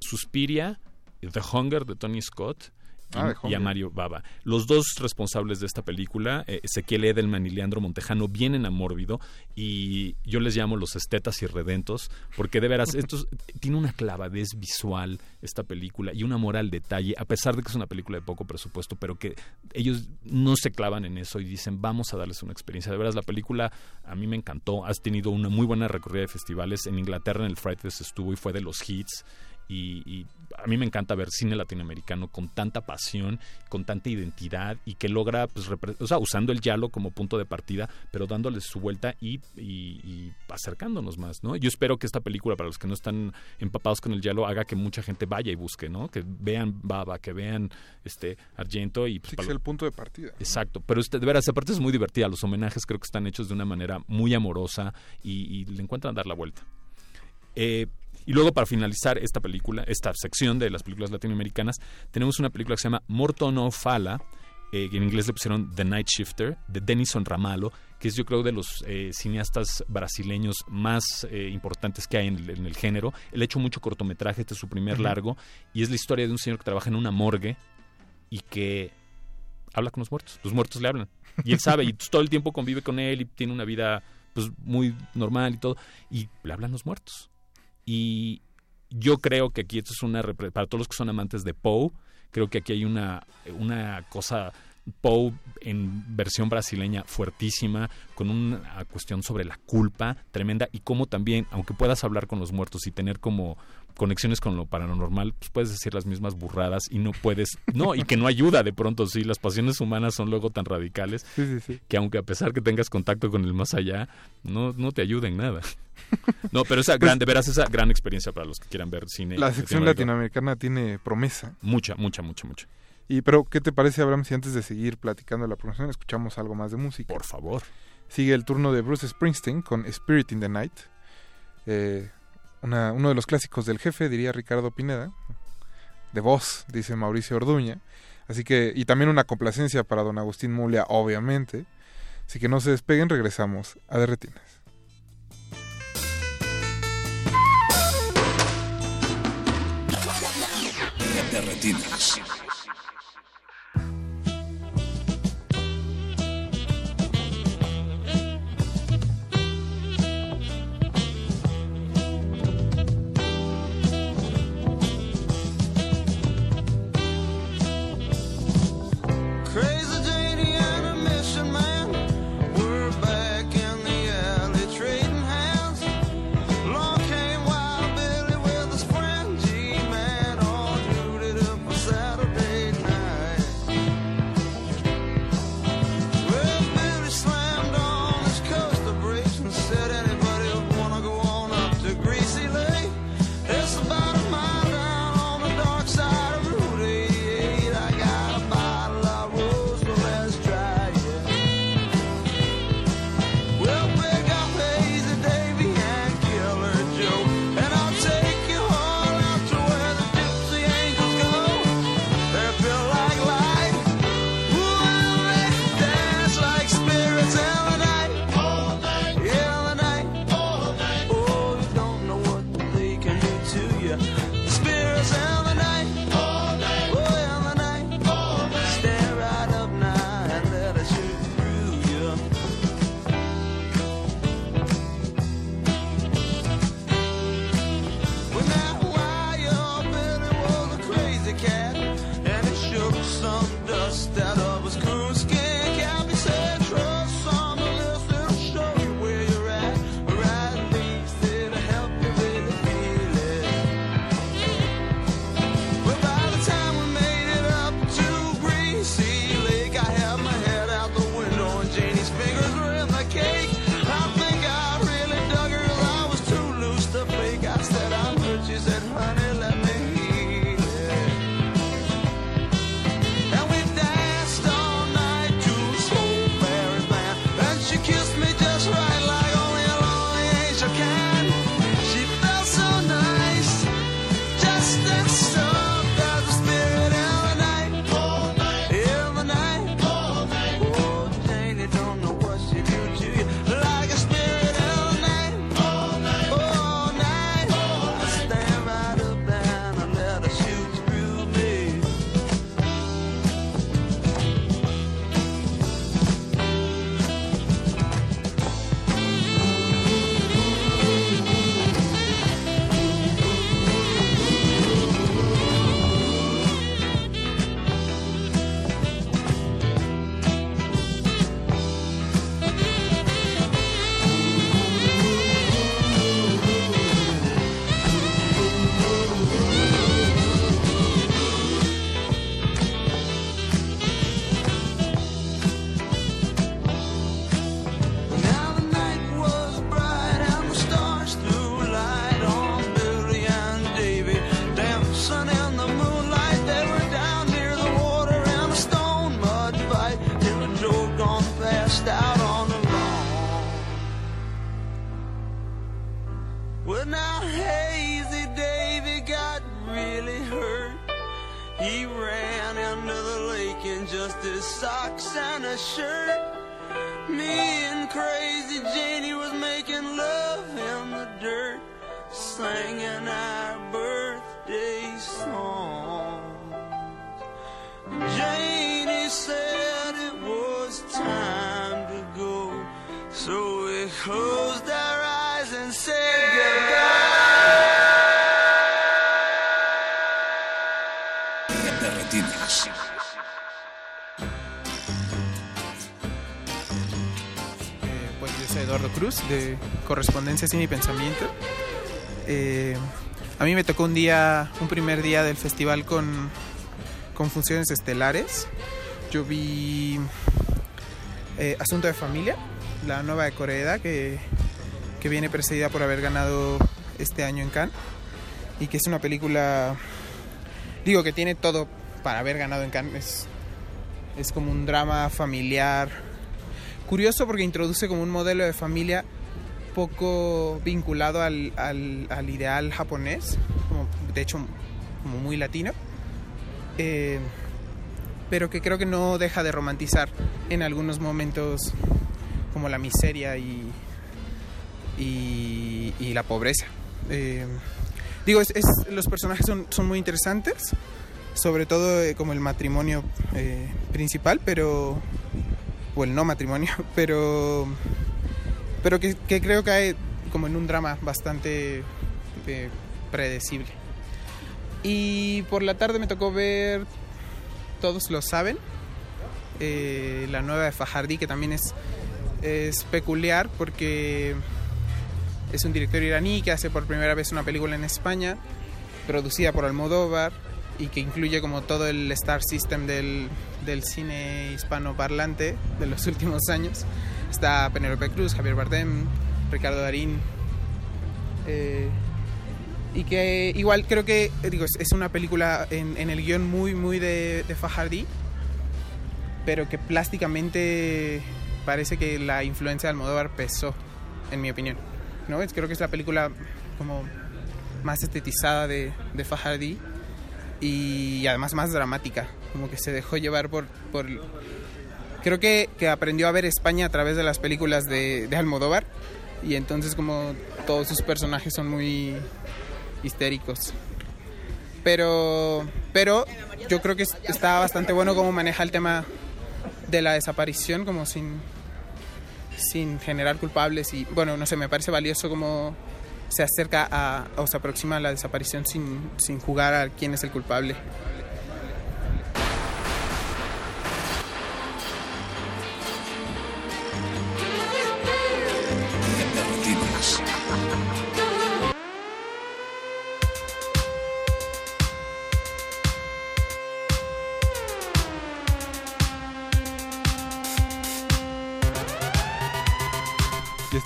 Suspiria, The Hunger de Tony Scott Ah, y, a Mario Baba. Los dos responsables de esta película, eh, Ezequiel Edelman y Leandro Montejano, vienen a Mórbido y yo les llamo los estetas irredentos, porque de veras, esto tiene una clavadez visual esta película y un amor al detalle, a pesar de que es una película de poco presupuesto, pero que ellos no se clavan en eso y dicen, vamos a darles una experiencia. De veras, la película a mí me encantó, has tenido una muy buena recorrida de festivales. En Inglaterra, en el Fright Fest estuvo y fue de los hits. Y, y, a mí me encanta ver cine latinoamericano con tanta pasión, con tanta identidad y que logra, pues, o sea, usando el yalo como punto de partida, pero dándole su vuelta y, y, y, acercándonos más, ¿no? Yo espero que esta película, para los que no están empapados con el yalo, haga que mucha gente vaya y busque, ¿no? Que vean Baba, que vean este Argento y... Pues, sí, que es el punto de partida. ¿no? Exacto, pero este, de veras, aparte es muy divertida, los homenajes creo que están hechos de una manera muy amorosa y, le encuentran dar la vuelta. Eh, y luego, para finalizar esta película, esta sección de las películas latinoamericanas, tenemos una película que se llama Morto no Fala, eh, en inglés le pusieron The Night Shifter, de Denison Ramalo, que es yo creo de los eh, cineastas brasileños más eh, importantes que hay en el, en el, género. Él ha hecho mucho cortometraje, este es su primer uh -huh. largo, y es la historia de un señor que trabaja en una morgue y que habla con los muertos. Los muertos le hablan. Y él sabe, y todo el tiempo convive con él y tiene una vida pues muy normal y todo, y le hablan los muertos. Y yo creo que aquí esto es una para todos los que son amantes de Poe, creo que aquí hay una, una cosa Poe en versión brasileña fuertísima, con una cuestión sobre la culpa tremenda y cómo también, aunque puedas hablar con los muertos y tener como conexiones con lo paranormal, pues puedes decir las mismas burradas y no puedes, no, y que no ayuda de pronto, sí, las pasiones humanas son luego tan radicales sí, sí, sí. que aunque a pesar que tengas contacto con el más allá, no, no te ayuda en nada. No, pero esa pues gran, de veras, esa gran experiencia para los que quieran ver cine. La sección latinoamericana tiene promesa. Mucha, mucha, mucha, mucha. Y pero, ¿qué te parece, Abraham, si antes de seguir platicando la promoción escuchamos algo más de música? Por favor. Sigue el turno de Bruce Springsteen con Spirit in the Night. Eh, una, uno de los clásicos del jefe, diría Ricardo Pineda, de voz, dice Mauricio Orduña. Así que, y también una complacencia para don Agustín Mulia, obviamente. Así que no se despeguen, regresamos a Derretinas. Derretinas. influencias en mi pensamiento. Eh, a mí me tocó un día, un primer día del festival con, con funciones estelares. Yo vi eh, Asunto de Familia, la nueva de Corea, que, que viene precedida por haber ganado este año en Cannes. Y que es una película, digo, que tiene todo para haber ganado en Cannes. Es, es como un drama familiar. Curioso porque introduce como un modelo de familia poco vinculado al, al, al ideal japonés, como, de hecho como muy latino, eh, pero que creo que no deja de romantizar en algunos momentos como la miseria y, y, la pobreza. Eh, digo, los personajes son, son muy interesantes, sobre todo eh, como el matrimonio principal, pero o el no matrimonio, pero pero que, que creo hay como en un drama bastante eh, predecible. Y por la tarde me tocó ver Todos lo saben, eh, la nueva de Fajardi, que también es, es peculiar porque es un director iraní que hace por primera vez una película en España, producida por Almodóvar y que incluye como todo el star system del, del cine hispanoparlante de los últimos años. Está Penélope Cruz, Javier Bardem, Ricardo Darín. Eh, y que igual creo que digo, es, es una película en, el guion muy, muy de, de Fajardi, pero que plásticamente parece que la influencia de Almodóvar pesó, en mi opinión. ¿no? Creo que es la película como más estetizada de, de Fajardi y además más dramática, como que se dejó llevar por creo que, que aprendió a ver España a través de las películas de, de Almodóvar y entonces como todos sus personajes son muy histéricos. Pero, pero yo creo que está bastante bueno cómo maneja el tema de la desaparición, como sin, sin generar culpables y bueno, no sé, me parece valioso como se acerca a, o se aproxima a la desaparición sin, sin jugar a quién es el culpable.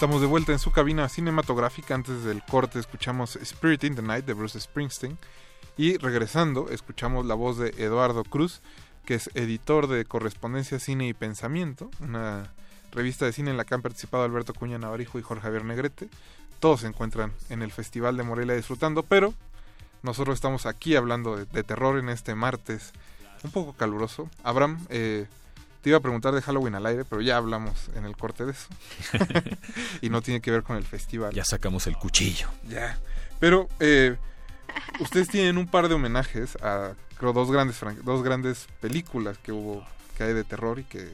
Estamos de vuelta en su cabina cinematográfica. Antes del corte escuchamos Spirit in the Night de Bruce Springsteen. Y regresando, escuchamos la voz de Eduardo Cruz, que es editor de Correspondencia Cine y Pensamiento, una revista de cine en la que han participado Alberto Cuña Navarijo y Jorge Javier Negrete. Todos se encuentran en el Festival de Morelia disfrutando, pero nosotros estamos aquí hablando de, terror en este martes un poco caluroso. Abraham, eh, te iba a preguntar de Halloween al aire, pero ya hablamos en el corte de eso. y no tiene que ver con el festival. Ya sacamos el cuchillo. Ya. Pero eh, ustedes tienen un par de homenajes a creo, dos grandes dos grandes películas que hubo que hay de terror y que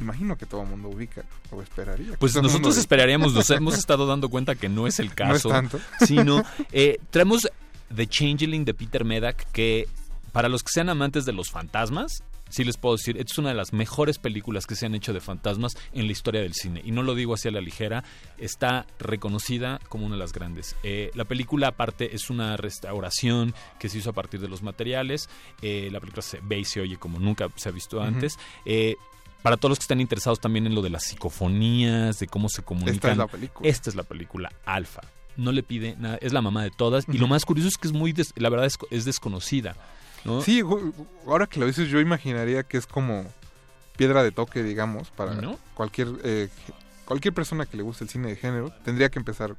imagino que todo el mundo ubica o esperaría. Pues nosotros esperaríamos, nos hemos estado dando cuenta que no es el caso. No es tanto. Sino, eh, traemos The Changeling de Peter Medak, que para los que sean amantes de los fantasmas, sí les puedo decir, es una de las mejores películas que se han hecho de fantasmas en la historia del cine. Y no lo digo así a la ligera, está reconocida como una de las grandes. Eh, la película aparte es una restauración que se hizo a partir de los materiales. Eh, la película se ve y se oye como nunca se ha visto antes. Uh -huh. eh, para todos los que están interesados también en lo de las psicofonías, de cómo se comunican. Esta es la película. Esta es la película Alfa. No le pide nada, es la mamá de todas. Uh -huh. Y lo más curioso es que es muy, des, la verdad es, es desconocida. ¿No? Sí, ahora que lo dices yo imaginaría que es como piedra de toque, digamos, para ¿No? cualquier eh, cualquier persona que le guste el cine de género. Tendría que empezar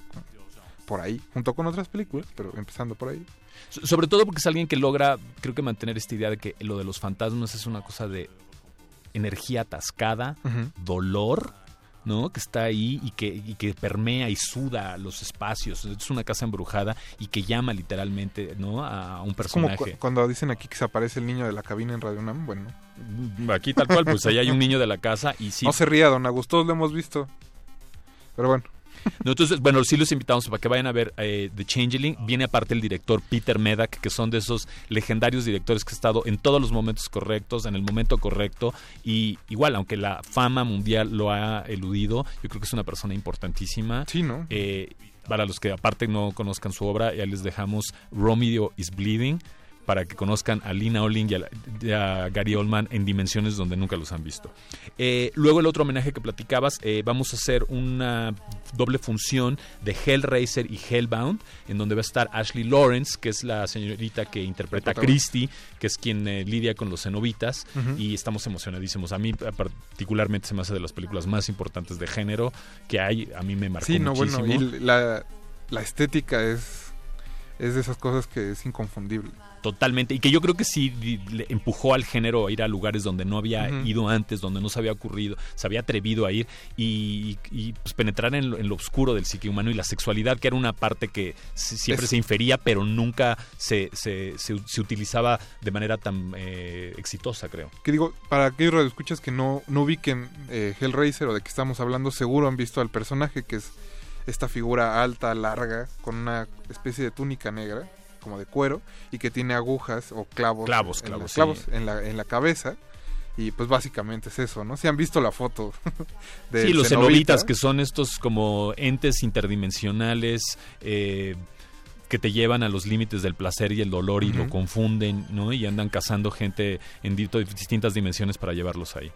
por ahí, junto con otras películas, pero empezando por ahí. Sobre todo porque es alguien que logra, creo que mantener esta idea de que lo de los fantasmas es una cosa de energía atascada, uh -huh. dolor, ¿no? Que está ahí y que, y que permea y suda los espacios. Es una casa embrujada y que llama literalmente, ¿no? A un personaje. Es como cu cuando dicen aquí que se aparece el niño de la cabina en Radio Nam, bueno. Aquí tal cual, pues ahí hay un niño de la casa y sí. No se ría, don Augusto, lo hemos visto. Pero bueno. No, entonces, bueno, sí los invitamos para que vayan a ver eh, The Changeling. Viene aparte el director Peter Medak, que son de esos legendarios directores que ha estado en todos los momentos correctos, en el momento correcto. Y igual, aunque la fama mundial lo ha eludido, yo creo que es una persona importantísima. Sí, ¿no? Eh, para los que aparte no conozcan su obra, ya les dejamos Romeo is Bleeding para que conozcan a Lina Olin y a, Gary Oldman en dimensiones donde nunca los han visto. Eh, luego el otro homenaje que platicabas, eh, vamos a hacer una doble función de Hellraiser y Hellbound, en donde va a estar Ashley Lawrence, que es la señorita que interpreta a. Christie, que es quien eh, lidia con los cenobitas, y estamos emocionadísimos. A mí particularmente se me hace de las películas más importantes de género que hay, a mí me marcó Sí, no, muchísimo. bueno, y la, la estética es, es de esas cosas que es inconfundible. Totalmente, y que yo creo que sí le empujó al género a ir a lugares donde no había ido antes, donde no se había ocurrido, se había atrevido a ir y, y, pues, penetrar en lo, en lo oscuro del psique humano y la sexualidad, que era una parte que si- siempre Es- se infería, pero nunca se, se, se- se utilizaba de manera tan eh, exitosa, creo. Que digo, para aquellos radioescuchas que no, no ubiquen eh, Hellraiser o de que estamos hablando, seguro han visto al personaje que es esta figura alta, larga, con una especie de túnica negra, como de cuero, y que tiene agujas o clavos, Clavos, en clavos, sí. clavos en, la, en la cabeza. Y pues básicamente es eso, ¿no? Si han visto la foto de sí, los cenobitas, que son estos como entes interdimensionales eh, que te llevan a los límites del placer y el dolor y lo confunden, ¿no? Y andan cazando gente en di- distintas dimensiones para llevarlos ahí.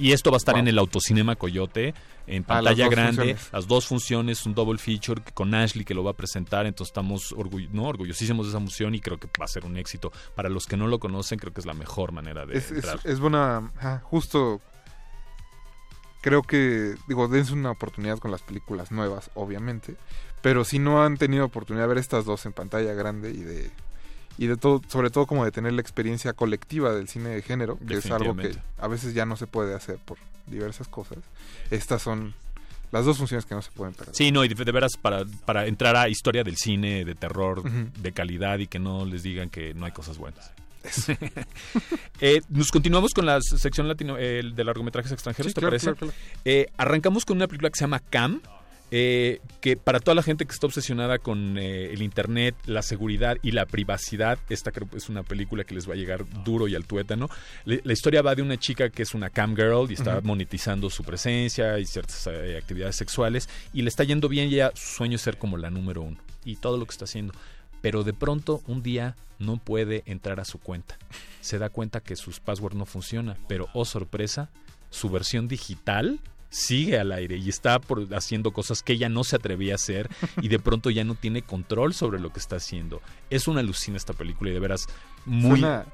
Y esto va a estar Wow. en el Autocinema Coyote, en Ah, las pantalla grande, funciones. las dos funciones, un double feature con Ashley que lo va a presentar, entonces estamos orgull- ¿no? orgullosísimos de esa función y creo que va a ser un éxito. Para los que no lo conocen, creo que es la mejor manera de es, es, entrar. es buena, ajá, justo creo que, digo, dense una oportunidad con las películas nuevas, obviamente, pero si no han tenido oportunidad de ver estas dos en pantalla grande y de y de todo, sobre todo como de tener la experiencia colectiva del cine de género, que es algo que a veces ya no se puede hacer por diversas cosas. Estas son las dos funciones que no se pueden perder. Sí, no, y de, de veras para, para entrar a historia del cine de terror de calidad y que no les digan que no hay cosas buenas. Eh, nos continuamos con la sección latino eh, de largometrajes extranjeros, Sí, ¿te claro, parece? claro, claro. Eh, arrancamos con una película que se llama Cam. Eh, que para toda la gente que está obsesionada con eh, el internet, la seguridad y la privacidad, esta creo es una película que les va a llegar duro y al tuétano. Le- la historia va de una chica que es una cam girl y está monetizando su presencia y ciertas eh, actividades sexuales y le está yendo bien y ella su sueño es ser como la número uno y todo lo que está haciendo. Pero de pronto un día no puede entrar a su cuenta. Se da cuenta que sus passwords no funcionan, pero oh sorpresa, su versión digital sigue al aire y está por haciendo cosas que ella no se atrevía a hacer y de pronto ya no tiene control sobre lo que está haciendo. Es una alucina esta película y de veras muy Suena,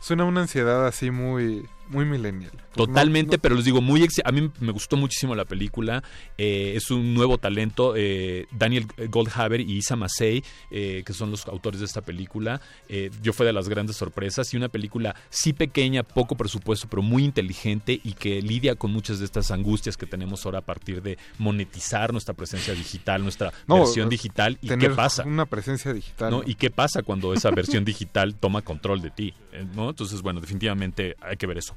suena una ansiedad así muy muy millennial. Totalmente, No- no- pero les digo, muy a mí me gustó muchísimo la película. eh, es un nuevo talento. eh, Daniel Goldhaber y Isa Masei, eh, que son los autores de esta película. eh, yo fue de las grandes sorpresas. Y una película sí pequeña, poco presupuesto, pero muy inteligente y que lidia con muchas de estas angustias que tenemos ahora a partir de monetizar nuestra presencia digital, nuestra No, versión digital. ¿Y tener qué pasa? Una presencia digital. ¿no? ¿no? ¿Y qué pasa cuando esa versión digital toma control de ti? eh, ¿no? Entonces, bueno, definitivamente hay que ver eso.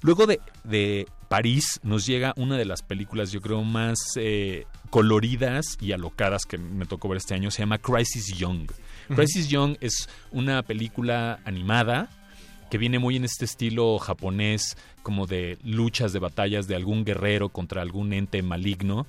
Luego de, de París nos llega una de las películas, yo creo, más eh, coloridas y alocadas que me tocó ver este año. Se llama Crisis Young. Crisis Young es una película animada que viene muy en este estilo japonés, como de luchas, de batallas de algún guerrero contra algún ente maligno.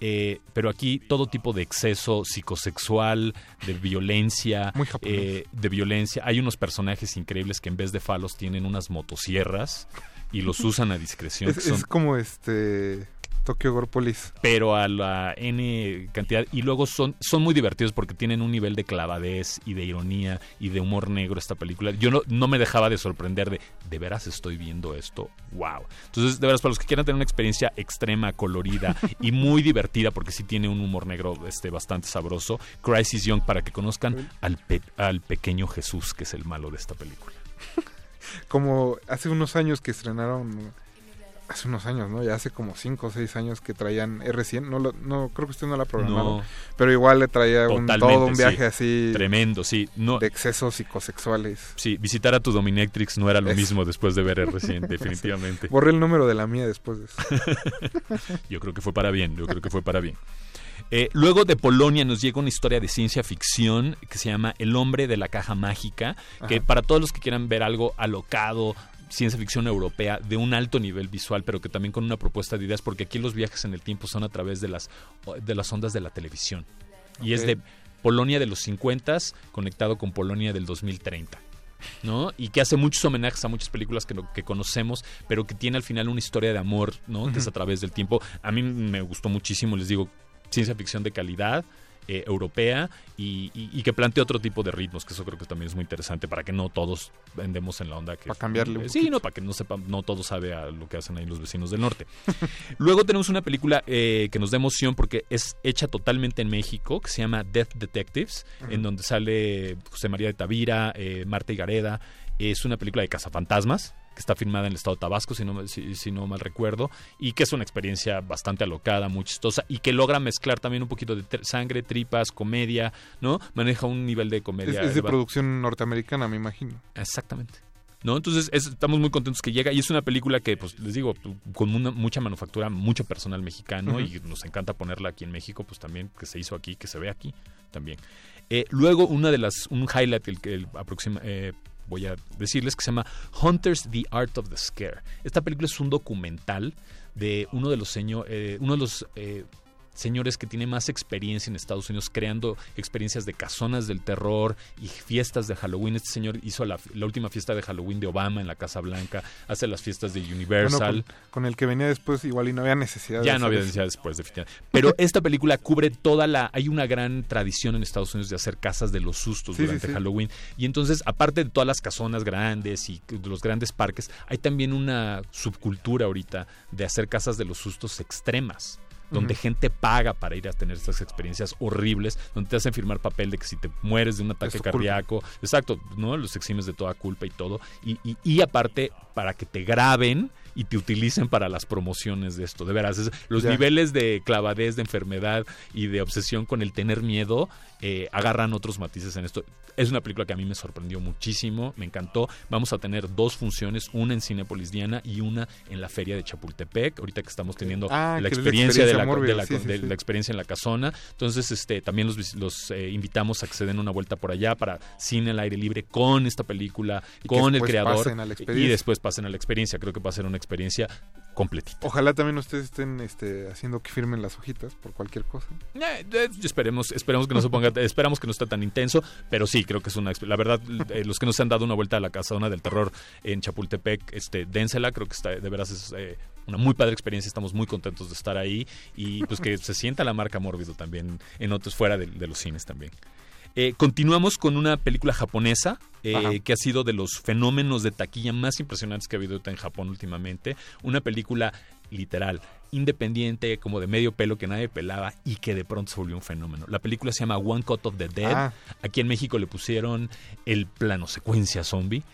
Eh, pero aquí todo tipo de exceso psicosexual, de violencia, Muy eh, de violencia. Hay unos personajes increíbles que en vez de falos tienen unas motosierras y los usan a discreción. Es, que son- es como este Tokyo Gore Police. pero a la N cantidad. Y luego son, son muy divertidos porque tienen un nivel de clavadez y de ironía y de humor negro esta película. Yo no, no me dejaba de sorprender de, ¿de veras estoy viendo esto? ¡Wow! Entonces, de veras, para los que quieran tener una experiencia extrema, colorida y muy divertida, porque sí tiene un humor negro este, bastante sabroso, Crisis Young, para que conozcan al, pe- al pequeño Jesús, que es el malo de esta película. Como hace unos años que estrenaron, hace unos años, ¿no? Ya hace como 5 o 6 años que traían R100. No, lo- no creo que usted no la ha programado. No. Pero igual le traía un, todo un viaje sí. así Tremendo, sí. No, de excesos psicosexuales. Sí, visitar a tu Dominatrix no era lo Es- mismo después de ver recién, definitivamente. Borré el número de la mía después de eso. Yo creo que fue para bien, yo creo que fue para bien. Eh, luego de Polonia nos llega una historia de ciencia ficción que se llama El hombre de la caja mágica, que Ajá. para todos los que quieran ver algo alocado, ciencia ficción europea de un alto nivel visual, pero que también con una propuesta de ideas, porque aquí los viajes en el tiempo son a través de las, de las ondas de la televisión. Y es de Polonia de los 50 conectado con Polonia del 2030. ¿no? Y que hace muchos homenajes a muchas películas que, que conocemos, pero que tiene al final una historia de amor, ¿no? Que es a través del tiempo. A mí me gustó muchísimo, les digo, ciencia ficción de calidad. Eh, europea y, y- y que plantea otro tipo de ritmos, que eso creo que también es muy interesante para que no todos vendemos en la onda que... Para cambiarle un Eh, Sí, no, para que no sepan, no todo sabe a lo que hacen ahí los vecinos del norte. Luego tenemos una película eh, que nos da emoción porque es hecha totalmente en México, que se llama Death Detectives, en donde sale José María de Tavira, eh, Marta Higareda. Es una película de cazafantasmas que está filmada en el estado de Tabasco, si no, si, si no mal recuerdo, y que es una experiencia bastante alocada, muy chistosa, y que logra mezclar también un poquito de sangre, tripas, comedia, ¿no? Maneja un nivel de comedia. es de producción norteamericana, me imagino. Exactamente. ¿No? Entonces es- estamos muy contentos que llega y es una película que, pues les digo, con una- mucha manufactura, mucho personal mexicano y nos encanta ponerla aquí en México, pues también que se hizo aquí, que se ve aquí también. Eh, luego una de las, un highlight el que el aproxima, eh, voy a decirles que se llama Hunters the Art of the Scare. Esta película es un documental de uno de los señor, eh, uno de los eh, señores que tiene más experiencia en Estados Unidos creando experiencias de casonas del terror y fiestas de Halloween. Este señor hizo la, la última fiesta de Halloween de Obama en la Casa Blanca, hace las fiestas de Bueno, Universal. con, con el que venía después igual y no había necesidad de Ya no había eso. necesidad después, definitivamente. Pero esta película cubre toda la... Hay una gran tradición en Estados Unidos de hacer casas de los sustos Sí, sí, durante sí. Halloween. Y entonces, aparte de todas las casonas grandes y de los grandes parques, hay también una subcultura ahorita de hacer casas de los sustos extremas. Donde gente paga para ir a tener estas experiencias horribles, donde te hacen firmar papel de que si te mueres de un ataque culpa. cardíaco, exacto, ¿no? Los eximes de toda culpa y todo. Y, y- y aparte, para que te graben y te utilicen para las promociones de esto. De veras, es- los Ya. niveles de clavadez, de enfermedad y de obsesión con el tener miedo eh, agarran otros matices en esto. Es una película que a mí me sorprendió muchísimo, me encantó. Vamos a tener dos funciones, una en Cinépolis Diana y una en la Feria de Chapultepec, ahorita que estamos teniendo Ah, la experiencia, de, la, experiencia de la- mórbida, sí, sí, de sí. la experiencia en la casona. Entonces, este, también los, los eh, invitamos a que se den una vuelta por allá para cine al aire libre con esta película, Y con el creador. y después pasen a la experiencia. Creo que va a ser una experiencia completita. Ojalá también ustedes estén este, haciendo que firmen las hojitas por cualquier cosa. Eh, eh, esperemos, esperemos que no se ponga, esperamos que no esté tan intenso, pero sí, creo que es una, la verdad, eh, los que no se han dado una vuelta a la casona del terror en Chapultepec, este, dénsela, creo que está, de veras es eh, una muy padre experiencia, estamos muy contentos de estar ahí y pues que se sienta la marca mórbido también en otros fuera de, de los cines también. Eh, continuamos con una película japonesa eh, que ha sido de los fenómenos de taquilla más impresionantes que ha habido en Japón últimamente. Una película literal, independiente, como de medio pelo que nadie pelaba y que de pronto se volvió un fenómeno. La película se llama One Cut of the Dead. Ah. Aquí en México le pusieron el plano secuencia zombie.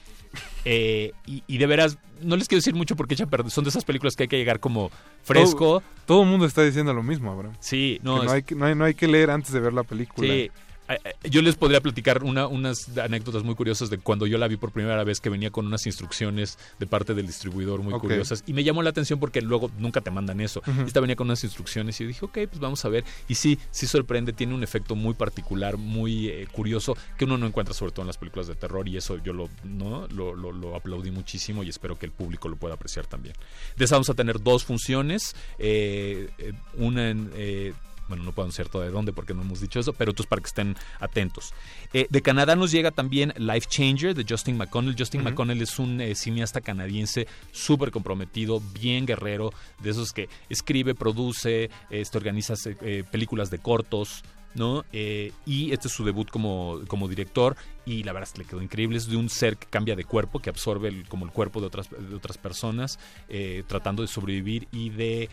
Eh, y, y de veras, no les quiero decir mucho porque son de esas películas que hay que llegar como fresco. Todo, todo el mundo está diciendo lo mismo, Abraham. Sí, No, no, no, es- hay que, no, hay, no hay que leer antes de ver la película. Sí. Eh, eh, Yo les podría platicar una- unas anécdotas muy curiosas de cuando yo la vi por primera vez que venía con unas instrucciones de parte del distribuidor muy curiosas y me llamó la atención porque luego nunca te mandan eso. Esta venía con unas instrucciones y dije, ok, pues vamos a ver. Y sí, sí sorprende, tiene un efecto muy particular, muy eh, curioso que uno no encuentra sobre todo en las películas de terror y eso yo lo, ¿no? lo, lo- lo aplaudí muchísimo y espero que el público lo pueda apreciar también. De esa vamos a tener dos funciones, eh, una en... eh, bueno, no puedo anunciar todo de dónde porque no hemos dicho eso, pero otros para que estén atentos. Eh, de Canadá nos llega también Life Changer de Justin McConnell. Justin Ujú. McConnell es un eh, cineasta canadiense súper comprometido, bien guerrero, de esos que escribe, produce, este, organiza eh, películas de cortos. ¿no? Eh, y este es su debut como, como director y la verdad es que le quedó increíble. Es de un ser que cambia de cuerpo, que absorbe el- como el cuerpo de otras, de otras personas, eh, tratando de sobrevivir y de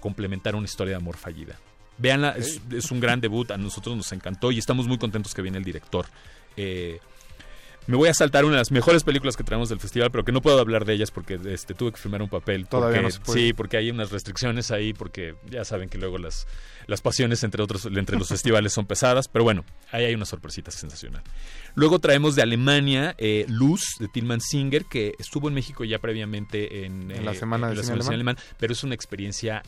complementar una historia de amor fallida. Veanla, es, es un gran debut, a nosotros nos encantó y estamos muy contentos que viene el director. Eh, me voy a saltar una de las mejores películas que traemos del festival, pero que no puedo hablar de ellas porque este, tuve que firmar un papel. Todavía porque- no se puede. Sí, porque hay unas restricciones ahí, porque ya saben que luego las, las pasiones entre, otros, entre los festivales son pesadas, pero bueno, ahí hay una sorpresita sensacional. Luego traemos de Alemania eh, Luz, de Tilman Singer, que estuvo en México ya previamente en, En la eh, Semana en de la Cine Semana Alemán. alemán, pero es una experiencia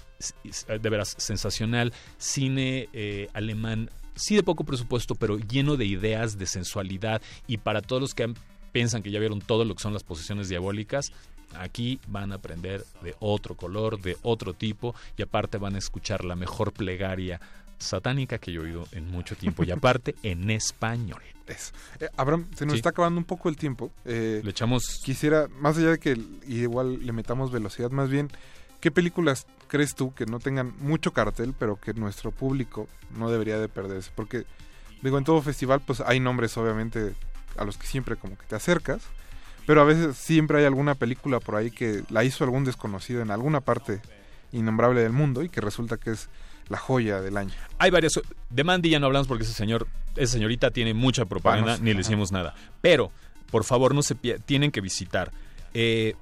de veras sensacional. Cine eh, alemán, sí de poco presupuesto, pero lleno de ideas, de sensualidad y para todos los que han piensan que ya vieron todo lo que son las posesiones diabólicas, aquí van a aprender de otro color, de otro tipo, y aparte van a escuchar la mejor plegaria satánica que yo he oído en mucho tiempo, y aparte en español. Eh, Abraham, se nos Sí. está acabando un poco el tiempo. Eh, Le echamos... Quisiera, más allá de que igual le metamos velocidad, más bien, ¿qué películas crees tú que no tengan mucho cartel, pero que nuestro público no debería de perderse? Porque, digo, en todo festival, pues hay nombres, obviamente, a los que siempre como que te acercas, pero a veces siempre hay alguna película por ahí que la hizo algún desconocido en alguna parte innombrable del mundo y que resulta que es la joya del año. Hay varias. De Mandy ya no hablamos porque ese señor, esa señorita tiene mucha propaganda, ni le hicimos nada. Pero, por favor, no se tienen que visitar. eh,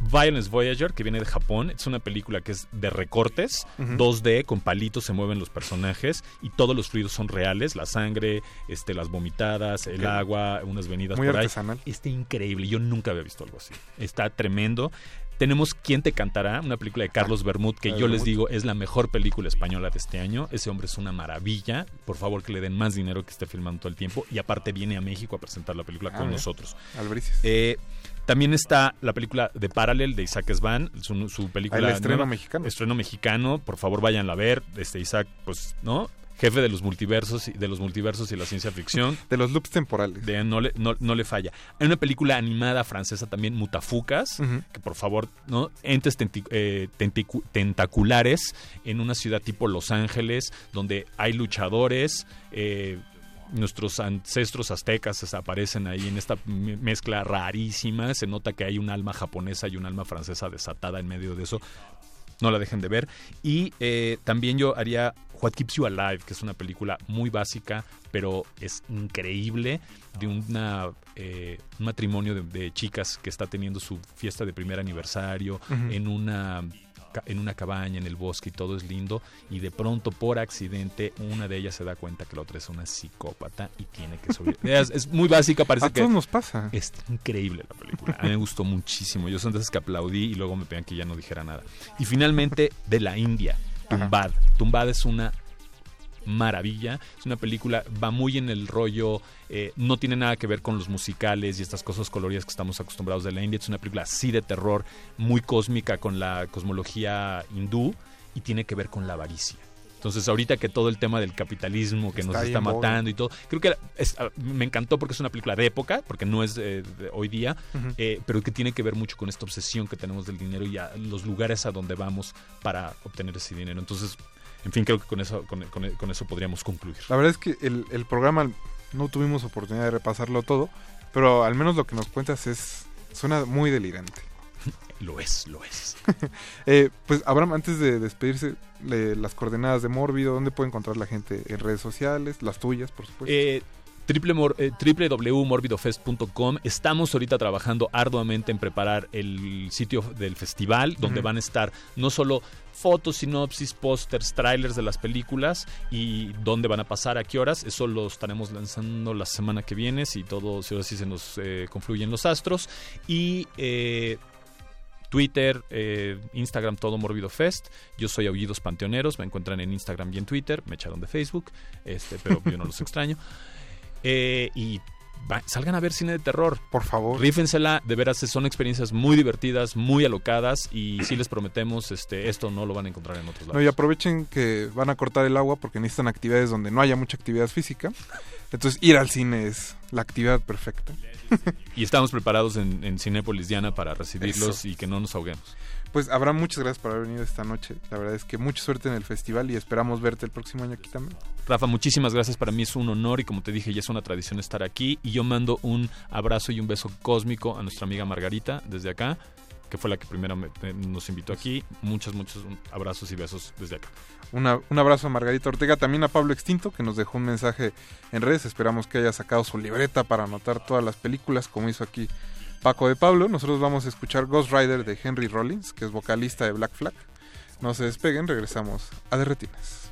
Violence Voyager, que viene de Japón, es una película que es de recortes, Ujú. 2D, con palitos se mueven los personajes y todos los fluidos son reales, la sangre, este, las vomitadas, el agua, unas venidas Muy por ahí. artesanal. Está increíble, yo nunca había visto algo así. Está tremendo. Tenemos ¿Quién te cantará? Una película de Carlos Bermud que yo les digo es la mejor película española de este año. Ese hombre es una maravilla. Por favor que le den más dinero que esté filmando todo el tiempo. Y aparte viene a México a presentar la película Ah, con mira. nosotros. Albrices. Eh, también está la película de Parallel de Isaac Svan, su, su película el estreno nueva. mexicano. Estreno mexicano, por favor váyanla a ver. Este Isaac, pues, ¿no? Jefe de los multiversos y de los multiversos y la ciencia ficción. De los loops temporales. De no le, no, no le falla. Hay una película animada francesa también, Mutafucas, que por favor, ¿no? Entes tenti- eh, tenticu- tentaculares en una ciudad tipo Los Ángeles, donde hay luchadores. eh, Nuestros ancestros aztecas desaparecen ahí en esta me- mezcla rarísima. Se nota que hay un alma japonesa y un alma francesa desatada en medio de eso. No la dejen de ver. Y eh, también yo haría What Keeps You Alive, que es una película muy básica, pero es increíble, de una, eh, un matrimonio de, de chicas que está teniendo su fiesta de primer aniversario en una en una cabaña en el bosque y todo es lindo y de pronto por accidente una de ellas se da cuenta que la otra es una psicópata y tiene que subir. es, es muy básica, parece A que todos nos pasa. es increíble la película. A mí me gustó muchísimo. Yo son de esas que aplaudí y luego me pedían que ya no dijera nada. Y finalmente, de la India, Tumbad. Tumbad es una maravilla. Es una película, va muy en el rollo, eh, no tiene nada que ver con los musicales y estas cosas coloridas que estamos acostumbrados de la India. Es una película así de terror, muy cósmica con la cosmología hindú y tiene que ver con la avaricia. Entonces, ahorita que todo el tema del capitalismo que Está nos está matando y todo, creo que es- ah, me encantó porque es una película de época, porque no es eh, de hoy día, eh, pero que tiene que ver mucho con esta obsesión que tenemos del dinero y a los lugares a donde vamos para obtener ese dinero. Entonces, en fin, creo que con eso, con, con- con eso podríamos concluir. La verdad es que el, el programa no tuvimos oportunidad de repasarlo todo, pero al menos lo que nos cuentas es suena muy delirante. Lo es, lo es. Eh, pues Abraham, antes de despedirse, le- las coordenadas de Mórbido, ¿dónde puede encontrar la gente? En redes sociales, las tuyas, por supuesto. Eh, eh, www.morbidofest.com. Estamos ahorita trabajando arduamente en preparar el sitio del festival, donde van a estar no solo fotos, sinopsis, pósters, trailers de las películas y dónde van a pasar, a qué horas. Eso lo estaremos lanzando la semana que viene, si todo, si ahora sí se nos eh, confluyen los astros. Y eh, Twitter, eh, Instagram, todo Morbido Fest. Yo soy Aullidos Panteoneros. Me encuentran en Instagram y en Twitter. Me echaron de Facebook, este, pero yo no los extraño. Eh, y va- salgan a ver cine de terror. Por favor. Rífensela, de veras son experiencias muy divertidas, muy alocadas y sí les prometemos, este, esto no lo van a encontrar en otros No, lados. y aprovechen que van a cortar el agua porque necesitan actividades donde no haya mucha actividad física. Entonces ir al cine es la actividad perfecta. Y estamos preparados en, en Cinépolis Diana para recibirlos Eso. y que no nos ahoguemos. Pues Abraham, muchas gracias por haber venido esta noche. La verdad es que mucha suerte en el festival y esperamos verte el próximo año aquí también. Rafa, muchísimas gracias. Para mí es un honor y como te dije, ya es una tradición estar aquí. Y yo mando un abrazo y un beso cósmico a nuestra amiga Margarita desde acá, que fue la que primero me- me- nos invitó aquí. Muchos, muchos abrazos y besos desde acá. Una- un abrazo a Margarita Ortega, también a Pablo Extinto, que nos dejó un mensaje en redes. Esperamos que haya sacado su libreta para anotar todas las películas, como hizo aquí Paco de Pablo. Nosotros vamos a escuchar Ghost Rider de Henry Rollins, que es vocalista de Black Flag. No se despeguen, regresamos a Derretinas.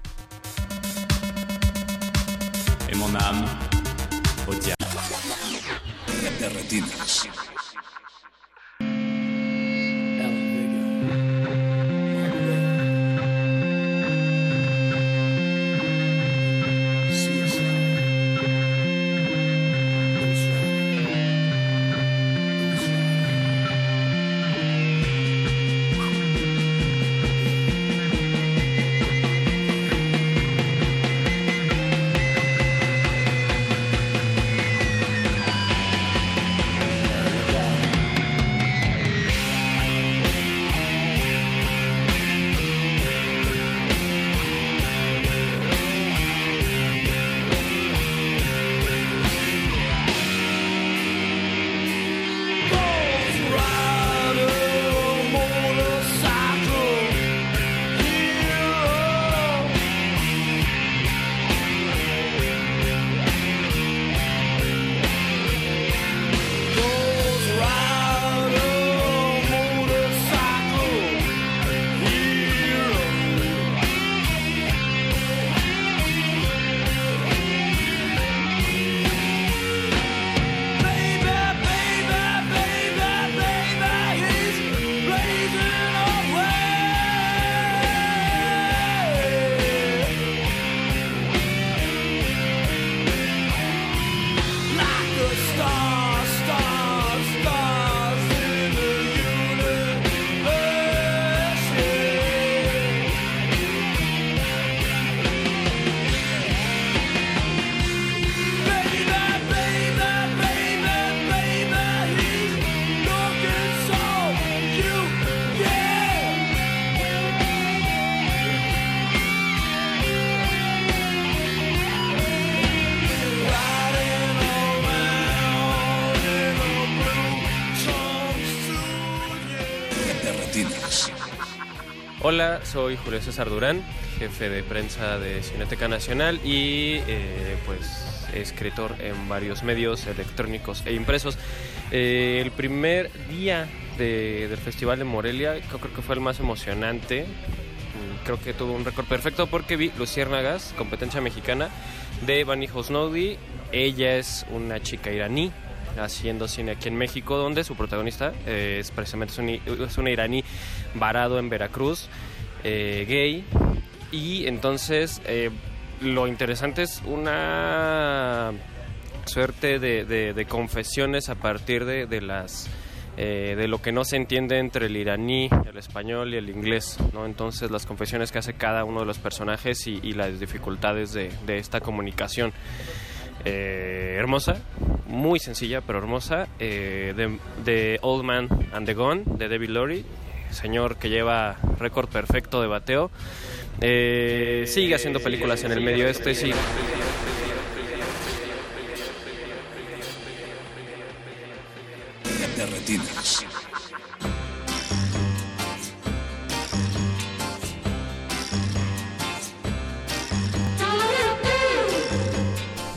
Hola, soy Julio César Durán, jefe de prensa de Cineteca Nacional y eh, pues escritor en varios medios electrónicos e impresos. Eh, el primer día de- del Festival de Morelia yo creo que fue el más emocionante. Mm, Creo que tuvo un récord perfecto porque vi Luciérnagas, competencia mexicana, de Bani Hosnoudi. Ella es una chica iraní haciendo cine aquí en México, donde su protagonista eh, es precisamente es un, i- es un iraní varado en Veracruz, eh, gay. Y entonces eh, lo interesante es una suerte de, confesiones a partir de, de las eh, de lo que no se entiende entre el iraní, el español y el inglés, ¿no? Entonces las confesiones que hace cada uno de los personajes y, y las dificultades de, esta comunicación. Hermosa, muy sencilla pero hermosa, eh, de, Old Man and the Gun, de David Lowry, señor que lleva récord perfecto de bateo. Eh, sigue haciendo películas en el medio este, sí.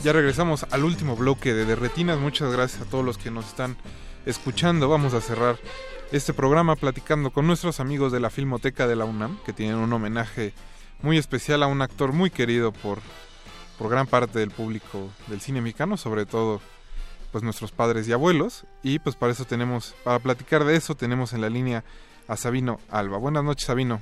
Ya regresamos al último bloque de Derretinas. Muchas gracias a todos los que nos están escuchando. Vamos a cerrar este programa platicando con nuestros amigos de la Filmoteca de la UNAM, que tienen un homenaje muy especial a un actor muy querido por, por gran parte del público del cine mexicano, sobre todo pues nuestros padres y abuelos. Y pues para eso tenemos, para platicar de eso, tenemos en la línea a Sabino Alba. Buenas noches, Sabino.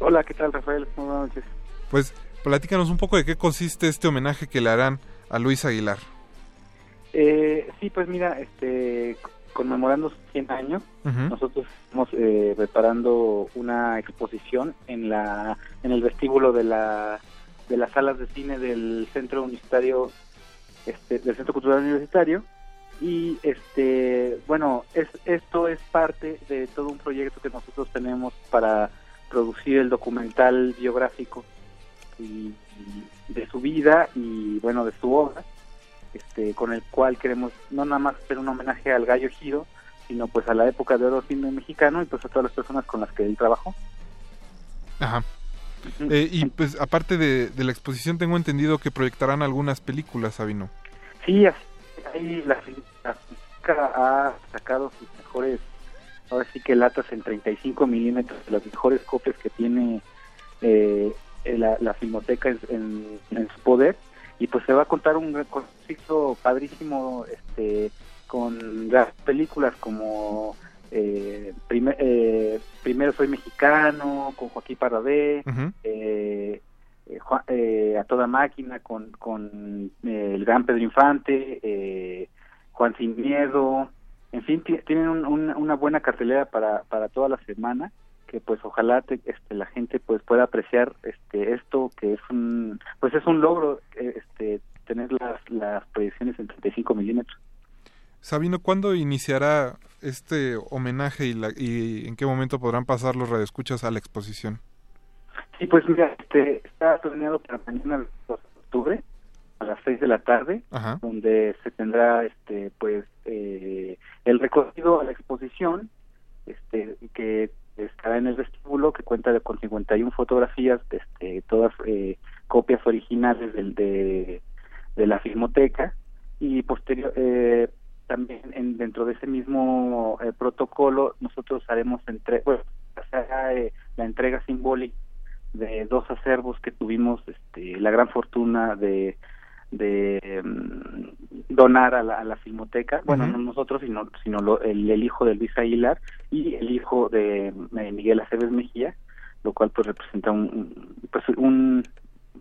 Hola, ¿qué tal, Rafael? Buenas noches. Pues platícanos un poco de qué consiste este homenaje que le harán a Luis Aguilar. Eh, sí, pues mira, este, conmemorando sus 100 años, nosotros estamos eh, preparando una exposición en la en el vestíbulo de la de las salas de cine del Centro Universitario este, del Centro Cultural Universitario. Y este bueno es esto es parte de todo un proyecto que nosotros tenemos para producir el documental biográfico y, y de su vida y bueno de su obra este con el cual queremos no nada más hacer un homenaje al gallo giro sino pues a la época de oro cine mexicano y pues a todas las personas con las que él trabajó Ajá. Eh, y pues aparte de, de la exposición tengo entendido que proyectarán algunas películas, Sabino. Sí, así, ahí la, la ha sacado sus mejores, ahora sí que latas en 35 milímetros, de las mejores copias que tiene eh, la, la Filmoteca en, en- en su poder. Y pues se va a contar un concierto padrísimo este con las películas como eh, eh, Primero Soy Mexicano, con Joaquín Parradé, Ujú. eh, eh, Juan- eh, a toda máquina con, con eh, el gran Pedro Infante, eh, Juan Sin Miedo, en fin, ti- tienen un- una buena cartelera para, para toda la semana que pues ojalá te- este, la gente pues pueda apreciar este esto que es un pues es un logro eh, este tener las, las proyecciones en 35 milímetros Sabino, ¿cuándo iniciará este homenaje y, la- y en qué momento podrán pasar los radioescuchas a la exposición? Sí, pues mira, este, está planeado para mañana, el 2 de octubre, a las 6 de la tarde, Ajá. donde se tendrá, este, pues, eh, el recorrido a la exposición, este, que estará en el vestíbulo, que cuenta con 51 fotografías, este, todas eh, copias originales del, de, la filmoteca, y posterior, eh, también en- dentro de ese mismo eh, protocolo, nosotros haremos entre, bueno, eh, la entrega simbólica de dos acervos que tuvimos este, la gran fortuna de, de mm, donar a la, a la filmoteca, bueno, Ujú. no nosotros, sino, sino lo- el, el hijo de Luis Aguilar y el hijo de eh, Miguel Aceves Mejía, lo cual pues representa un, pues un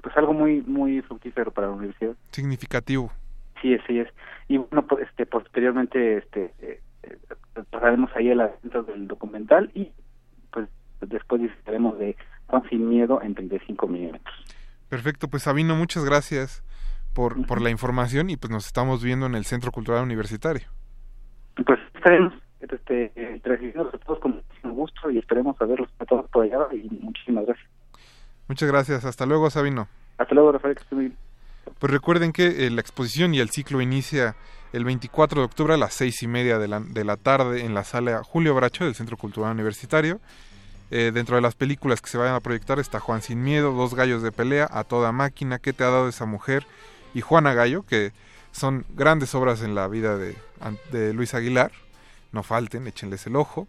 pues algo muy muy fructífero para la universidad. Significativo. Sí, así es. Y bueno, pues, este, posteriormente este, eh, eh, pasaremos ahí a las ventas del documental y pues después disfrutaremos de Juan Sin Miedo en 35 milímetros. Perfecto, pues Sabino, muchas gracias por, por la información y pues nos estamos viendo en el Centro Cultural Universitario. Pues estaremos este, eh, recibiendo a todos con muchísimo gusto y esperemos a verlos a todos por allá y muchísimas gracias. Muchas gracias, hasta luego Sabino. Hasta luego, Rafael, que estés muy bien. Pues recuerden que eh, la exposición y el ciclo inicia el 24 de octubre a las seis y media de la, de la tarde en la sala Julio Bracho del Centro Cultural Universitario. Eh, dentro de las películas que se vayan a proyectar está Juan Sin Miedo, Dos Gallos de Pelea, A Toda Máquina, ¿Qué te ha dado esa mujer? Y Juana Gallo, que son grandes obras en la vida de, Luis Aguilar. No falten, échenles el ojo.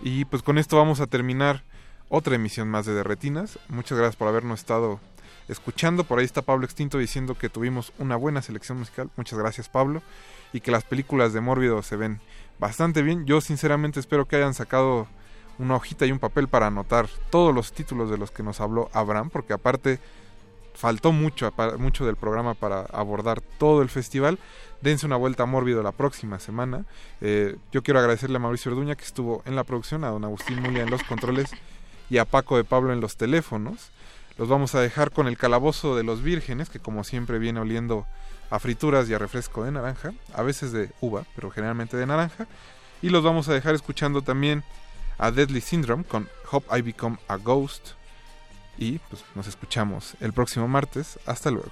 Y pues con esto vamos a terminar otra emisión más de Derretinas. Muchas gracias por habernos estado escuchando. Por ahí está Pablo Extinto diciendo que tuvimos una buena selección musical. Muchas gracias Pablo. Y que las películas de Mórbido se ven bastante bien. Yo sinceramente espero que hayan sacado una hojita y un papel para anotar todos los títulos de los que nos habló Abraham. Porque aparte faltó mucho, mucho del programa para abordar todo el festival. Dense una vuelta a Mórbido la próxima semana. Eh, yo quiero agradecerle a Mauricio Orduña que estuvo en la producción, a don Agustín Mulia en los controles y a Paco de Pablo en los teléfonos. Los vamos a dejar con el calabozo de los vírgenes, que como siempre viene oliendo a frituras y a refresco de naranja, a veces de uva, pero generalmente de naranja. Y los vamos a dejar escuchando también a Deadly Syndrome con Hope I Become a Ghost. Y pues nos escuchamos el próximo martes. Hasta luego.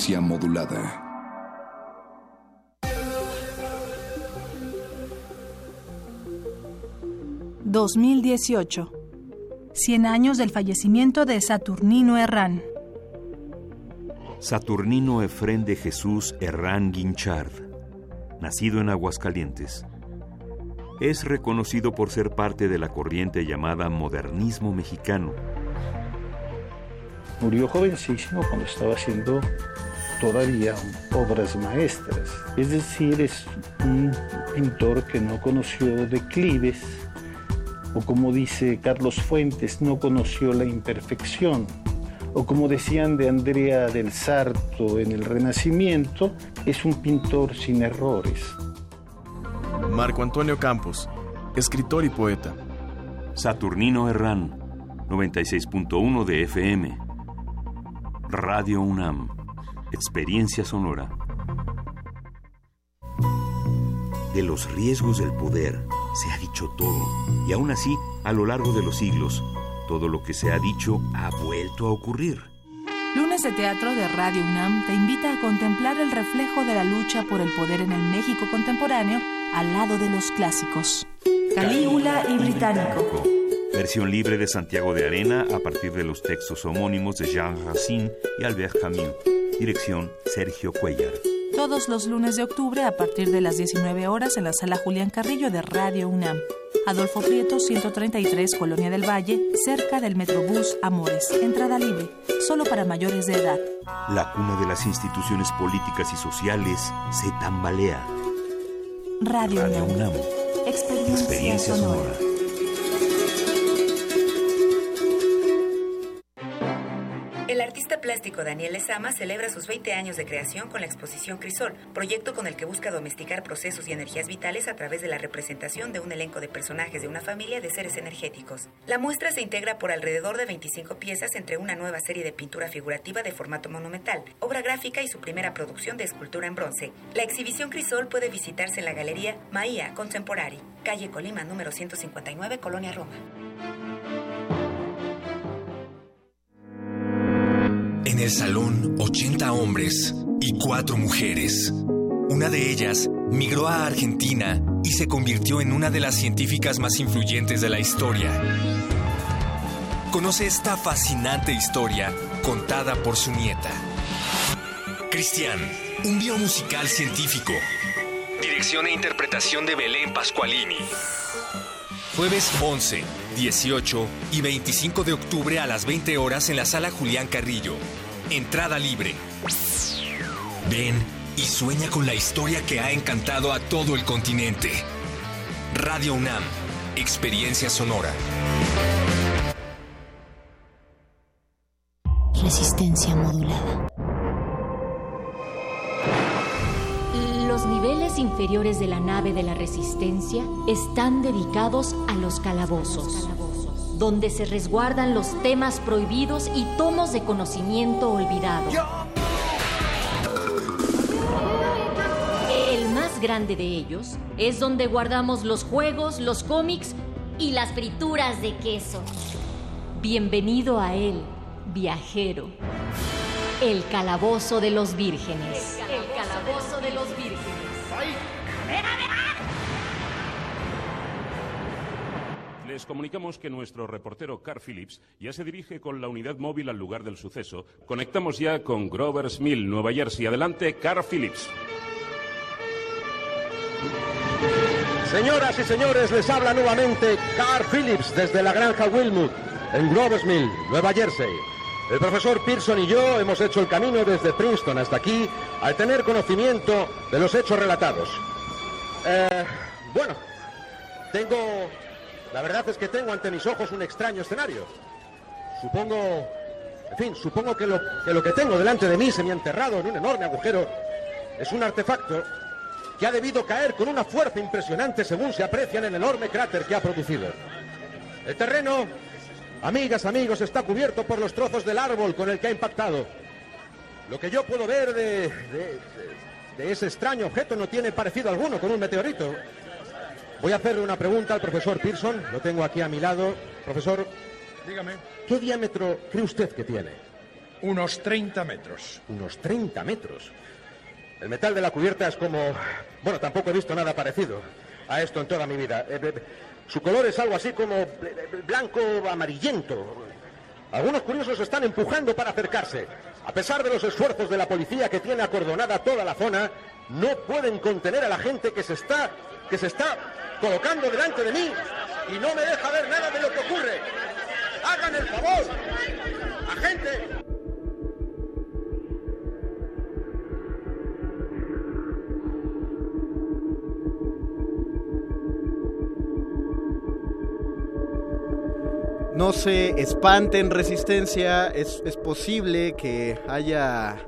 Resistencia modulada. ...2018... ...100 años del fallecimiento de Saturnino Herrán... Saturnino Efrén de Jesús Herrán Guinchard, nacido en Aguascalientes. Es reconocido por ser parte de la corriente llamada modernismo mexicano. Murió jovencísimo cuando estaba haciendo todavía obras maestras. Es decir, es un pintor que no conoció declives, o como dice Carlos Fuentes, no conoció la imperfección, o como decían de Andrea del Sarto en el Renacimiento, es un pintor sin errores. Marco Antonio Campos, escritor y poeta. Saturnino Herrán, 96.1 de FM. Radio UNAM, experiencia sonora. De los riesgos del poder se ha dicho todo. Y aún así, a lo largo de los siglos, todo lo que se ha dicho ha vuelto a ocurrir. Lunes de Teatro de Radio UNAM te invita a contemplar el reflejo de la lucha por el poder en el México contemporáneo al lado de los clásicos. Calígula y Británico. Versión libre de Santiago de Arena a partir de los textos homónimos de Jean Racine y Albert Camus. Dirección Sergio Cuellar. Todos los lunes de octubre a partir de las 19 horas en la sala Julián Carrillo de Radio UNAM. Adolfo Prieto, 133, Colonia del Valle, cerca del Metrobús Amores. Entrada libre, solo para mayores de edad. La cuna de las instituciones políticas y sociales se tambalea. Radio, Radio UNAM. UNAM. Experiencia, Experiencia sonora. sonora. Plástico Daniel Lezama celebra sus 20 años de creación con la exposición Crisol, proyecto con el que busca domesticar procesos y energías vitales a través de la representación de un elenco de personajes de una familia de seres energéticos. La muestra se integra por alrededor de 25 piezas entre una nueva serie de pintura figurativa de formato monumental, obra gráfica y su primera producción de escultura en bronce. La exhibición Crisol puede visitarse en la galería Maía Contemporary, calle Colima número 159, Colonia Roma. En el salón, 80 hombres y 4 mujeres. Una de ellas migró a Argentina y se convirtió en una de las científicas más influyentes de la historia. Conoce esta fascinante historia contada por su nieta. Cristian, un biomusical científico. Dirección e interpretación de Belén Pascualini. Jueves 11, 18 y 25 de octubre a las 20 horas en la sala Julián Carrillo. Entrada libre. Ven y sueña con la historia que ha encantado a todo el continente. Radio UNAM, experiencia sonora. Resistencia modulada. Los niveles inferiores de la nave de la Resistencia están dedicados a los calabozos, donde se resguardan los temas prohibidos y tomos de conocimiento olvidado. El más grande de ellos es donde guardamos los juegos, los cómics y las frituras de queso. Bienvenido a él, viajero. El calabozo de los vírgenes. El calabozo de los vírgenes. Comunicamos que nuestro reportero Carl Phillips ya se dirige con la unidad móvil al lugar del suceso. Conectamos ya con Grover's Mill, Nueva Jersey. Adelante, Carl Phillips. Señoras y señores, les habla nuevamente Carl Phillips desde la granja Wilmut, en Grover's Mill, Nueva Jersey. El profesor Pearson y yo hemos hecho el camino desde Princeton hasta aquí al tener conocimiento de los hechos relatados. Eh, bueno, tengo... La verdad es que tengo ante mis ojos un extraño escenario. Supongo... En fin, supongo que lo que, tengo delante de mí semienterrado en un enorme agujero es un artefacto que ha debido caer con una fuerza impresionante según se aprecia en el enorme cráter que ha producido. El terreno, amigas, amigos, está cubierto por los trozos del árbol con el que ha impactado. Lo que yo puedo ver de ese extraño objeto no tiene parecido alguno con un meteorito. Voy a hacerle una pregunta al profesor Pearson, lo tengo aquí a mi lado. Profesor, Dígame. ¿qué diámetro cree usted que tiene? Unos 30 metros. Unos 30 metros. El metal de la cubierta es como... Bueno, tampoco he visto nada parecido a esto en toda mi vida. Eh, eh, su color es algo así como bl- blanco amarillento. Algunos curiosos están empujando para acercarse. A pesar de los esfuerzos de la policía que tiene acordonada toda la zona, no pueden contener a la gente que se está que se está colocando delante de mí y no me deja ver nada de lo que ocurre. Hagan el favor. Agente, No se espanten, resistencia. Es, es posible que haya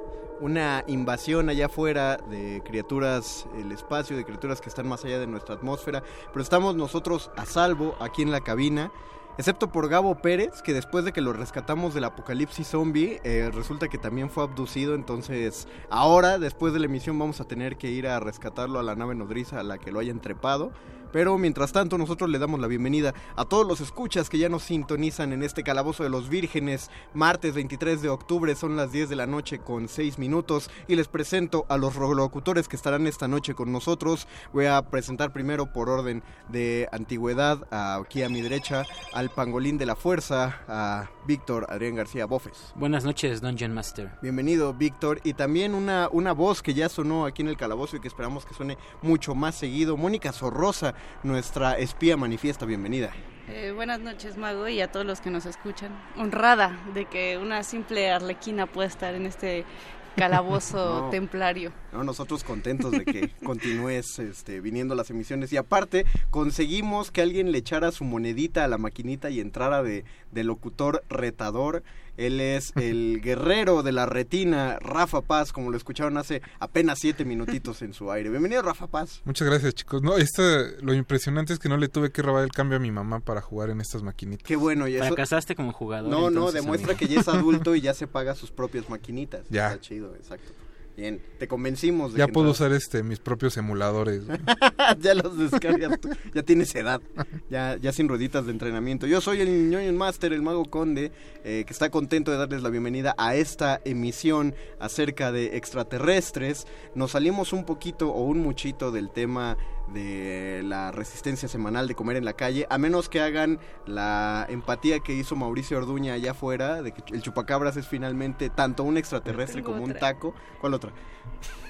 una invasión allá afuera de criaturas, el espacio, de criaturas que están más allá de nuestra atmósfera. Pero estamos nosotros a salvo aquí en la cabina. Excepto por Gabo Pérez, que después de que lo rescatamos del apocalipsis zombie, eh, resulta que también fue abducido. Entonces, ahora, después de la emisión, vamos a tener que ir a rescatarlo a la nave nodriza a la que lo hayan trepado. Pero mientras tanto, nosotros le damos la bienvenida a todos los escuchas que ya nos sintonizan en este calabozo de los vírgenes. Martes 23 de octubre, son las 10 de la noche con 6 minutos. Y les presento a los locutores que estarán esta noche con nosotros. Voy a presentar primero por orden de antigüedad, aquí a mi derecha, al pangolín de la fuerza, a Víctor Adrián García Bofes. Buenas noches, Dungeon Master. Bienvenido, Víctor. Y también una, una voz que ya sonó aquí en el calabozo y que esperamos que suene mucho más seguido. Mónica Sorrosa, nuestra espía manifiesta. Bienvenida. Eh, buenas noches, Mago, y a todos los que nos escuchan. Honrada de que una simple arlequina pueda estar en este calabozo No. templario. No, nosotros contentos de que continúes este, viniendo las emisiones. Y aparte, conseguimos que alguien le echara su monedita a la maquinita y entrara de, de locutor retador. Él es el guerrero de la retina, Rafa Paz, como lo escucharon hace apenas siete minutitos en su aire. Bienvenido, Rafa Paz. Muchas gracias, chicos. No, esta, lo impresionante es que no le tuve que robar el cambio a mi mamá para jugar en estas maquinitas. Qué bueno, y eso... Fracasaste como jugador. No, no, demuestra amigo. que ya es adulto y ya se paga sus propias maquinitas. Ya. Está chido, exacto. Bien, te convencimos de Ya que puedo usar este mis propios emuladores. ya los descargas tú. Ya tienes edad. Ya, ya sin rueditas de entrenamiento. Yo soy el ñoño Master, el mago conde, eh, que está contento de darles la bienvenida a esta emisión acerca de extraterrestres. Nos salimos un poquito o un muchito del tema de la resistencia semanal de comer en la calle, a menos que hagan la empatía que hizo Mauricio Orduña allá afuera, de que el chupacabras es finalmente tanto un extraterrestre como un taco. ¿Cuál otra?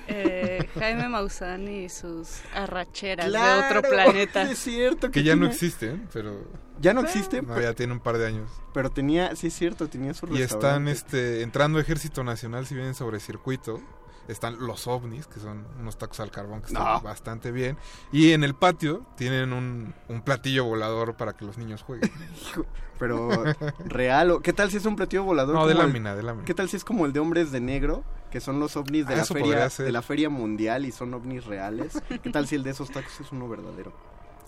Eh, Jaime Maussan y sus arracheras Claro, de otro planeta. Es cierto que ya no existen, pero... Ya no existe, No, pero- ya tiene un par de años. Pero tenía, sí es cierto, tenía su Y están este, entrando Ejército Nacional, si vienen sobre circuito. Están los ovnis, que son unos tacos al carbón que están No. bastante bien. Y en el patio tienen un, un platillo volador para que los niños jueguen. Pero real, o ¿qué tal si es un platillo volador? No, de como el- lámina, de lámina. ¿Qué tal si es como el de hombres de negro, que son los ovnis de Ah, la feria de la feria mundial y son ovnis reales? ¿Qué tal si el de esos tacos es uno verdadero?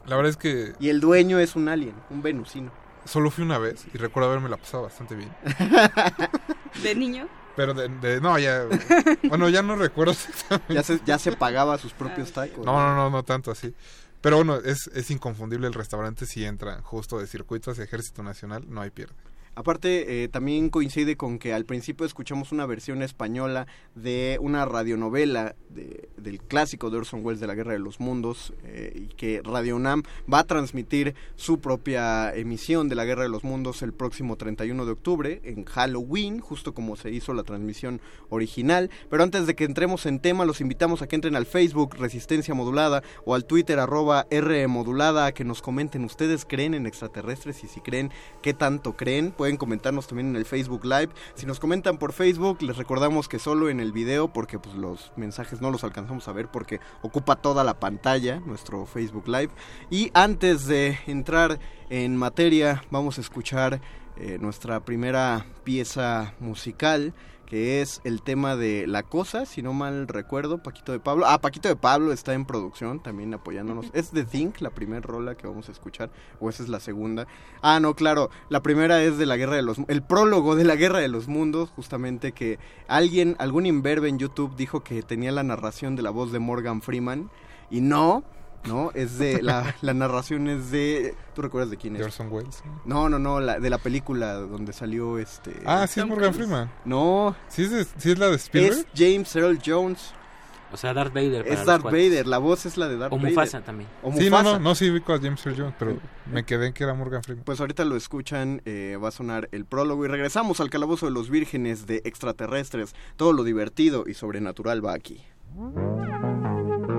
La verdad es que Y el dueño es un alien, un venusino. solo fui una vez y recuerdo haberme la pasado bastante bien. ¿De niño? Pero de, de- no, ya... Bueno, ya no recuerdo exactamente. Ya se, ya se pagaba sus propios tacos. No, no, no, no tanto así. Pero bueno, es, es inconfundible el restaurante si entra justo de circuito hacia Ejército Nacional, no hay pierde. Aparte, eh, también coincide con que al principio escuchamos una versión española de una radionovela de- del clásico de Orson Welles de la Guerra de los Mundos eh, y que Radio UNAM va a transmitir su propia emisión de la Guerra de los Mundos el próximo 31 de octubre en Halloween, justo como se hizo la transmisión original. Pero antes de que entremos en tema, los invitamos a que entren al Facebook Resistencia Modulada o al Twitter arroba R Modulada a que nos comenten, ¿ustedes creen en extraterrestres? Y si creen, ¿qué tanto creen? Pueden comentarnos también en el Facebook Live. Si nos comentan por Facebook, les recordamos que solo en el video, porque pues los mensajes no los alcanzamos a ver porque ocupa toda la pantalla nuestro Facebook Live. Y antes de entrar en materia, vamos a escuchar eh, nuestra primera pieza musical que es el tema de La Cosa, si no mal recuerdo, Paquito de Pablo. Ah, Paquito de Pablo está en producción también apoyándonos. ¿Es The Think la primera rola que vamos a escuchar o esa es la segunda? Ah, no, claro, la primera es de la Guerra de los el prólogo de la Guerra de los Mundos, justamente que alguien, algún imberbe en YouTube dijo que tenía la narración de la voz de Morgan Freeman y no, no, es de la, la narración es de ¿tú recuerdas de quién es? Orson Welles. No, no, no, la, de la película donde salió este Ah, sí es Morgan Freeman. No. ¿Sí es, de- sí es la de Spielberg? Es James Earl Jones. O sea, Darth Vader. para Es Darth. Vader, la voz es la de Darth O Vader. Mufasa también. O Sí, no, no, no, sí ubico a James Earl Jones, pero me quedé en que era Morgan Freeman. Pues ahorita lo escuchan, eh, va a sonar el prólogo y regresamos al calabozo de los vírgenes de extraterrestres. Todo lo divertido y sobrenatural va aquí.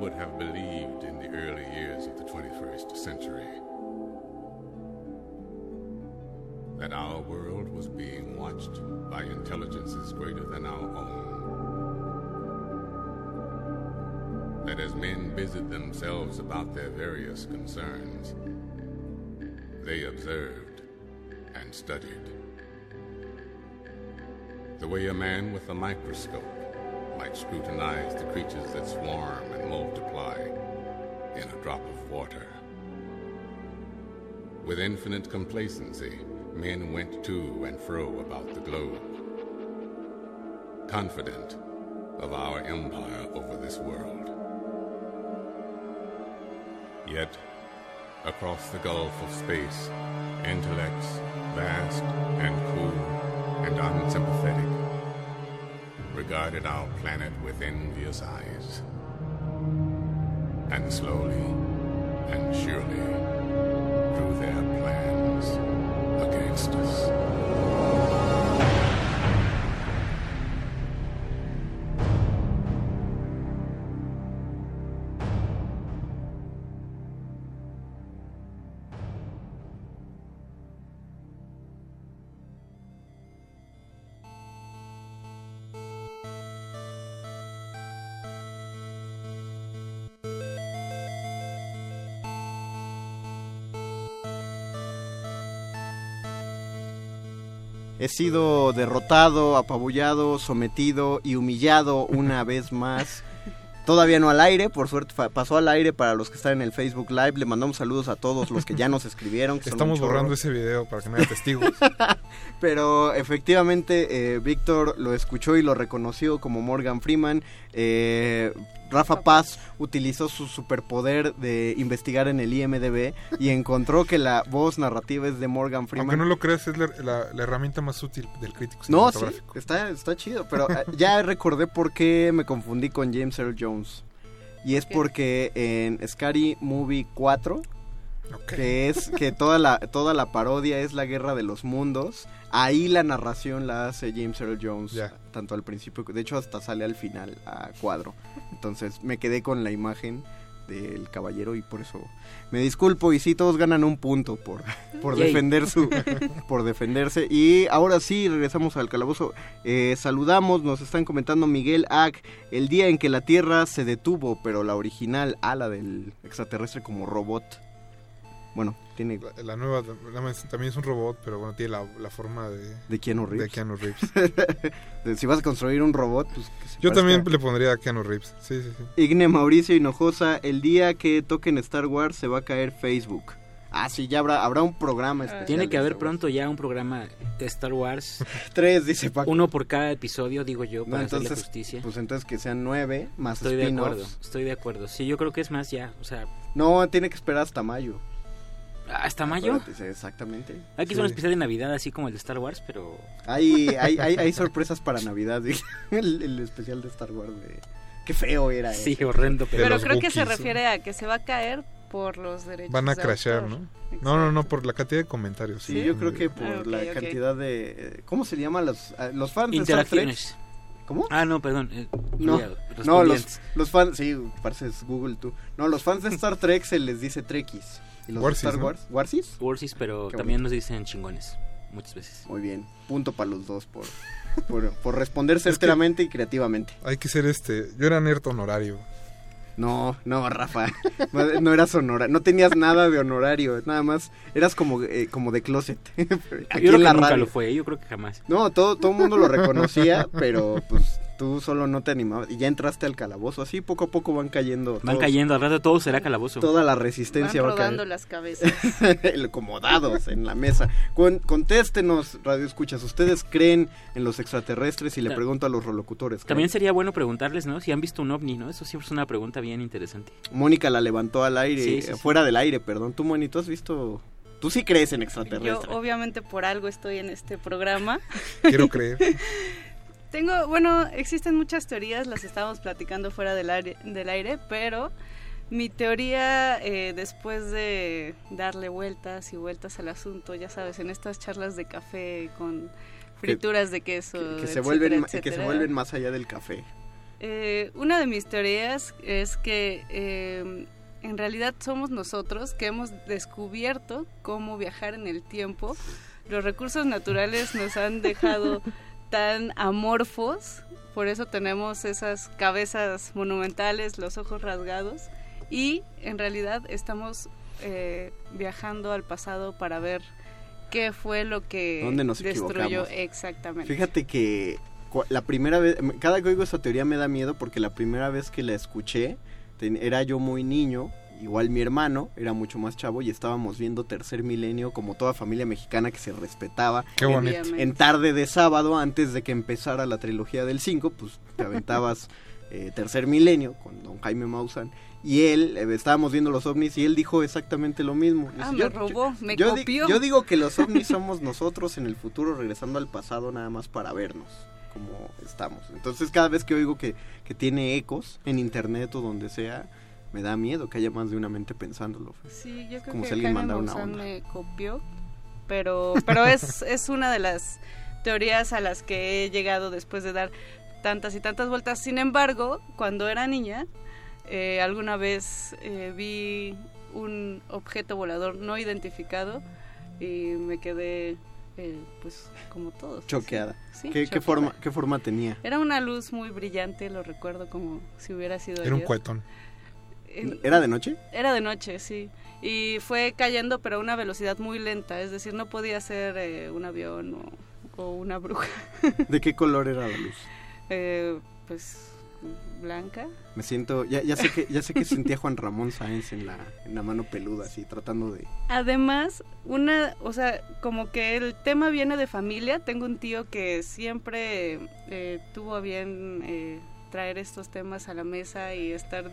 Would have believed in the early years of the 21st century that our world was being watched by intelligences greater than our own. That as men busied themselves about their various concerns, they observed and studied. The way a man with a microscope might scrutinize the creatures that swarm and multiply in a drop of water. With infinite complacency, men went to and fro about the globe, confident of our empire over this world. Yet, across the gulf of space, intellects vast and cool and unsympathetic regarded our planet with envious eyes. And slowly and surely drew their plans against us. He sido derrotado, apabullado, sometido y humillado una vez más. Todavía no al aire, por suerte pasó al aire para los que están en el Facebook Live. Le mandamos saludos a todos los que ya nos escribieron. que Estamos borrando ese video para que no haya testigos. Pero efectivamente, eh, Víctor lo escuchó y lo reconoció como Morgan Freeman. Eh, Rafa Paz utilizó su superpoder de investigar en el IMDB y encontró que la voz narrativa es de Morgan Freeman. Aunque no lo creas, es la, la- la herramienta más útil del crítico No, sí, cinematográfico. está, está chido, pero eh, ya recordé por qué me confundí con James Earl Jones. Y es porque en Scary Movie 4, que es que toda la, toda la parodia es la guerra de los mundos, ahí la narración la hace James Earl Jones, tanto al principio, de hecho hasta sale al final a cuadro. Entonces me quedé con la imagen del caballero y por eso me disculpo. Y sí todos ganan un punto por, por Yay. defender su por defenderse. Y ahora sí regresamos al calabozo. Eh, saludamos nos están comentando Miguel Ack el día en que la Tierra se detuvo pero la original ala del extraterrestre como robot bueno tiene La, la nueva la- también es un robot, pero bueno, tiene la, la forma de, de Keanu Reeves de Keanu Reeves. Si vas a construir un robot pues que se Yo parezca- también le pondría a Keanu Reeves. Sí, sí, sí. Igne Mauricio Hinojosa, el día que toquen Star Wars se va a caer Facebook. Ah, sí, ya habrá, habrá un programa especial. Tiene que haber pronto ya un programa de Star Wars. Tres, dice Paco. Uno por cada episodio, digo yo, No, para hacerle entonces, justicia. pues entonces que sean nueve más Estoy de acuerdo, estoy de acuerdo. Sí, yo creo que es más ya, o sea, No, tiene que esperar hasta mayo. ¿Hasta mayo? Acuérdate, sí, exactamente. Hay que hacer un especial de Navidad así como el de Star Wars, pero... Hay, hay, hay, hay sorpresas para Navidad. El, el especial de Star Wars. de- Qué feo era. Sí, ese. horrendo, Pero creo que se refiere a que se va a caer por los derechos Van a de crashear, autor. ¿no? No, no, no, por la cantidad de comentarios. Sí, yo creo que por Ah, ok, la ok. cantidad de... eh, ¿Cómo se llama? Los, a- los fans de Star Trek? Interacciones. ¿Cómo? Ah, no, perdón. eh, No, no los, los fans, sí, pareces Google tú. No, los fans de Star Trek se les dice Trekkies. ¿Y los Warsis, Star ¿no? Wars? ¿Warsis? Warsis, pero Qué también bonito. nos dicen chingones, muchas veces. Muy bien, punto para los dos por, por, por responder certeramente y creativamente. Hay que ser este. Yo era nerd honorario. No, no, Rafa, no eras honorario, no tenías nada de honorario, nada más eras como, eh, como de closet. Aquí yo creo en que la nunca radio. lo fue, yo creo que jamás. No, todo todo el mundo lo reconocía, pero pues tú solo no te animabas y ya entraste al calabozo. Así poco a poco van cayendo. Van todos- cayendo, al rato todo será calabozo. Toda la resistencia Van va a caer. rodando las cabezas. El- como dados en la mesa. Con- contéstenos, Radio Escuchas. ¿Ustedes creen en los extraterrestres? Y le pregunto a los rolocutores. ¿creen? También sería bueno preguntarles, ¿no? Si han visto un ovni, ¿no? Eso siempre es una pregunta bien interesante. Mónica la levantó al aire, Sí, sí, sí. fuera del aire, perdón. Tú, Moni, ¿tú has visto...? Tú sí crees en Yo extraterrestres. obviamente por algo estoy en este programa. Quiero creer. Tengo, bueno, existen muchas teorías, las estábamos platicando fuera del aire, del aire pero mi teoría, eh, después de darle vueltas y vueltas al asunto, ya sabes, en estas charlas de café con frituras de queso, que, se etcétera, vuelven, ma- que se vuelven más allá del café. Eh, una de mis teorías es que eh, en realidad somos nosotros que hemos descubierto cómo viajar en el tiempo. Los recursos naturales nos han dejado tan amorfos, por eso tenemos esas cabezas monumentales, los ojos rasgados, y en realidad estamos eh, viajando al pasado para ver qué fue lo que ¿Dónde nos destruyó exactamente. Fíjate que la primera vez, cada que oigo esa teoría me da miedo porque la primera vez que la escuché ten- era yo muy niño, igual mi hermano era mucho más chavo y estábamos viendo Tercer Milenio como toda familia mexicana que se respetaba. Qué bonito. En tarde de sábado, antes de que empezara la trilogía del 5, pues te aventabas eh, Tercer Milenio con don Jaime Maussan y él, eh, estábamos viendo los ovnis y él dijo exactamente lo mismo. Ah, Dice, me robó, me yo, di- copió. yo digo que los ovnis somos nosotros en el futuro regresando al pasado nada más para vernos como estamos. Entonces cada vez que oigo que, que tiene ecos en internet o donde sea, me da miedo que haya más de una mente pensándolo. Sí, yo creo Como que si alguien mandara una onda. me copió, pero, pero es, es una de las teorías a las que he llegado después de dar tantas y tantas vueltas. Sin embargo, cuando era niña, eh, alguna vez eh, vi un objeto volador no identificado y me quedé, eh, pues, como todos. Choqueada. Sí, ¿Qué, forma, ¿Qué forma tenía? Era una luz muy brillante, lo recuerdo como si hubiera sido Era un cuetón. En- ¿Era de noche? Era de noche, sí. Y fue cayendo, pero a una velocidad muy lenta. Es decir, no podía ser eh, un avión o, o una bruja. ¿De qué color era la luz? Eh, pues blanca. Me siento, ya, ya sé que ya sé que sentía Juan Ramón Sáenz en la, en la mano peluda, así tratando de. Además, una, o sea, como que el tema viene de familia. Tengo un tío que siempre eh, tuvo a bien eh, traer estos temas a la mesa y estar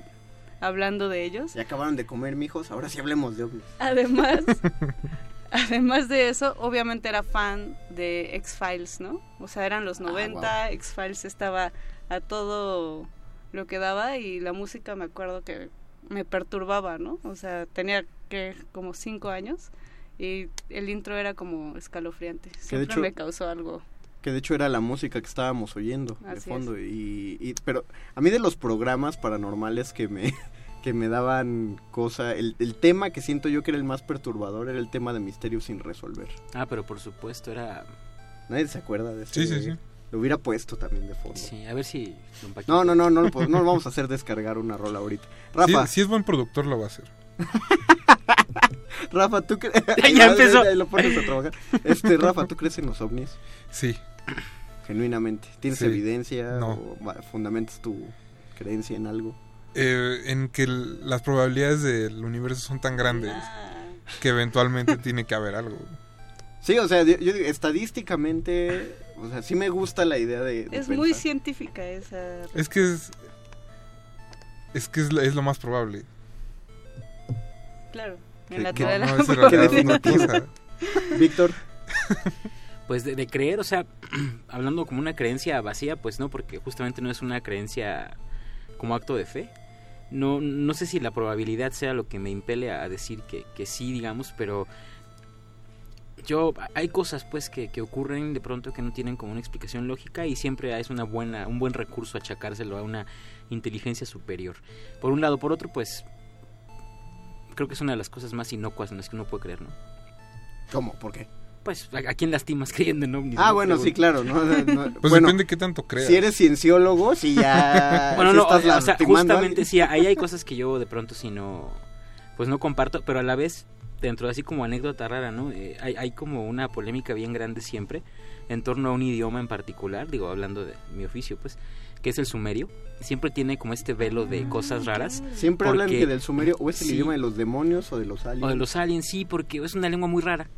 hablando de ellos. Ya acabaron de comer, mijos, ahora sí hablemos de ovnis. Además, además de eso, obviamente era fan de X-Files, ¿no? O sea, eran los 90, X-Files estaba a todo lo que daba y la música me acuerdo que me perturbaba, ¿no? O sea, tenía que como cinco años y el intro era como escalofriante. Siempre hecho- me causó algo. Que de hecho era la música que estábamos oyendo de fondo. Y, y- pero a mí de los programas paranormales que me, que me daban cosa, el, el tema que siento yo que era el más perturbador era el tema de misterio sin resolver. Ah, pero por supuesto era... Nadie se acuerda de eso. Sí, sí, sí. Lo hubiera puesto también de fondo. Sí, a ver si... No, no, no, no, lo no lo vamos a hacer descargar una rola ahorita. Rafa, Si, si es buen productor, lo va a hacer. Rafa, ¿tú crees? Ya empezó. lo pones a trabajar. Este, Rafa, ¿tú crees en los ovnis? Sí. Genuinamente. ¿Tienes Sí. evidencia No. o fundamentas tu creencia en algo? Eh, en que el- las probabilidades del universo son tan grandes Ah. que eventualmente tiene que haber algo. Sí, o sea, yo, yo digo, estadísticamente, o sea, sí me gusta la idea de... de Es muy científica esa. Es que es... Es que es, lo más probable. Claro, Que- en la que- teoría de no, cosa. Víctor, Pues de, creer, o sea, hablando como una creencia vacía, pues no, porque justamente no es una creencia como acto de fe. No, no sé si la probabilidad sea lo que me impele a decir que, que sí, digamos, pero yo hay cosas pues que, que ocurren de pronto que no tienen como una explicación lógica y siempre es una buena un buen recurso achacárselo a una inteligencia superior por un lado por otro pues creo que es una de las cosas más inocuas en las que uno puede creer no ¿cómo? ¿Por qué? Pues a, a quién lastimas creyendo en ovnis Ah, no? bueno, sí, claro. No, No, Pues bueno, depende qué tanto creas. Si eres cienciólogo, si ya... bueno si no estás o sea justamente sí ahí hay cosas que yo de pronto sí no pues no comparto pero a la vez dentro de así como anécdota rara no Eh, hay, hay como una polémica bien grande siempre en torno a un idioma en particular digo hablando de mi oficio pues que es el sumerio siempre tiene como este velo de cosas raras Siempre hablan que del sumerio o es el Sí. idioma de los demonios o de los aliens. o de los aliens, sí, porque es una lengua muy rara,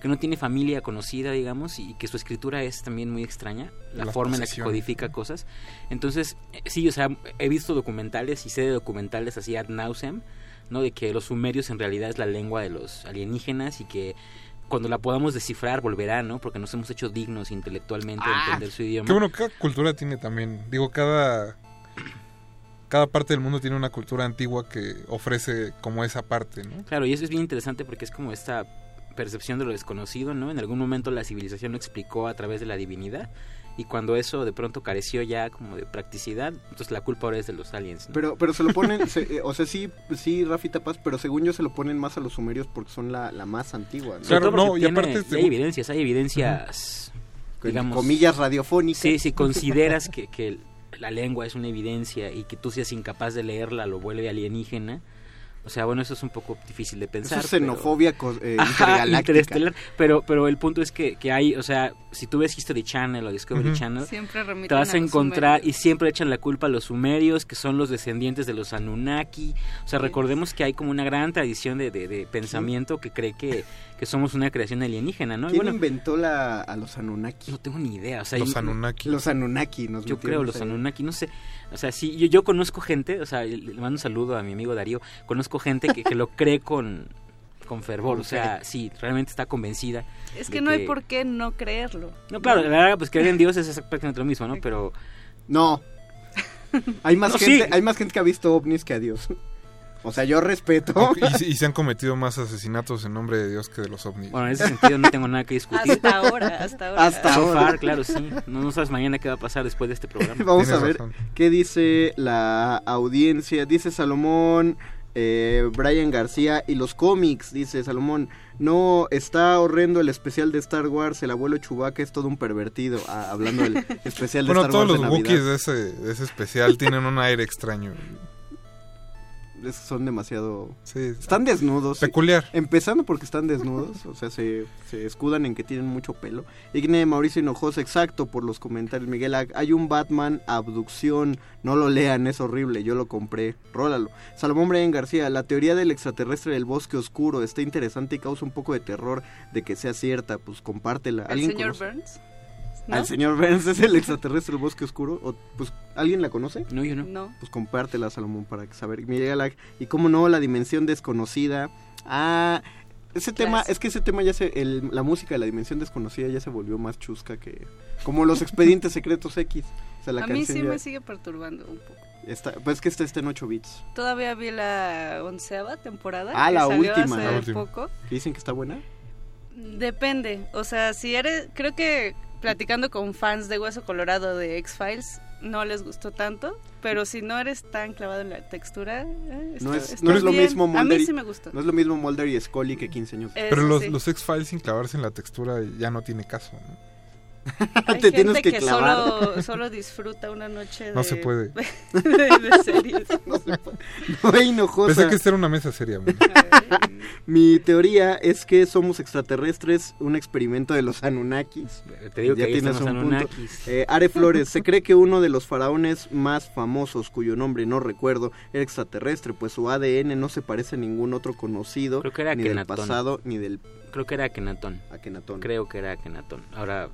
que no tiene familia conocida, digamos, y que su escritura es también muy extraña, la Las forma en la que codifica cosas. Entonces, eh, sí, o sea, he visto documentales y sé de documentales así ad nauseam, ¿no? De que los sumerios en realidad es la lengua de los alienígenas y que cuando la podamos descifrar volverá, ¿no? Porque nos hemos hecho dignos intelectualmente de Ah, entender su idioma. Que bueno, cada cultura tiene también, digo, cada cada parte del mundo tiene una cultura antigua que ofrece como esa parte, ¿no? Claro, y eso es bien interesante porque es como esta percepción de lo desconocido, ¿no? En algún momento la civilización lo explicó a través de la divinidad y cuando eso de pronto careció ya como de practicidad, entonces la culpa ahora es de los aliens. ¿no? Pero, pero se lo ponen, se- eh, o sea, sí, sí, Rafita Paz, pero según yo se lo ponen más a los sumerios porque son la, la más antigua. ¿no? Sobre todo porque tiene- y hay evidencias, hay evidencias, digamos... comillas radiofónicas. Sí, si consideras que, que la lengua es una evidencia y que tú seas incapaz de leerla lo vuelve alienígena, o sea, bueno, eso es un poco difícil de pensar. Eso es xenofobia co- eh, Ajá, intergaláctica. interestelar. Pero, pero el punto es que, que hay, o sea, si tú ves History Channel o Discovery. Channel, Siempre te vas a, encontrar y siempre echan la culpa a los sumerios, que son los descendientes de los Anunnaki. O sea, recordemos que hay como una gran tradición de, de- de pensamiento que cree que, que somos una creación alienígena, ¿no? Y ¿Quién bueno, inventó la, a los Anunnaki? No tengo ni idea. O sea, Los Anunnaki. Los Anunnaki. Nos yo creo los ahí. Anunnaki, no sé. O sea, sí, yo, yo conozco gente, o sea, le mando un saludo a mi amigo Darío, conozco gente que, que lo cree con, con fervor, o sea, sí, realmente está convencida. Es que no hay por qué no creerlo. No, claro, la verdad, pues creer en Dios es exactamente lo mismo, ¿no? Pero... No. Hay más, No, gente, sí. hay más gente que ha visto ovnis que a Dios. O sea, yo respeto. Y, se- y se han cometido más asesinatos en nombre de Dios que de los ovnis. Bueno, en ese sentido no tengo nada que discutir. Hasta ahora, hasta ahora. Hasta So ahora. far, claro, sí. No, no sabes mañana qué va a pasar después de este programa. Vamos a ver qué dice la audiencia. Dice Salomón, eh, Brian García y los cómics. Dice Salomón, no, está horrendo el especial de Star Wars. El abuelo Chewbacca es todo un pervertido. Ah, hablando del especial de Bueno, Star todos Wars los de Wookiees Navidad. de ese, de ese especial tienen un aire extraño. Es- Son demasiado... Están desnudos. Peculiar. Empezando porque están desnudos, o sea, se, se escudan en que tienen mucho pelo. Igne Mauricio Hinojosa, exacto, por los comentarios. Miguel, Ag- hay un Batman abducción, no lo lean, es horrible, yo lo compré, rólalo. Salomón Brian García, la teoría del extraterrestre del bosque oscuro está interesante y causa un poco de terror de que sea cierta, pues compártela. ¿El ¿Alguien señor conoce? Burns? ¿No? ¿Al señor Burns es el extraterrestre del bosque oscuro? ¿O, pues, ¿Alguien la conoce? No, yo no. No. Pues compártela, Salomón, para saber. Ag- y cómo no, la dimensión desconocida. Ah, ese tema, es que ese tema ya se, el- la música de la dimensión desconocida ya se volvió más chusca que, como los expedientes secretos X. O sea, la a mí sí ya me sigue perturbando un poco. está, pues es que esta está en 8 bits. Todavía vi la onceava temporada. Ah, que la salió última. hace La última. poco. ¿Que dicen que está buena? Depende. O sea, si eres. Creo que platicando con fans de Hueso Colorado de X-Files no les gustó tanto. Pero si no eres tan clavado en la textura. eh, No es, está no es lo mismo A Mulder. mí y- sí me gustó. No es lo mismo Mulder y Scully que 15 años. Pero los, sí. los X-Files sin clavarse en la textura ya no tiene caso. ¿no? Hay Te gente tienes que que, clavar. solo, solo disfruta una noche de, No se puede. de, de series. No se puede. No, Hinojosa. Pensé que esta era una mesa seria. Mi teoría es que somos extraterrestres, un experimento de los Anunnakis. Te digo que ya ahí tienes un punto. Eh, Are Flores, se cree que uno de los faraones más famosos, cuyo nombre no recuerdo, era extraterrestre, pues su ADN no se parece a ningún otro conocido, Creo que era ni del Akenatón. pasado, ni del Creo que era Akenatón. Akenatón. Creo que era Akenatón. Ahora,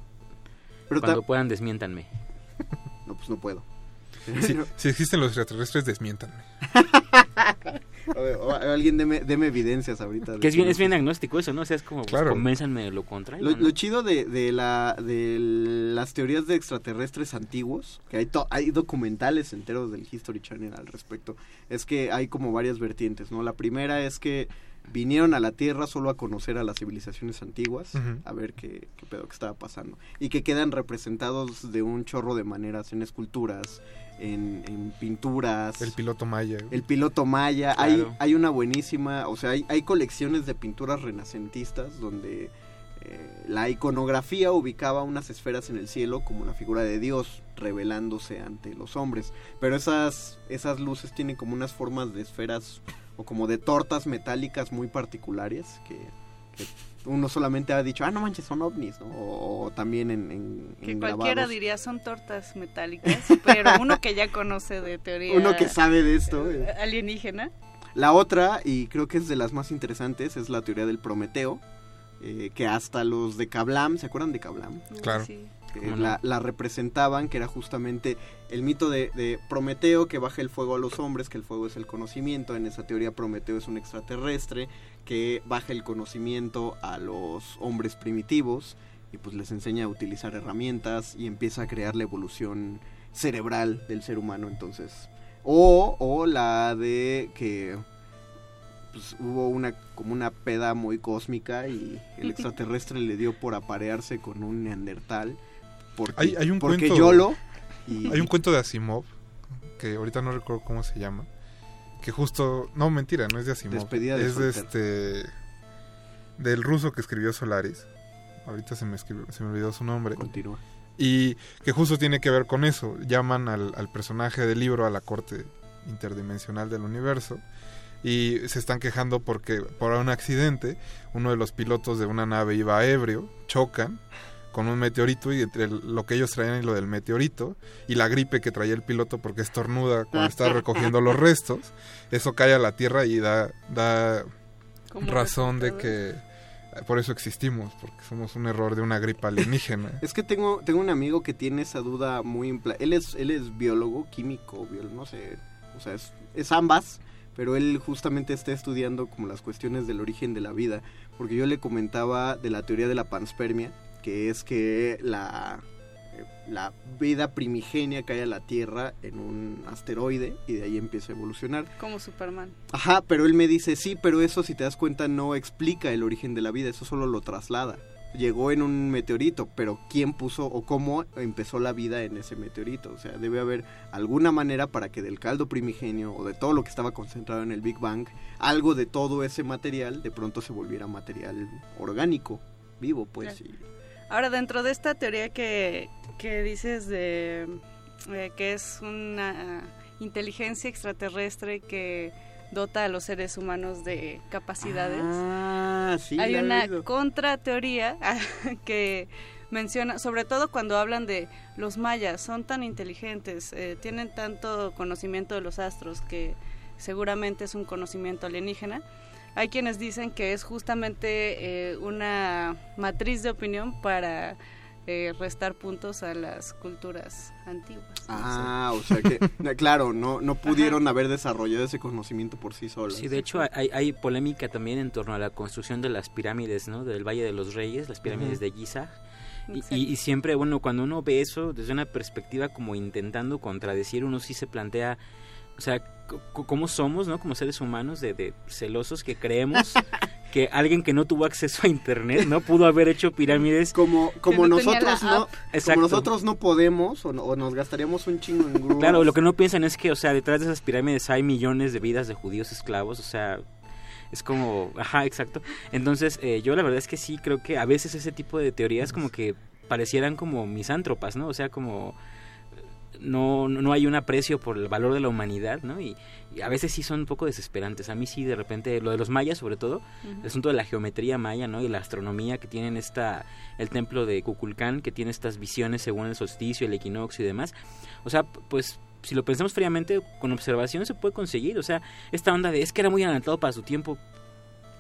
Pero cuando puedan, desmiéntanme. No, pues no puedo. Si, si existen los extraterrestres, desmiéntanme. A ver, o- alguien deme, deme evidencias ahorita. Que es bien, es bien agnóstico eso, ¿no? O sea, es como, pues, Claro. convénzanme de lo contrario. Lo, ¿no? lo chido de, de la, de las teorías de extraterrestres antiguos, que hay, to- hay documentales enteros del History Channel al respecto, es que hay como varias vertientes, ¿no? La primera es que vinieron a la Tierra solo a conocer a las civilizaciones antiguas, a ver qué, qué pedo que estaba pasando, y que quedan representados de un chorro de maneras en esculturas, en, en pinturas. El piloto maya. El piloto maya. Hay, Claro. hay una buenísima, o sea, hay, hay colecciones de pinturas renacentistas donde eh, la iconografía ubicaba unas esferas en el cielo como la figura de Dios revelándose ante los hombres. Pero esas, esas luces tienen como unas formas de esferas o como de tortas metálicas muy particulares que, que uno solamente ha dicho, ah, no manches, son ovnis, ¿no? O, o también en, en, Que en cualquiera grabados. diría son tortas metálicas, pero uno que ya conoce de teoría. Uno que sabe de esto. eh. Alienígena. La otra, y creo que es de las más interesantes, es la teoría del Prometeo, eh, que hasta los de Kablam, ¿se acuerdan de Kablam? Claro. Sí. La, la representaban, que era justamente el mito de, de Prometeo que baja el fuego a los hombres, que el fuego es el conocimiento. En esa teoría Prometeo es un extraterrestre que baja el conocimiento a los hombres primitivos y pues les enseña a utilizar herramientas y empieza a crear la evolución cerebral del ser humano. Entonces, o, o la de que pues, hubo una como una peda muy cósmica y el extraterrestre le dio por aparearse con un neandertal porque, Hay, hay un porque cuento. YOLO y- Hay un cuento de Asimov, que ahorita no recuerdo cómo se llama. Que justo. No, mentira, no es de Asimov. Despedida de es de este. Del ruso que escribió Solaris. Ahorita se me, escribió- se me olvidó su nombre. Continúa. Y que justo tiene que ver con eso. Llaman al, al personaje del libro a la corte interdimensional del universo. Y se están quejando porque por un accidente uno de los pilotos de una nave iba ebrio, chocan con un meteorito y entre el- lo que ellos traían y lo del meteorito y la gripe que traía el piloto porque estornuda cuando está recogiendo los restos, eso cae a la Tierra y da, da razón de que por eso existimos, porque somos un error de una gripe alienígena. Es que tengo, tengo un amigo que tiene esa duda muy... impla- Él es, él es biólogo, químico, biólogo, no sé, o sea, es, es ambas, pero él justamente está estudiando como las cuestiones del origen de la vida, porque yo le comentaba de la teoría de la panspermia, que es que la, la vida primigenia cae a la Tierra en un asteroide y de ahí empieza a evolucionar. Como Superman. Ajá, pero él me dice, sí, pero eso si te das cuenta no explica el origen de la vida, eso solo lo traslada. Llegó en un meteorito, pero ¿quién puso o cómo empezó la vida en ese meteorito? O sea, debe haber alguna manera para que del caldo primigenio o de todo lo que estaba concentrado en el Big Bang, algo de todo ese material de pronto se volviera material orgánico, vivo, pues. Claro. y- Ahora, dentro de esta teoría que, que dices de eh, que es una inteligencia extraterrestre que dota a los seres humanos de capacidades, Ah, sí, hay una contrateoría que menciona, sobre todo cuando hablan de los mayas, son tan inteligentes, eh, tienen tanto conocimiento de los astros que seguramente es un conocimiento alienígena. Hay quienes dicen que es justamente eh, una matriz de opinión para eh, restar puntos a las culturas antiguas. no sé. Ah, o sea que, claro, no, no pudieron haber desarrollado ese conocimiento por sí solos. Sí, de hecho hay, hay polémica también en torno a la construcción de las pirámides, ¿no? Del Valle de los Reyes, las pirámides de Giza. Y, Exacto. y- y siempre, bueno, cuando uno ve eso desde una perspectiva como intentando contradecir, uno sí se plantea, o sea, cómo somos, ¿no? Como seres humanos de, de celosos que creemos que alguien que no tuvo acceso a internet, ¿no? Pudo haber hecho pirámides. Como, como no nosotros no. Exacto. como nosotros no podemos o, no- o nos gastaríamos un chingo en grúas. Claro, lo que no piensan es que, o sea, detrás de esas pirámides hay millones de vidas de judíos esclavos, o sea, es como, ajá, exacto. Entonces, eh, yo la verdad es que sí creo que a veces ese tipo de teorías como que parecieran como misántropas, ¿no? O sea, como no, no hay un aprecio por el valor de la humanidad, ¿no? Y, y a veces sí son un poco desesperantes. A mí sí, de repente, lo de los mayas sobre todo, el asunto de la geometría maya, ¿no? Y la astronomía que tienen esta, el templo de Kukulcán, que tiene estas visiones según el solsticio, el equinoccio y demás. O sea, pues si lo pensamos fríamente, con observación se puede conseguir. O sea, esta onda de es que era muy adelantado para su tiempo.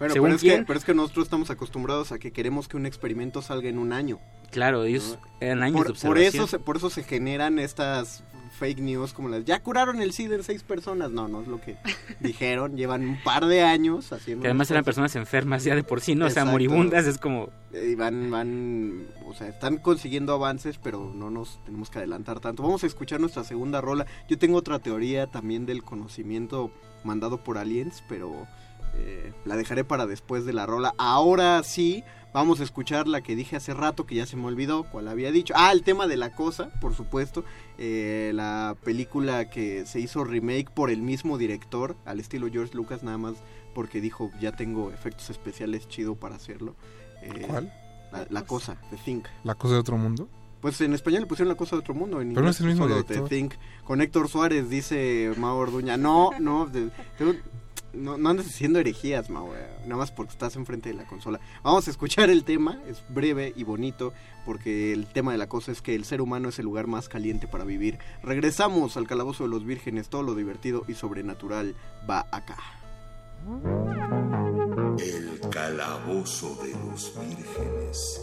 Bueno, según pero es, que, quién. pero es que nosotros estamos acostumbrados a que queremos que un experimento salga en un año. Claro, ellos eran años Por, de por observación. eso se, por eso se generan estas fake news como las ya curaron el SIDA en seis personas. No, no es lo que dijeron. Llevan un par de años haciendo. que además eran personas enfermas ya de por sí, ¿no? O sea, Exacto. moribundas, es como... Y van, van, o sea, están consiguiendo avances, pero no nos tenemos que adelantar tanto. Vamos a escuchar nuestra segunda rola. Yo tengo otra teoría también del conocimiento mandado por aliens, pero eh, la dejaré para después de la rola. Ahora sí, vamos a escuchar la que dije hace rato, que ya se me olvidó, cuál había dicho. Ah, el tema de la cosa, por supuesto. Eh, la película que se hizo remake por el mismo director, al estilo George Lucas, nada más porque dijo, ya tengo efectos especiales chido para hacerlo. Eh, ¿Cuál? La, la cosa, The Think. ¿La cosa de otro mundo? Pues en español le pusieron la cosa de otro mundo. En Pero no es el mismo director. The Think. Con Héctor Suárez, dice Mau Orduña. No, no, de- no, andes diciendo herejías, Mau. eh, Nada más porque estás enfrente de la consola. Vamos a escuchar el tema. Es breve y bonito. Porque el tema de la cosa es que el ser humano es el lugar más caliente para vivir. Regresamos al calabozo de los vírgenes. Todo lo divertido y sobrenatural va acá. El calabozo de los vírgenes.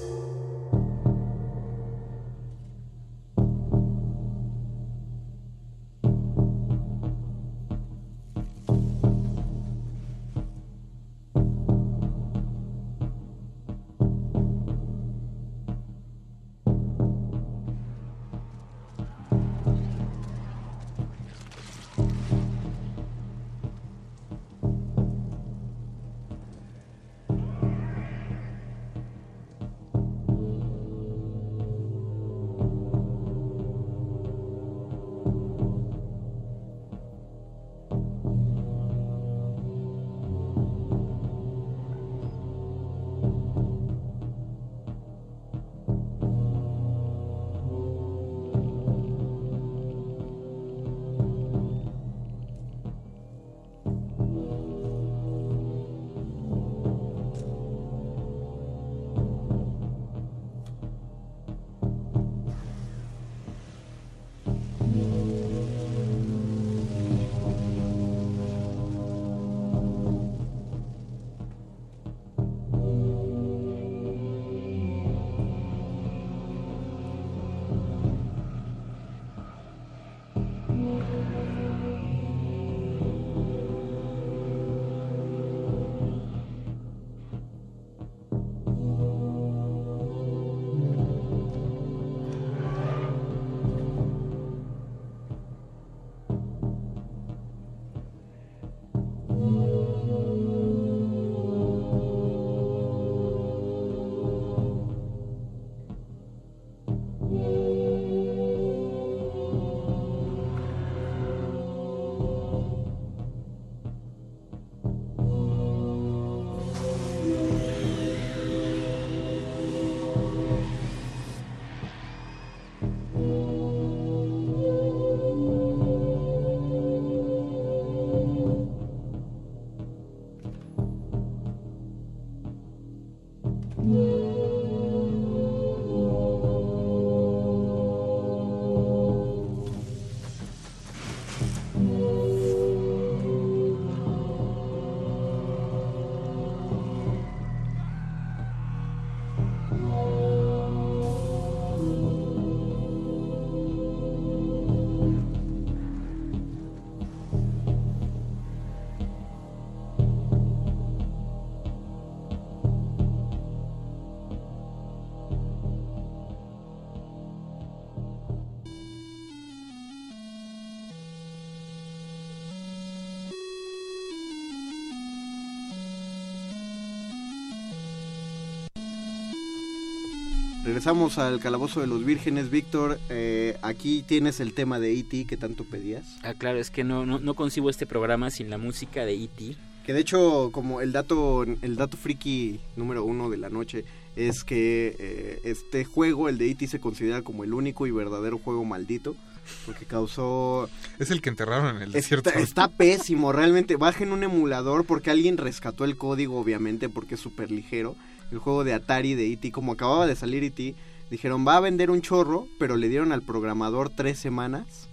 Regresamos al Calabozo de los Vírgenes, Víctor. eh, aquí tienes el tema de E.T. que tanto pedías. Ah, claro, es que no, no, no concibo este programa sin la música de E E.T. Que de hecho, como el dato, el dato friki número uno de la noche es que eh, este juego, el de E.T., se considera como el único y verdadero juego maldito. Porque causó... Es el que enterraron en el Está, desierto. está pésimo, realmente. Bajen un emulador porque alguien rescató el código, obviamente, porque es súper ligero. El juego de Atari de E.T., como acababa de salir E.T., dijeron va a vender un chorro, pero le dieron al programador tres semanas.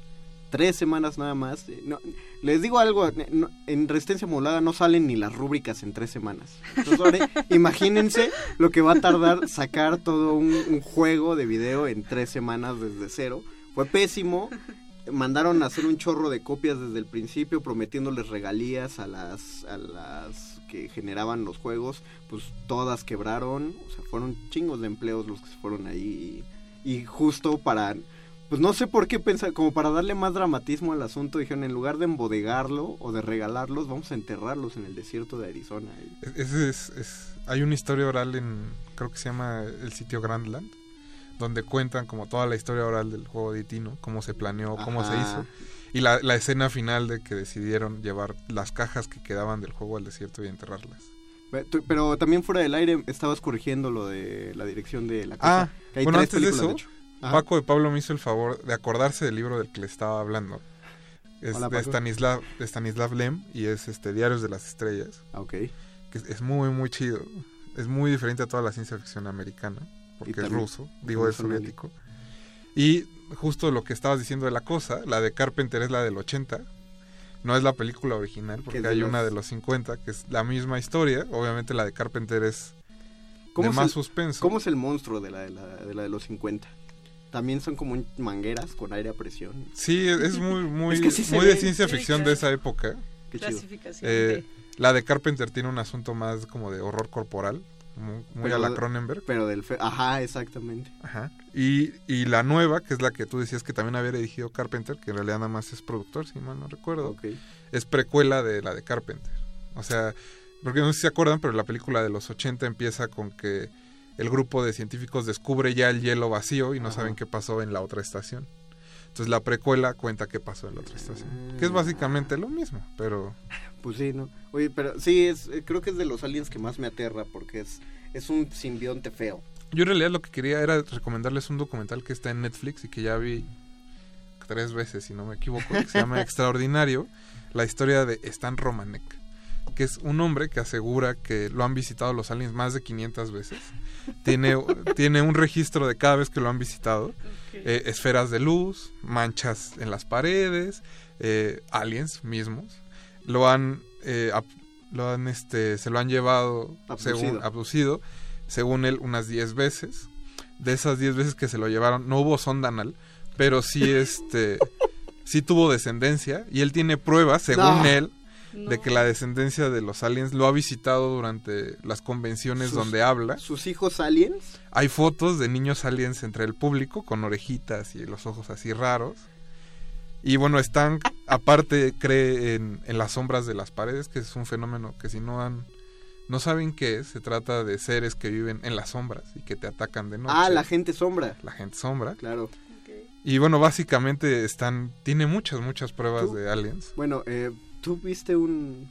Tres semanas nada más. Eh, no, les digo algo, eh, no- en Resistencia Modulada no salen ni las rúbricas en tres semanas. Entonces, ahora, imagínense lo que va a tardar sacar todo un, un juego de video en tres semanas desde cero. Fue pésimo. Mandaron a hacer un chorro de copias desde el principio, prometiéndoles regalías a las, a las que generaban los juegos. Pues todas quebraron. O sea, fueron chingos de empleos los que se fueron ahí. Y, y justo para pues no sé por qué pensar, como para darle más dramatismo al asunto, dijeron en lugar de embodegarlo o de regalarlos, vamos a enterrarlos en el desierto de Arizona. Es- es- es- hay una historia oral en, creo que se llama el sitio Grandland, donde cuentan como toda la historia oral del juego de E.T., ¿no? Cómo se planeó, cómo se hizo. Y la, la escena final de que decidieron llevar las cajas que quedaban del juego al desierto y enterrarlas. Pero también fuera del aire estabas corrigiendo lo de la dirección de la cosa. Ah, bueno, antes de eso. Paco de Pablo me hizo el favor de acordarse del libro del que le estaba hablando. Es Hola, de. Stanislav, de Stanislav Lem y es este Diarios de las Estrellas. Ah, ok. Que es, es muy, muy chido. Es muy diferente a toda la ciencia ficción americana, porque es ruso, digo, es soviético. Y justo lo que estabas diciendo de la cosa, la de Carpenter es la del 80. No es la película original, porque hay los- una de los 50, que es la misma historia. Obviamente la de Carpenter es ¿Cómo de es más el- suspenso. ¿Cómo es el monstruo de la de, la, de la de los 50? También son como mangueras con aire a presión. Sí, es es muy, muy, Es que sí se muy de ciencia Sí, ficción claro. de esa época. Qué chido. Clasificación Eh, la de Carpenter tiene un asunto más como de horror corporal, muy, muy a la Cronenberg. Pero del... fe- Ajá, exactamente. Ajá. Y, y la nueva, que es la que tú decías que también había dirigido Carpenter, que en realidad nada más es productor, si mal no recuerdo, es precuela de la de Carpenter. O sea, porque no sé si se acuerdan, pero la película de los 80 empieza con que el grupo de científicos descubre ya el hielo vacío y no Ajá. saben qué pasó en la otra estación. Entonces la precuela cuenta qué pasó en la otra estación. Que es básicamente lo mismo, pero... Pues sí, ¿no? Oye, pero sí, es, eh, creo que es de los aliens que más me aterra porque es, es un simbionte feo. Yo en realidad lo que quería era recomendarles un documental que está en Netflix y que ya vi tres veces, si no me equivoco, que se llama Extraordinario, la historia de Stan Romanek, que es un hombre que asegura que lo han visitado los aliens más de 500 veces. Tiene, tiene un registro de cada vez que lo han visitado. Eh, esferas de luz, manchas en las paredes, eh, aliens mismos. Lo han, eh, lo han este, se lo han llevado, Abducido. según abducido, según él, unas 10 veces. De esas 10 veces que se lo llevaron, no hubo sonda anal, pero sí, este, sí tuvo descendencia. Y él tiene pruebas, según No. él, de que la descendencia de los aliens lo ha visitado durante las convenciones Sus- donde habla. ¿Sus hijos aliens? Hay fotos de niños aliens entre el público con orejitas y los ojos así raros. Y bueno, están, aparte, cree en, en las sombras de las paredes, que es un fenómeno que si no han, no saben qué es, se trata de seres que viven en las sombras y que te atacan de noche. Ah, la gente sombra. La gente sombra. Claro. Y bueno, básicamente están, tiene muchas, muchas pruebas Tú- de aliens. Bueno, eh, tú viste un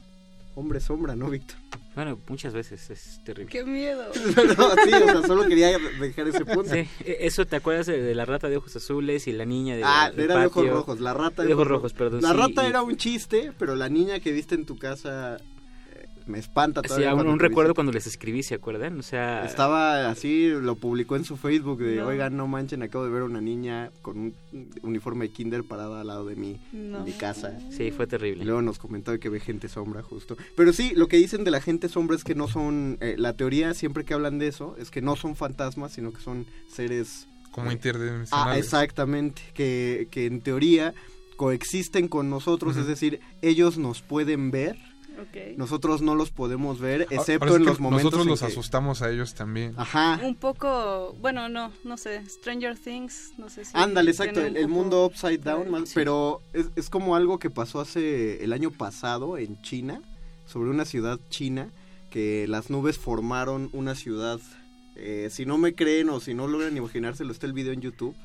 hombre sombra, ¿no, Víctor? Bueno, muchas veces es terrible. ¡Qué miedo! no, sí, o sea, solo quería dejar ese punto. Sí, e- eso te acuerdas de, de la rata de ojos azules y la niña de Ah, del era de ojos rojos, la rata de ojos rojos, perdón. La sí, rata y- era un chiste, pero la niña que viste en tu casa me espanta Sí, todavía. aún te recuerdo cuando les escribí, ¿se acuerdan? O sea, Estaba así, lo publicó en su Facebook de, No. oigan, no manchen, acabo de ver una niña con un uniforme de kinder parada al lado de mí, No. en mi casa. sí, fue Y terrible. luego nos comentó que ve gente sombra justo. Pero sí, lo que dicen de la gente sombra es que no son, eh, la teoría siempre que hablan de eso, es que no son fantasmas, sino que son seres... Como eh, interdimensionales. Ah, exactamente, que, que en teoría coexisten con nosotros, es decir, ellos nos pueden ver, Ok. nosotros no los podemos ver, Ahora excepto en los momentos Nosotros en los que- asustamos a ellos también. Ajá. Un poco, bueno, no, no sé, Stranger Things, no sé si... Ándale, exacto, el, poco- mundo upside down, Sí. pero es, es como algo que pasó hace el año pasado en China, sobre una ciudad china, que las nubes formaron una ciudad Eh, si no me creen o si no logran imaginárselo, está el video en YouTube.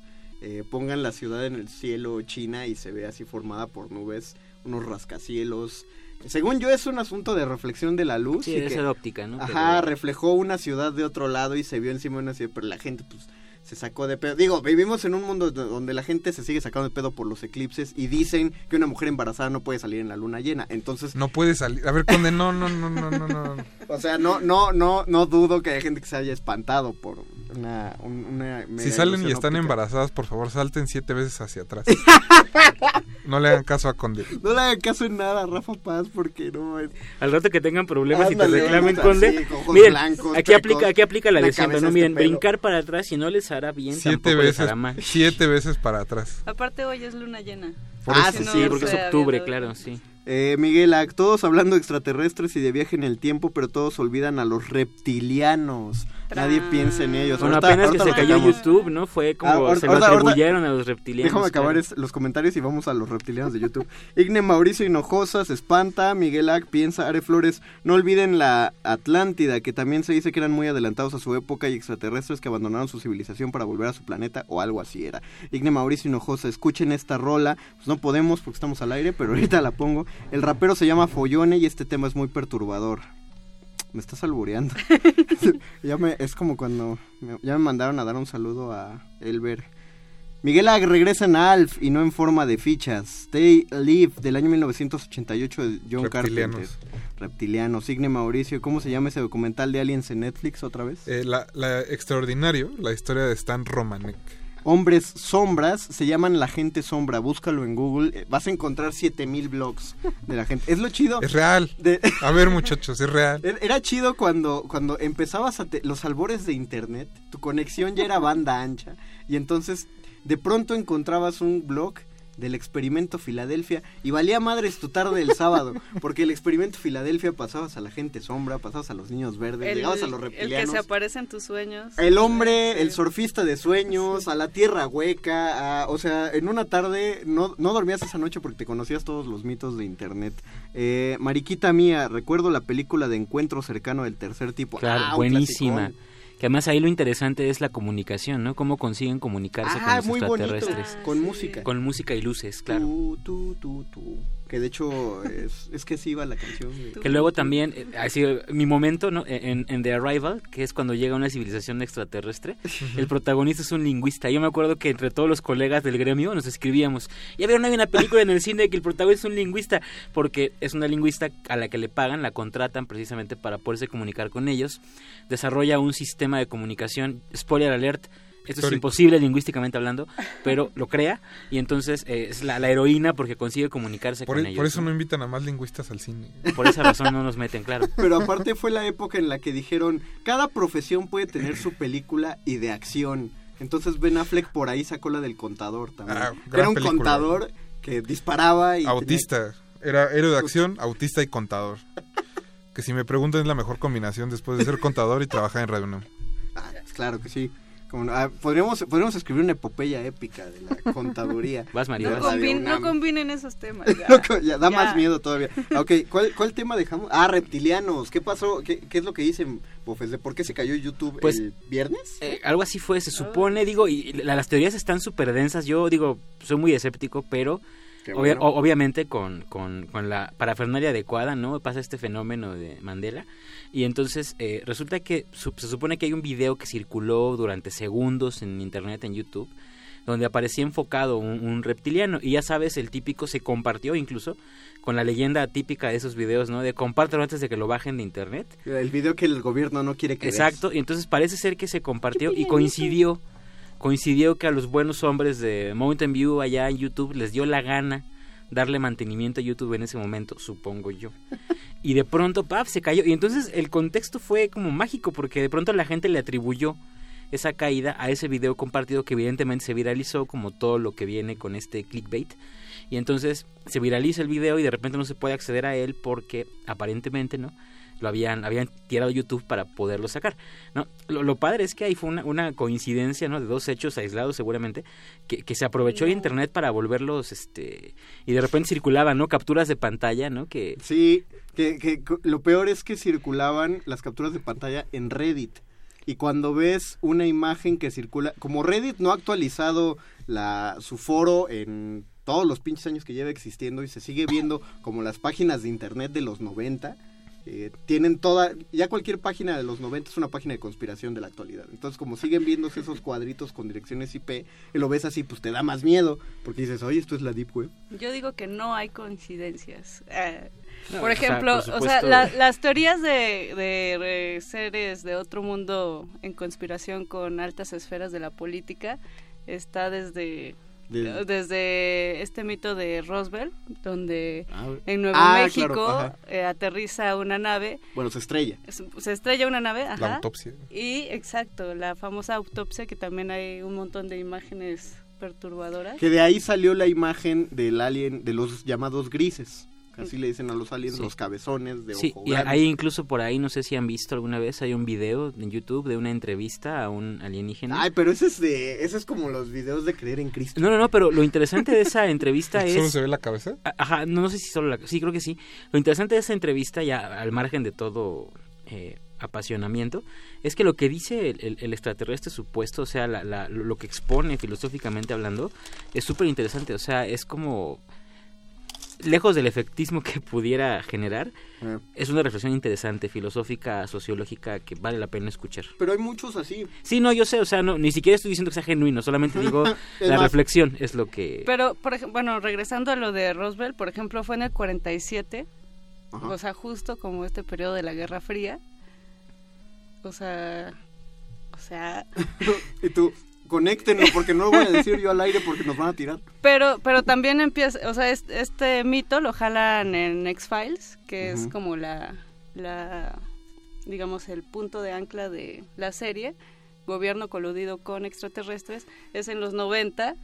Eh, pongan la ciudad en el cielo china y se ve así formada por nubes, unos rascacielos. Según yo es un asunto de reflexión de la luz. Sí, y que- óptica, ¿no? Ajá, Pero- reflejó una ciudad de otro lado y se vio encima de una ciudad, pero la gente pues se sacó de pedo. Digo, vivimos en un mundo do- donde la gente se sigue sacando de pedo por los eclipses y dicen que una mujer embarazada no puede salir en la luna llena. Entonces, No puede salir. A ver, Conde, no, no, no, no, no, no. o sea, no no no no dudo que haya gente que se haya espantado por una, un- una Si salen y están óptica. embarazadas, por favor, salten siete veces hacia atrás. No le hagan caso a Conde. No le hagan caso en nada Rafa Paz porque no es... Al rato que tengan problemas y Ándale, te reclamen, Conde. sí, miren, blancos, aquí pecos, aplica, aquí aplica la una de siempre, cabeza ¿no? Miren, este brincar para atrás, si no les hará bien, Siete tampoco les veces, hará mal. siete veces para atrás. Aparte hoy es luna llena. Por Ah, sí, no sí, porque es octubre, claro, sí. Eh, Miguel, todos hablando de extraterrestres y de viaje en el tiempo, pero todos olvidan a los reptilianos. Nadie piensa en ellos. Bueno, Ahorita- apenas que se cayó tocamos. YouTube, ¿no? Fue como Ah, ahorita- se lo atribuyeron a los reptilianos. Déjame acabar claro. es- los comentarios y vamos a los reptilianos de YouTube. Igne Mauricio Hinojosa se espanta, Miguel Ac piensa, Are Flores, no olviden la Atlántida, que también se dice que eran muy adelantados a su época y extraterrestres que abandonaron su civilización para volver a su planeta o algo así era. Igne Mauricio Hinojosa, escuchen esta rola, pues no podemos porque estamos al aire, pero ahorita la pongo. El rapero se llama Follone y este tema es muy perturbador. Me estás albureando. ya me, es como cuando me- ya me mandaron a dar un saludo a Elber. Miguel Ag regresa en Alf y no en forma de fichas. Stay Live del año 1988 de John Reptilianos. Carpenter. Reptiliano. Signe Mauricio. ¿Cómo se llama ese documental de Aliens en Netflix otra vez? Eh, la, la extraordinario, la historia de Stan Romanek. Hombres sombras se llaman la gente sombra. Búscalo en Google. Eh, Vas a encontrar 7000 blogs de la gente. Es lo chido. Es real. De- A ver, muchachos, es real. Era- Era chido cuando, cuando empezabas a te- los albores de internet, tu conexión ya era banda ancha y entonces de pronto encontrabas un blog del experimento Filadelfia y valía madres tu tarde del sábado, porque el experimento Filadelfia pasabas a la gente sombra, pasabas a los niños verdes, El, llegabas a los el que reptilianos. se aparece en tus sueños. El hombre, el surfista de sueños, a la tierra hueca, a- o sea, en una tarde no, no dormías esa noche porque te conocías todos los mitos de internet. Eh, Mariquita mía, recuerdo la película de Encuentro cercano del tercer tipo. Claro, Ah, buenísima. clasicón. Que además ahí lo interesante es la comunicación, ¿no? Cómo consiguen comunicarse Ah, con los muy bonito, extraterrestres. con música. Con música y luces, claro. Tú, tú, tú. Que de hecho es, es que sí iba la canción. Que luego también, eh, así, mi momento, ¿no? En, en The Arrival, que es cuando llega una civilización extraterrestre, el protagonista es un lingüista. Yo me acuerdo que entre todos los colegas del gremio nos escribíamos, ya vieron, hay una película en el cine que el protagonista es un lingüista, porque es una lingüista a la que le pagan, la contratan precisamente para poderse comunicar con ellos. Desarrolla un sistema de comunicación, spoiler alert, esto es imposible lingüísticamente hablando, pero lo crea y entonces eh, es la, la heroína porque consigue comunicarse Por, con e- ellos. por eso ¿no? no invitan a más lingüistas al cine. Por esa razón no nos meten, claro. Pero aparte fue la época en la que dijeron, cada profesión puede tener su película y de acción. Entonces Ben Affleck por ahí sacó la del contador también. Ah, era un película. contador que disparaba y... Autista. Era héroe de acción, autista y contador. Que si me preguntan es la mejor combinación después de ser contador y trabajar en Radio UNAM. Ah, claro que sí. Como ah, podríamos, podríamos escribir una epopeya épica de la contaduría. Vas, María, No, combin- no combinen esos temas. ya. No, co- ya da Ya. más miedo todavía. Ah, Ok, ¿cuál, ¿cuál tema dejamos? Ah, reptilianos. ¿Qué pasó? ¿Qué, qué es lo que dicen, Bofes? ¿De por qué se cayó YouTube Pues, el viernes? Eh, algo así fue, se supone, digo, y la- las teorías están súper densas. Yo digo, soy muy escéptico, pero obvia- obviamente con, con, con la parafernalia adecuada, ¿no? Pasa este fenómeno de Mandela. Y entonces eh, resulta que su- se supone que hay un video que circuló durante segundos en internet, en YouTube, donde aparecía enfocado un, un reptiliano. Y ya sabes, el típico se compartió incluso con la leyenda típica de esos videos, ¿no? De compártelo antes de que lo bajen de internet. El video que el gobierno no quiere que veas. Exacto, y entonces parece ser que se compartió y coincidió, coincidió que a los buenos hombres de Mountain View allá en YouTube les dio la gana darle mantenimiento a YouTube en ese momento, supongo yo. Y de pronto, pap, se cayó. Y entonces el contexto fue como mágico porque de pronto la gente le atribuyó esa caída a ese video compartido que evidentemente se viralizó como todo lo que viene con este clickbait. Y entonces se viraliza el video y de repente no se puede acceder a él porque aparentemente, ¿no? Lo habían, habían tirado YouTube para poderlo sacar, ¿no? Lo, lo padre es que ahí fue una, una coincidencia, ¿no? De dos hechos aislados seguramente, que, que se aprovechó de internet para volverlos, este... Y de repente circulaban, ¿no? Capturas de pantalla, ¿no? Que... Sí, que, que lo peor es que circulaban las capturas de pantalla en Reddit. y cuando ves una imagen que circula, como Reddit no ha actualizado la, su foro en todos los pinches años que lleva existiendo y se sigue viendo como las páginas de internet de los 90, eh, tienen toda, ya cualquier página de los 90 es una página de conspiración de la actualidad. Entonces, como siguen viéndose esos cuadritos con direcciones IP, y lo ves así, pues te da más miedo, porque dices, oye, esto es la Deep Web. Yo digo que no hay coincidencias. Eh, No, por o sea, ejemplo, por o sea, la- las teorías de, de, seres de otro mundo en conspiración con altas esferas de la política está desde Desde- desde este mito de Roswell, donde Ah, en Nuevo ah, México claro, eh, aterriza una nave Bueno, se estrella. se se estrella una nave, ajá. autopsia. Y exacto, la famosa autopsia que también hay un montón de imágenes perturbadoras. Que de ahí salió la imagen del alien, de los llamados grises. Así le dicen a los aliens, Sí. los cabezones de Sí, ojo y grande. hay incluso por ahí, no sé si han visto alguna vez, hay un video en YouTube de una entrevista a un alienígena. Ay, pero ese es de, ese es como los videos de creer en Cristo. No, no, no, pero lo interesante de esa entrevista es... ¿Solo se ve la cabeza? Ajá, no, no sé si solo la... Sí, creo que sí. Lo interesante de esa entrevista, ya al margen de todo eh, apasionamiento, es que lo que dice el, el- el extraterrestre supuesto, o sea, la- la- lo lo que expone filosóficamente hablando, es súper interesante. O sea, es como... Lejos del efectismo que pudiera generar, Eh. es una reflexión interesante, filosófica, sociológica, que vale la pena escuchar. Pero hay muchos así. Sí, no, yo sé, o sea, no, ni siquiera estoy diciendo que sea genuino, solamente digo la más- reflexión es lo que... Pero, por ejemplo, bueno, regresando a lo de Roswell, por ejemplo, fue en el 47, o sea, justo como este periodo de la Guerra Fría. O sea, o sea, y tú, conéctenlo porque no lo voy a decir yo al aire porque nos van a tirar. pero pero también empieza, o sea, es- este mito lo jalan en X-Files, que es como la la digamos el punto de ancla de la serie, gobierno coludido con extraterrestres, es en los 90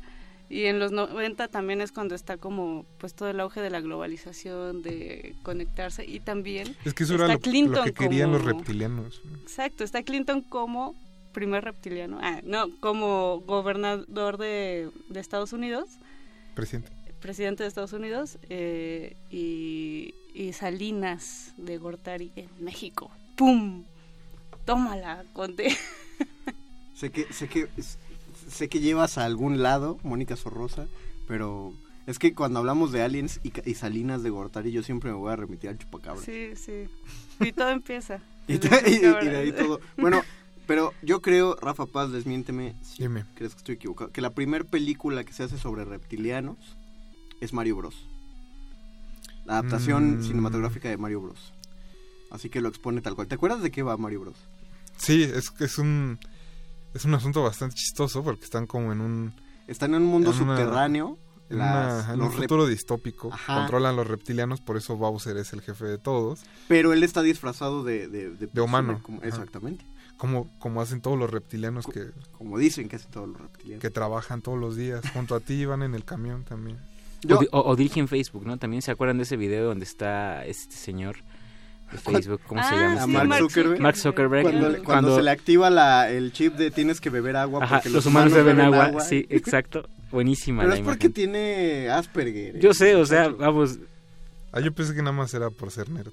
y en los 90 también es cuando está como pues todo el auge de la globalización, de conectarse y también Es que eso está era lo, lo Clinton que querían los como- reptilianos. Exacto, está Clinton como primer reptiliano, ah, no, como gobernador de, de Estados Unidos, Presidente. presidente de Estados Unidos, eh, y, y Salinas de Gortari en México. ¡Pum! Tómala, Conte. Sé que, sé que, sé que llevas a algún lado, Mónica Sorrosa, pero es que cuando hablamos de aliens y, ca- y Salinas de Gortari, yo siempre me voy a remitir al chupacabra. Sí, sí. Y todo empieza. Y, de ahí todo. Bueno, pero yo creo, Rafa Paz, desmiénteme si Dime. crees que estoy equivocado, que la primera película que se hace sobre reptilianos es Mario Bros. La adaptación Mm. cinematográfica de Mario Bros. Así que lo expone tal cual. ¿Te acuerdas de qué va Mario Bros? Sí, es que es un es un asunto bastante chistoso porque están como en un Están en un mundo en una- subterráneo. en, una- un futuro distópico. Ajá. Controlan los reptilianos, por eso Bowser es el jefe de todos. Pero él está disfrazado de... De, humano. como- exactamente. Como, como hacen todos los reptilianos que, Como dicen que hacen todos los reptilianos. que trabajan todos los días. Junto a ti y van en el camión también. O, di- o- o dirigen Facebook, ¿no? También se acuerdan de ese video donde está este señor de Facebook, ¿cómo se Ah, llama? A este? Mark Zuckerberg. Mark Zuckerberg. Cuando, le- cuando se le activa la, el chip de tienes que beber agua Ajá, porque los, los, humanos beben agua, sí, exacto. Buenísima Pero la es porque imagen. tiene Asperger. Yo sé, o sea, vamos, Ah, yo pensé que nada más era por ser nerd.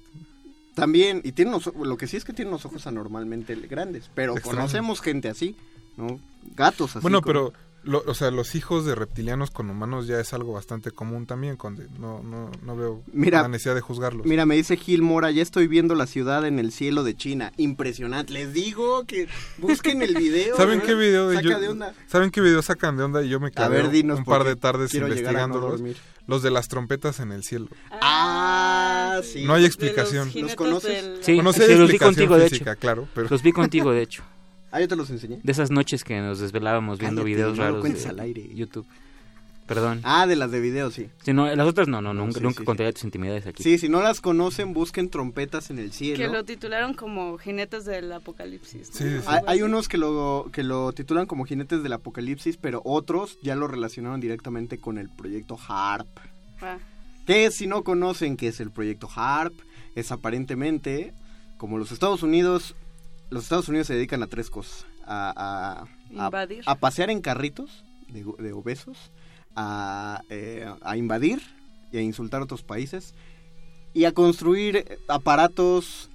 También, y tiene unos, lo que sí es que tiene unos ojos anormalmente grandes, pero Extraño. conocemos gente así, ¿no? Gatos así. Bueno, como- pero, lo- o sea, los hijos de reptilianos con humanos ya es algo bastante común también, Conde. No, no, no veo Mira, la necesidad de juzgarlos. Mira, me dice Gil Mora, ya estoy viendo la ciudad en el cielo de China. Impresionante. Les digo que busquen el video. ¿Saben qué video de saca yo- de onda? ¿Saben qué video sacan de onda? Y yo me quedé ver, dinos, un par de tardes investigándolos. Los de las trompetas en el cielo. Ah, sí. No hay explicación. los ¿Los conoces? del- Sí, Bueno, sí los vi contigo, de hecho. claro, pero- Los vi contigo, de hecho. Ah, yo te los enseñé. De esas noches que nos desvelábamos viendo Cállate, videos no raros de al aire. YouTube. Perdón. Ah, de las de video, sí. Sí, no, las otras no, no, nunca, sí, nunca sí, contaría tus intimidades aquí. Sí, si no las conocen, busquen trompetas en el cielo. Que lo titularon como Jinetes del Apocalipsis. ¿no? Hay, Algo hay unos que lo, que lo titulan como jinetes del apocalipsis, pero otros ya lo relacionaron directamente con el proyecto HARP. Ah. Que si no conocen qué es el proyecto HARP, es aparentemente, como los Estados Unidos, los Estados Unidos se dedican a tres cosas. A, a- a- Invadir. a pasear en carritos de, de obesos, a, eh, a invadir y a insultar a otros países, y a construir aparatos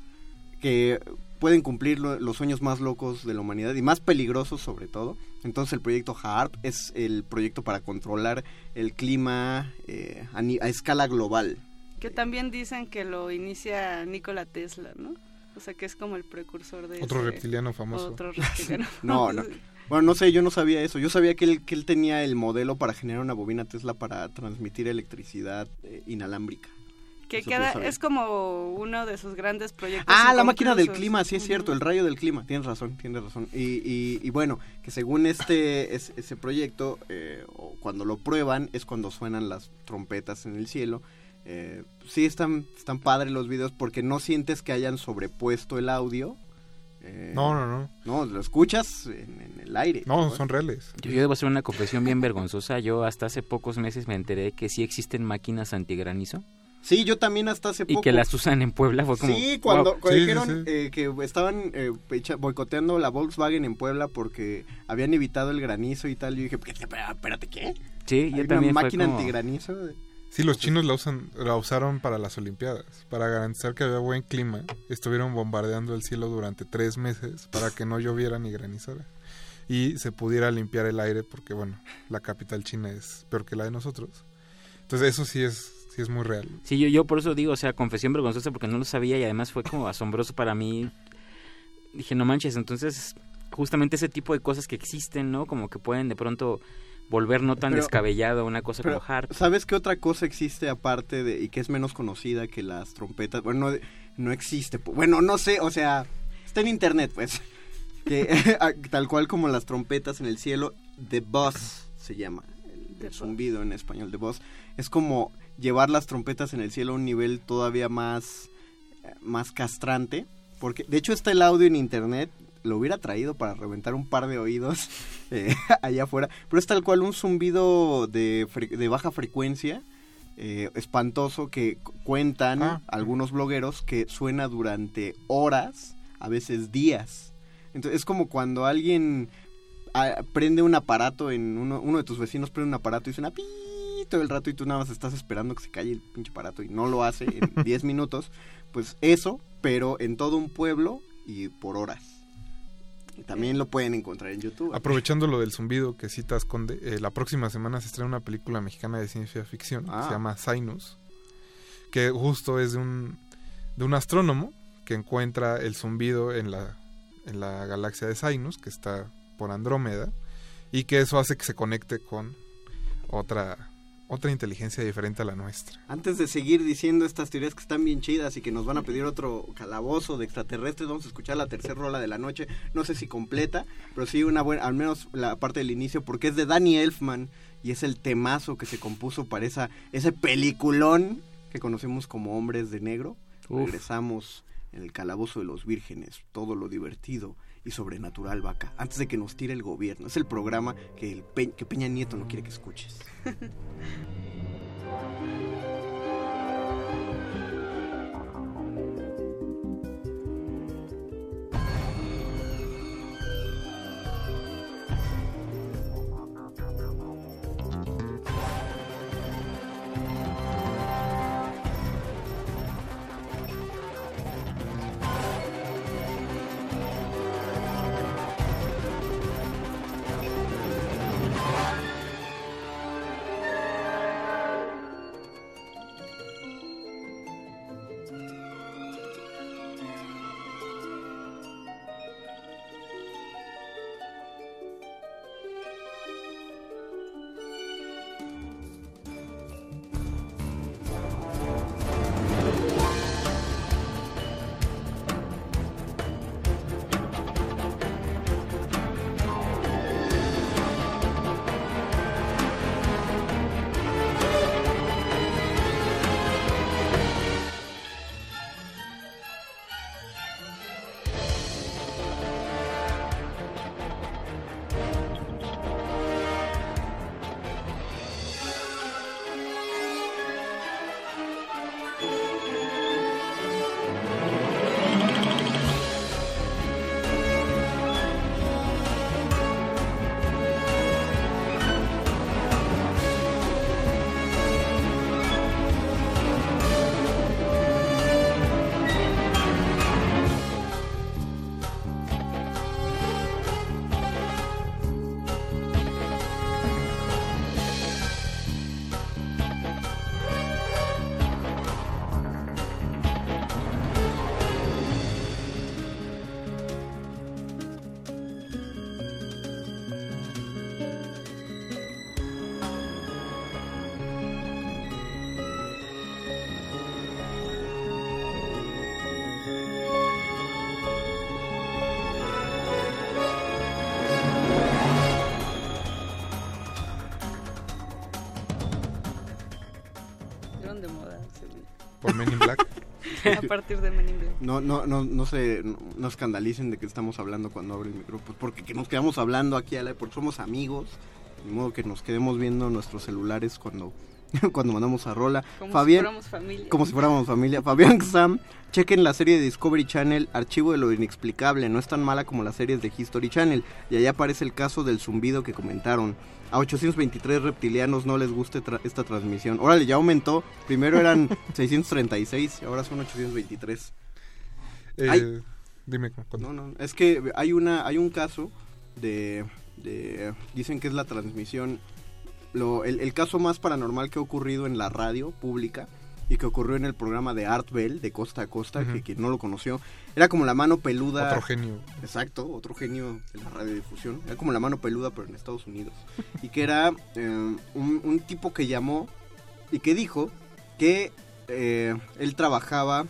que pueden cumplir lo- los sueños más locos de la humanidad y más peligrosos sobre todo. Entonces el proyecto HARP es el proyecto para controlar el clima eh, a, escala global. Que también dicen que lo inicia Nikola Tesla, ¿no? O sea, que es como el precursor de Otro ese- reptiliano famoso. Otro reptiliano. No, no. Bueno, no sé, yo no sabía eso. Yo sabía que él, que él tenía el modelo para generar una bobina Tesla para transmitir electricidad eh, inalámrica. Que Eso queda, es como uno de sus grandes proyectos. Ah, la máquina del clima, sí es cierto, el rayo del clima, tienes razón, tienes razón. Y, y, y bueno, que según este es- ese proyecto, eh, cuando lo prueban es cuando suenan las trompetas en el cielo. Eh, sí están, están padres los videos porque no sientes que hayan sobrepuesto el audio. Eh, No, no, no. No, lo escuchas en, en el aire. No, son reales. Yo, yo debo hacer una confesión bien vergonzosa. Yo hasta hace pocos meses me enteré que sí existen máquinas antigranizo Sí, yo también hasta hace y que las usan en Puebla. Fue como, Sí, cuando, wow. cuando dijeron eh, que estaban eh, boicoteando la Volkswagen en Puebla porque habían evitado el granizo y tal, yo dije, "¿Qué- espera- espérate, ¿qué? Sí, Hay yo una también fue máquina como- antigranizo. Sí, los chinos la, usan, la usaron para las Olimpiadas. Para garantizar que había buen clima, estuvieron bombardeando el cielo durante tres meses para que no lloviera ni granizara. Y se pudiera limpiar el aire porque, bueno, la capital china es peor que la de nosotros. Entonces eso sí es, sí es muy real. Sí, yo, yo por eso digo, o sea, confesión vergonzosa porque no lo sabía y además fue como asombroso para mí. Dije, no manches, entonces justamente ese tipo de cosas que existen, ¿no? Como que pueden de pronto volver no tan Pero- descabellado una cosa Pero, como hard. ¿Sabes qué otra cosa existe aparte de y que es menos conocida que las trompetas? Bueno, no, no existe. Bueno, no sé, o sea, está en internet, pues. Que tal cual como las trompetas en el cielo, The Buzz se llama. El, el zumbido en español, The Buzz. Es como llevar las trompetas en el cielo a un nivel todavía más, eh, más castrante. Porque, de hecho, está el audio en internet. Lo hubiera traído para reventar un par de oídos eh, allá afuera. Pero es tal cual un zumbido de, fre- de baja frecuencia. eh, espantoso que cu- cuentan Ah. algunos blogueros que suena durante horas, a veces días. Entonces es como cuando alguien ah, prende un aparato en uno, uno de tus vecinos prende un aparato y suena pi todo el rato y tú nada más estás esperando que se calle el pinche aparato y no lo hace en 10 minutos, pues eso, pero en todo un pueblo y por horas. También lo pueden encontrar en YouTube. Aprovechando lo del zumbido que citas, Conde, eh, la próxima semana se estrena una película mexicana de ciencia ficción que Ah. se llama Sinus, que justo es de un, de un astrónomo que encuentra el zumbido en la, en la galaxia de Sinus, que está por Andrómeda, y que eso hace que se conecte con otra, otra inteligencia diferente a la nuestra. Antes de seguir diciendo estas teorías que están bien chidas y que nos van a pedir otro calabozo de extraterrestres, vamos a escuchar la tercera rola de la noche. No sé si completa, pero sí una buena, al menos la parte del inicio, porque es de Danny Elfman y es el temazo que se compuso para esa, ese peliculón que conocemos como Hombres de Negro. Uf. Regresamos en el calabozo de los vírgenes, todo lo divertido y sobrenatural vaca, antes de que nos tire el gobierno. Es el programa que, el Pe- que Peña Nieto no quiere que escuches. A partir de Men in Black. No, no, no, no se no, escandalicen de que estamos hablando cuando abre el micrófono, porque que nos quedamos hablando aquí, porque somos amigos, de modo que nos quedemos viendo nuestros celulares cuando, cuando mandamos a Rola. Como Fabián, si fuéramos familia. Como si fuéramos familia. Fabián Sam, chequen la serie de Discovery Channel, Archivo de lo Inexplicable, no es tan mala como las series de History Channel, y allá aparece el caso del zumbido que comentaron. A 823 reptilianos no les gusta tra- esta transmisión. Órale, ya aumentó. Primero eran 636 y ahora son 823. Eh. Dime. No, no, es que hay una hay un caso de, de- dicen que es la transmisión lo, el, el caso más paranormal que ha ocurrido en la radio pública y que ocurrió en el programa de Art Bell de Costa a Costa, que quien no lo conoció, era como la mano peluda. Otro genio. Exacto, otro genio de la radiodifusión. Era como la mano peluda, pero en Estados Unidos. Y que era eh, un, un tipo que llamó y que dijo que eh, él trabajaba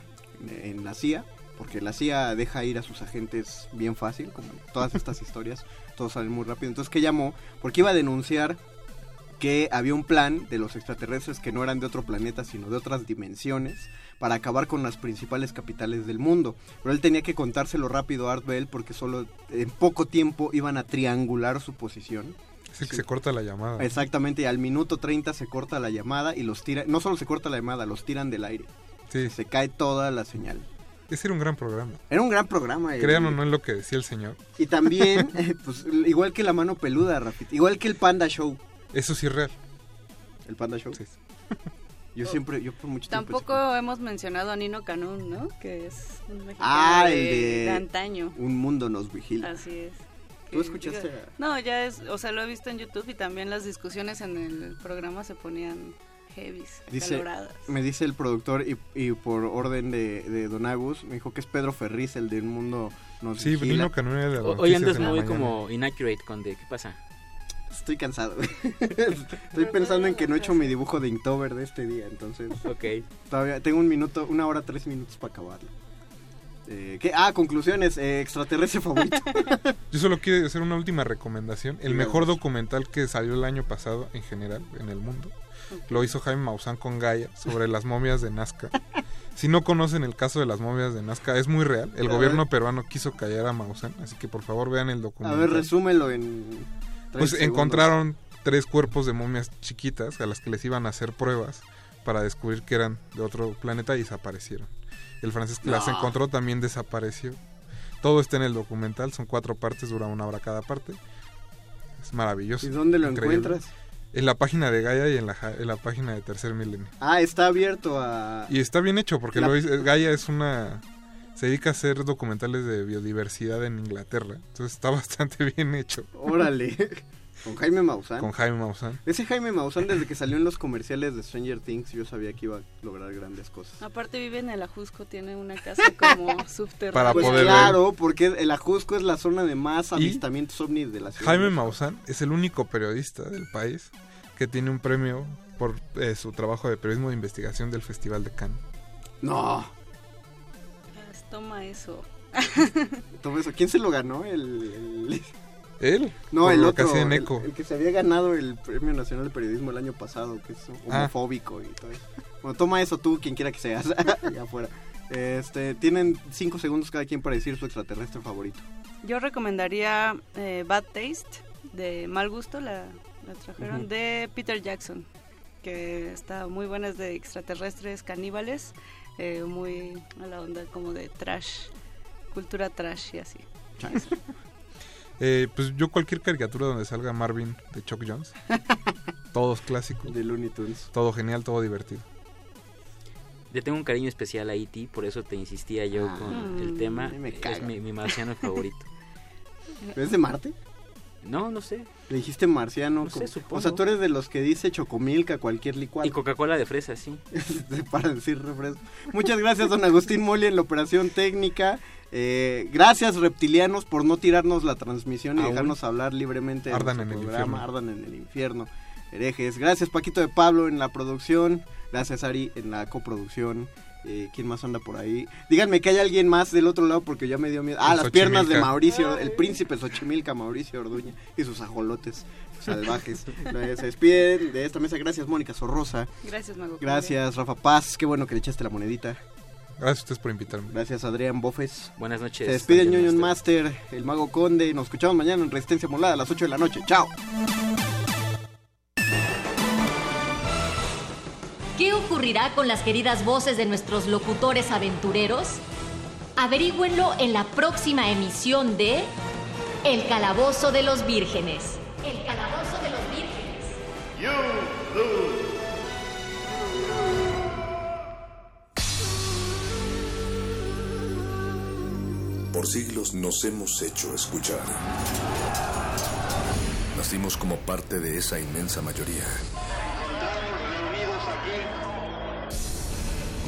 en, la CIA, porque la CIA deja ir a sus agentes bien fácil, como todas estas historias, todos salen muy rápido. Entonces que llamó porque iba a denunciar que había un plan de los extraterrestres que no eran de otro planeta, sino de otras dimensiones, para acabar con las principales capitales del mundo. Pero él tenía que contárselo rápido a Art Bell porque solo en poco tiempo iban a triangular su posición. Es el que se corta la llamada. Exactamente, y al minuto 30 se corta la llamada y los tira, no solo se corta la llamada, los tiran del aire. Sí. Se cae toda la señal. Ese era un gran programa. Era un gran programa. eh. Crean o no en lo que decía el señor. Y también, eh, pues, igual que la mano peluda, Rafita, igual que el Panda Show. Eso sí es real. ¿El Panda Show? Yo siempre, yo por mucho tiempo... Tampoco hemos mencionado a Nino Canún, ¿no? Que es un mexicano Ah, el de, antaño. Un mundo nos vigila. Así es. ¿Tú Que escuchaste No, ya es, o sea, lo he visto en YouTube y también las discusiones en el programa se ponían heavies, Dice, acaloradas. me dice el productor y, y por orden de, de Don Agus, me dijo que es Pedro Ferriz, el de Un Mundo Nos Sí, Vigila. Nino Canún era de Hoy andas muy como inaccurate con de qué pasa. Estoy cansado. Estoy pensando en que no he hecho mi dibujo de Inktober de este día, entonces... Ok. Todavía tengo un minuto, una hora, tres minutos para acabarlo. Eh, ¿qué? Ah, conclusiones, eh, extraterrestre favorito. Yo solo quiero hacer una última recomendación. El mejor documental que salió el año pasado en general en el mundo lo hizo Jaime Maussan con Gaia sobre las momias de Nazca. Si no conocen el caso de las momias de Nazca, es muy real. El A gobierno ver. peruano quiso callar a Maussan, así que por favor vean el A documental. ver, resúmelo en... Pues 30 segundos. encontraron tres cuerpos de momias chiquitas a las que les iban a hacer pruebas para descubrir que eran de otro planeta y desaparecieron. El francés que las encontró también desapareció. Todo está en el documental, son cuatro partes, dura una hora cada parte. Es maravilloso. ¿Y dónde lo increíble. encuentras? En la página de Gaia y en la, en la página de Tercer Milenio. Ah, está abierto a... Y está bien hecho porque La- lo Gaia es una... Se dedica a hacer documentales de biodiversidad en Inglaterra. Entonces está bastante bien hecho. Órale. Con Jaime Maussan. Con Jaime Maussan. Ese Jaime Maussan, desde que salió en los comerciales de Stranger Things, yo sabía que iba a lograr grandes cosas. Aparte vive en el Ajusco, tiene una casa como subterránea. Para Pues poder ver. claro, porque el Ajusco es la zona de más Y avistamientos ovnis de la ciudad. Jaime Maussan es el único periodista del país que tiene un premio por eh, su trabajo de periodismo de investigación del Festival de Cannes. No. Toma eso. Todo eso. ¿Quién se lo ganó? El... el- ¿Él? No, el otro. el, Eco. el que se había ganado el Premio Nacional de Periodismo el año pasado, que es Ah. homofóbico y todo eso. Bueno, toma eso tú, quien quiera que seas. Allá afuera. Este, tienen cinco segundos cada quien para decir su extraterrestre favorito. Yo recomendaría eh, Bad Taste de Mal Gusto, la, la trajeron, de Peter Jackson, que está muy buena, es de extraterrestres caníbales, eh, muy a la onda como de trash, cultura trash y así. Eh, pues yo cualquier caricatura donde salga Marvin de Chuck Jones. Todos clásicos. De Looney Tunes. Todo genial, todo divertido. Le tengo un cariño especial a E.T., por eso te insistía yo Ah, con el tema. me es mi marciano favorito. ¿Es de Marte? No, no sé. Le dijiste marciano. No sé. O sea, tú eres de los que dice chocomilca cualquier licuado. Y Coca-Cola de fresa, sí. para decir refresco. Muchas gracias, don Agustín Moli, en la operación técnica. Eh, gracias, reptilianos, por no tirarnos la transmisión y Aún. dejarnos hablar libremente. Ardan nuestro en el programa. infierno. Ardan en el infierno. Herejes. Gracias, Paquito de Pablo, en la producción. Gracias, Ari, en la coproducción. Eh, ¿Quién más anda por ahí? Díganme que hay alguien más del otro lado porque ya me dio miedo. Ah, El las piernas de. Mauricio, el príncipe Xochimilca, Mauricio Orduña y sus ajolotes. salvajes. Se despiden de esta mesa. Gracias, Mónica Sorrosa. Gracias, Mago. Gracias, Rafa Paz. Qué bueno que le echaste la monedita. Gracias a ustedes por invitarme. Gracias, Adrián Bofes. Buenas noches. Se despide Dungeon Ñoño Master, el Mago Conde. Nos escuchamos mañana en Resistencia Molada a las 8 de la noche. Chao. ¿Qué ocurrirá con las queridas voces de nuestros locutores aventureros? Averígüenlo en la próxima emisión de El Calabozo de los Vírgenes. El Calabozo de los Vírgenes. Por siglos nos hemos hecho escuchar. Nacimos como parte de esa inmensa mayoría.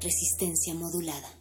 Resistencia modulada.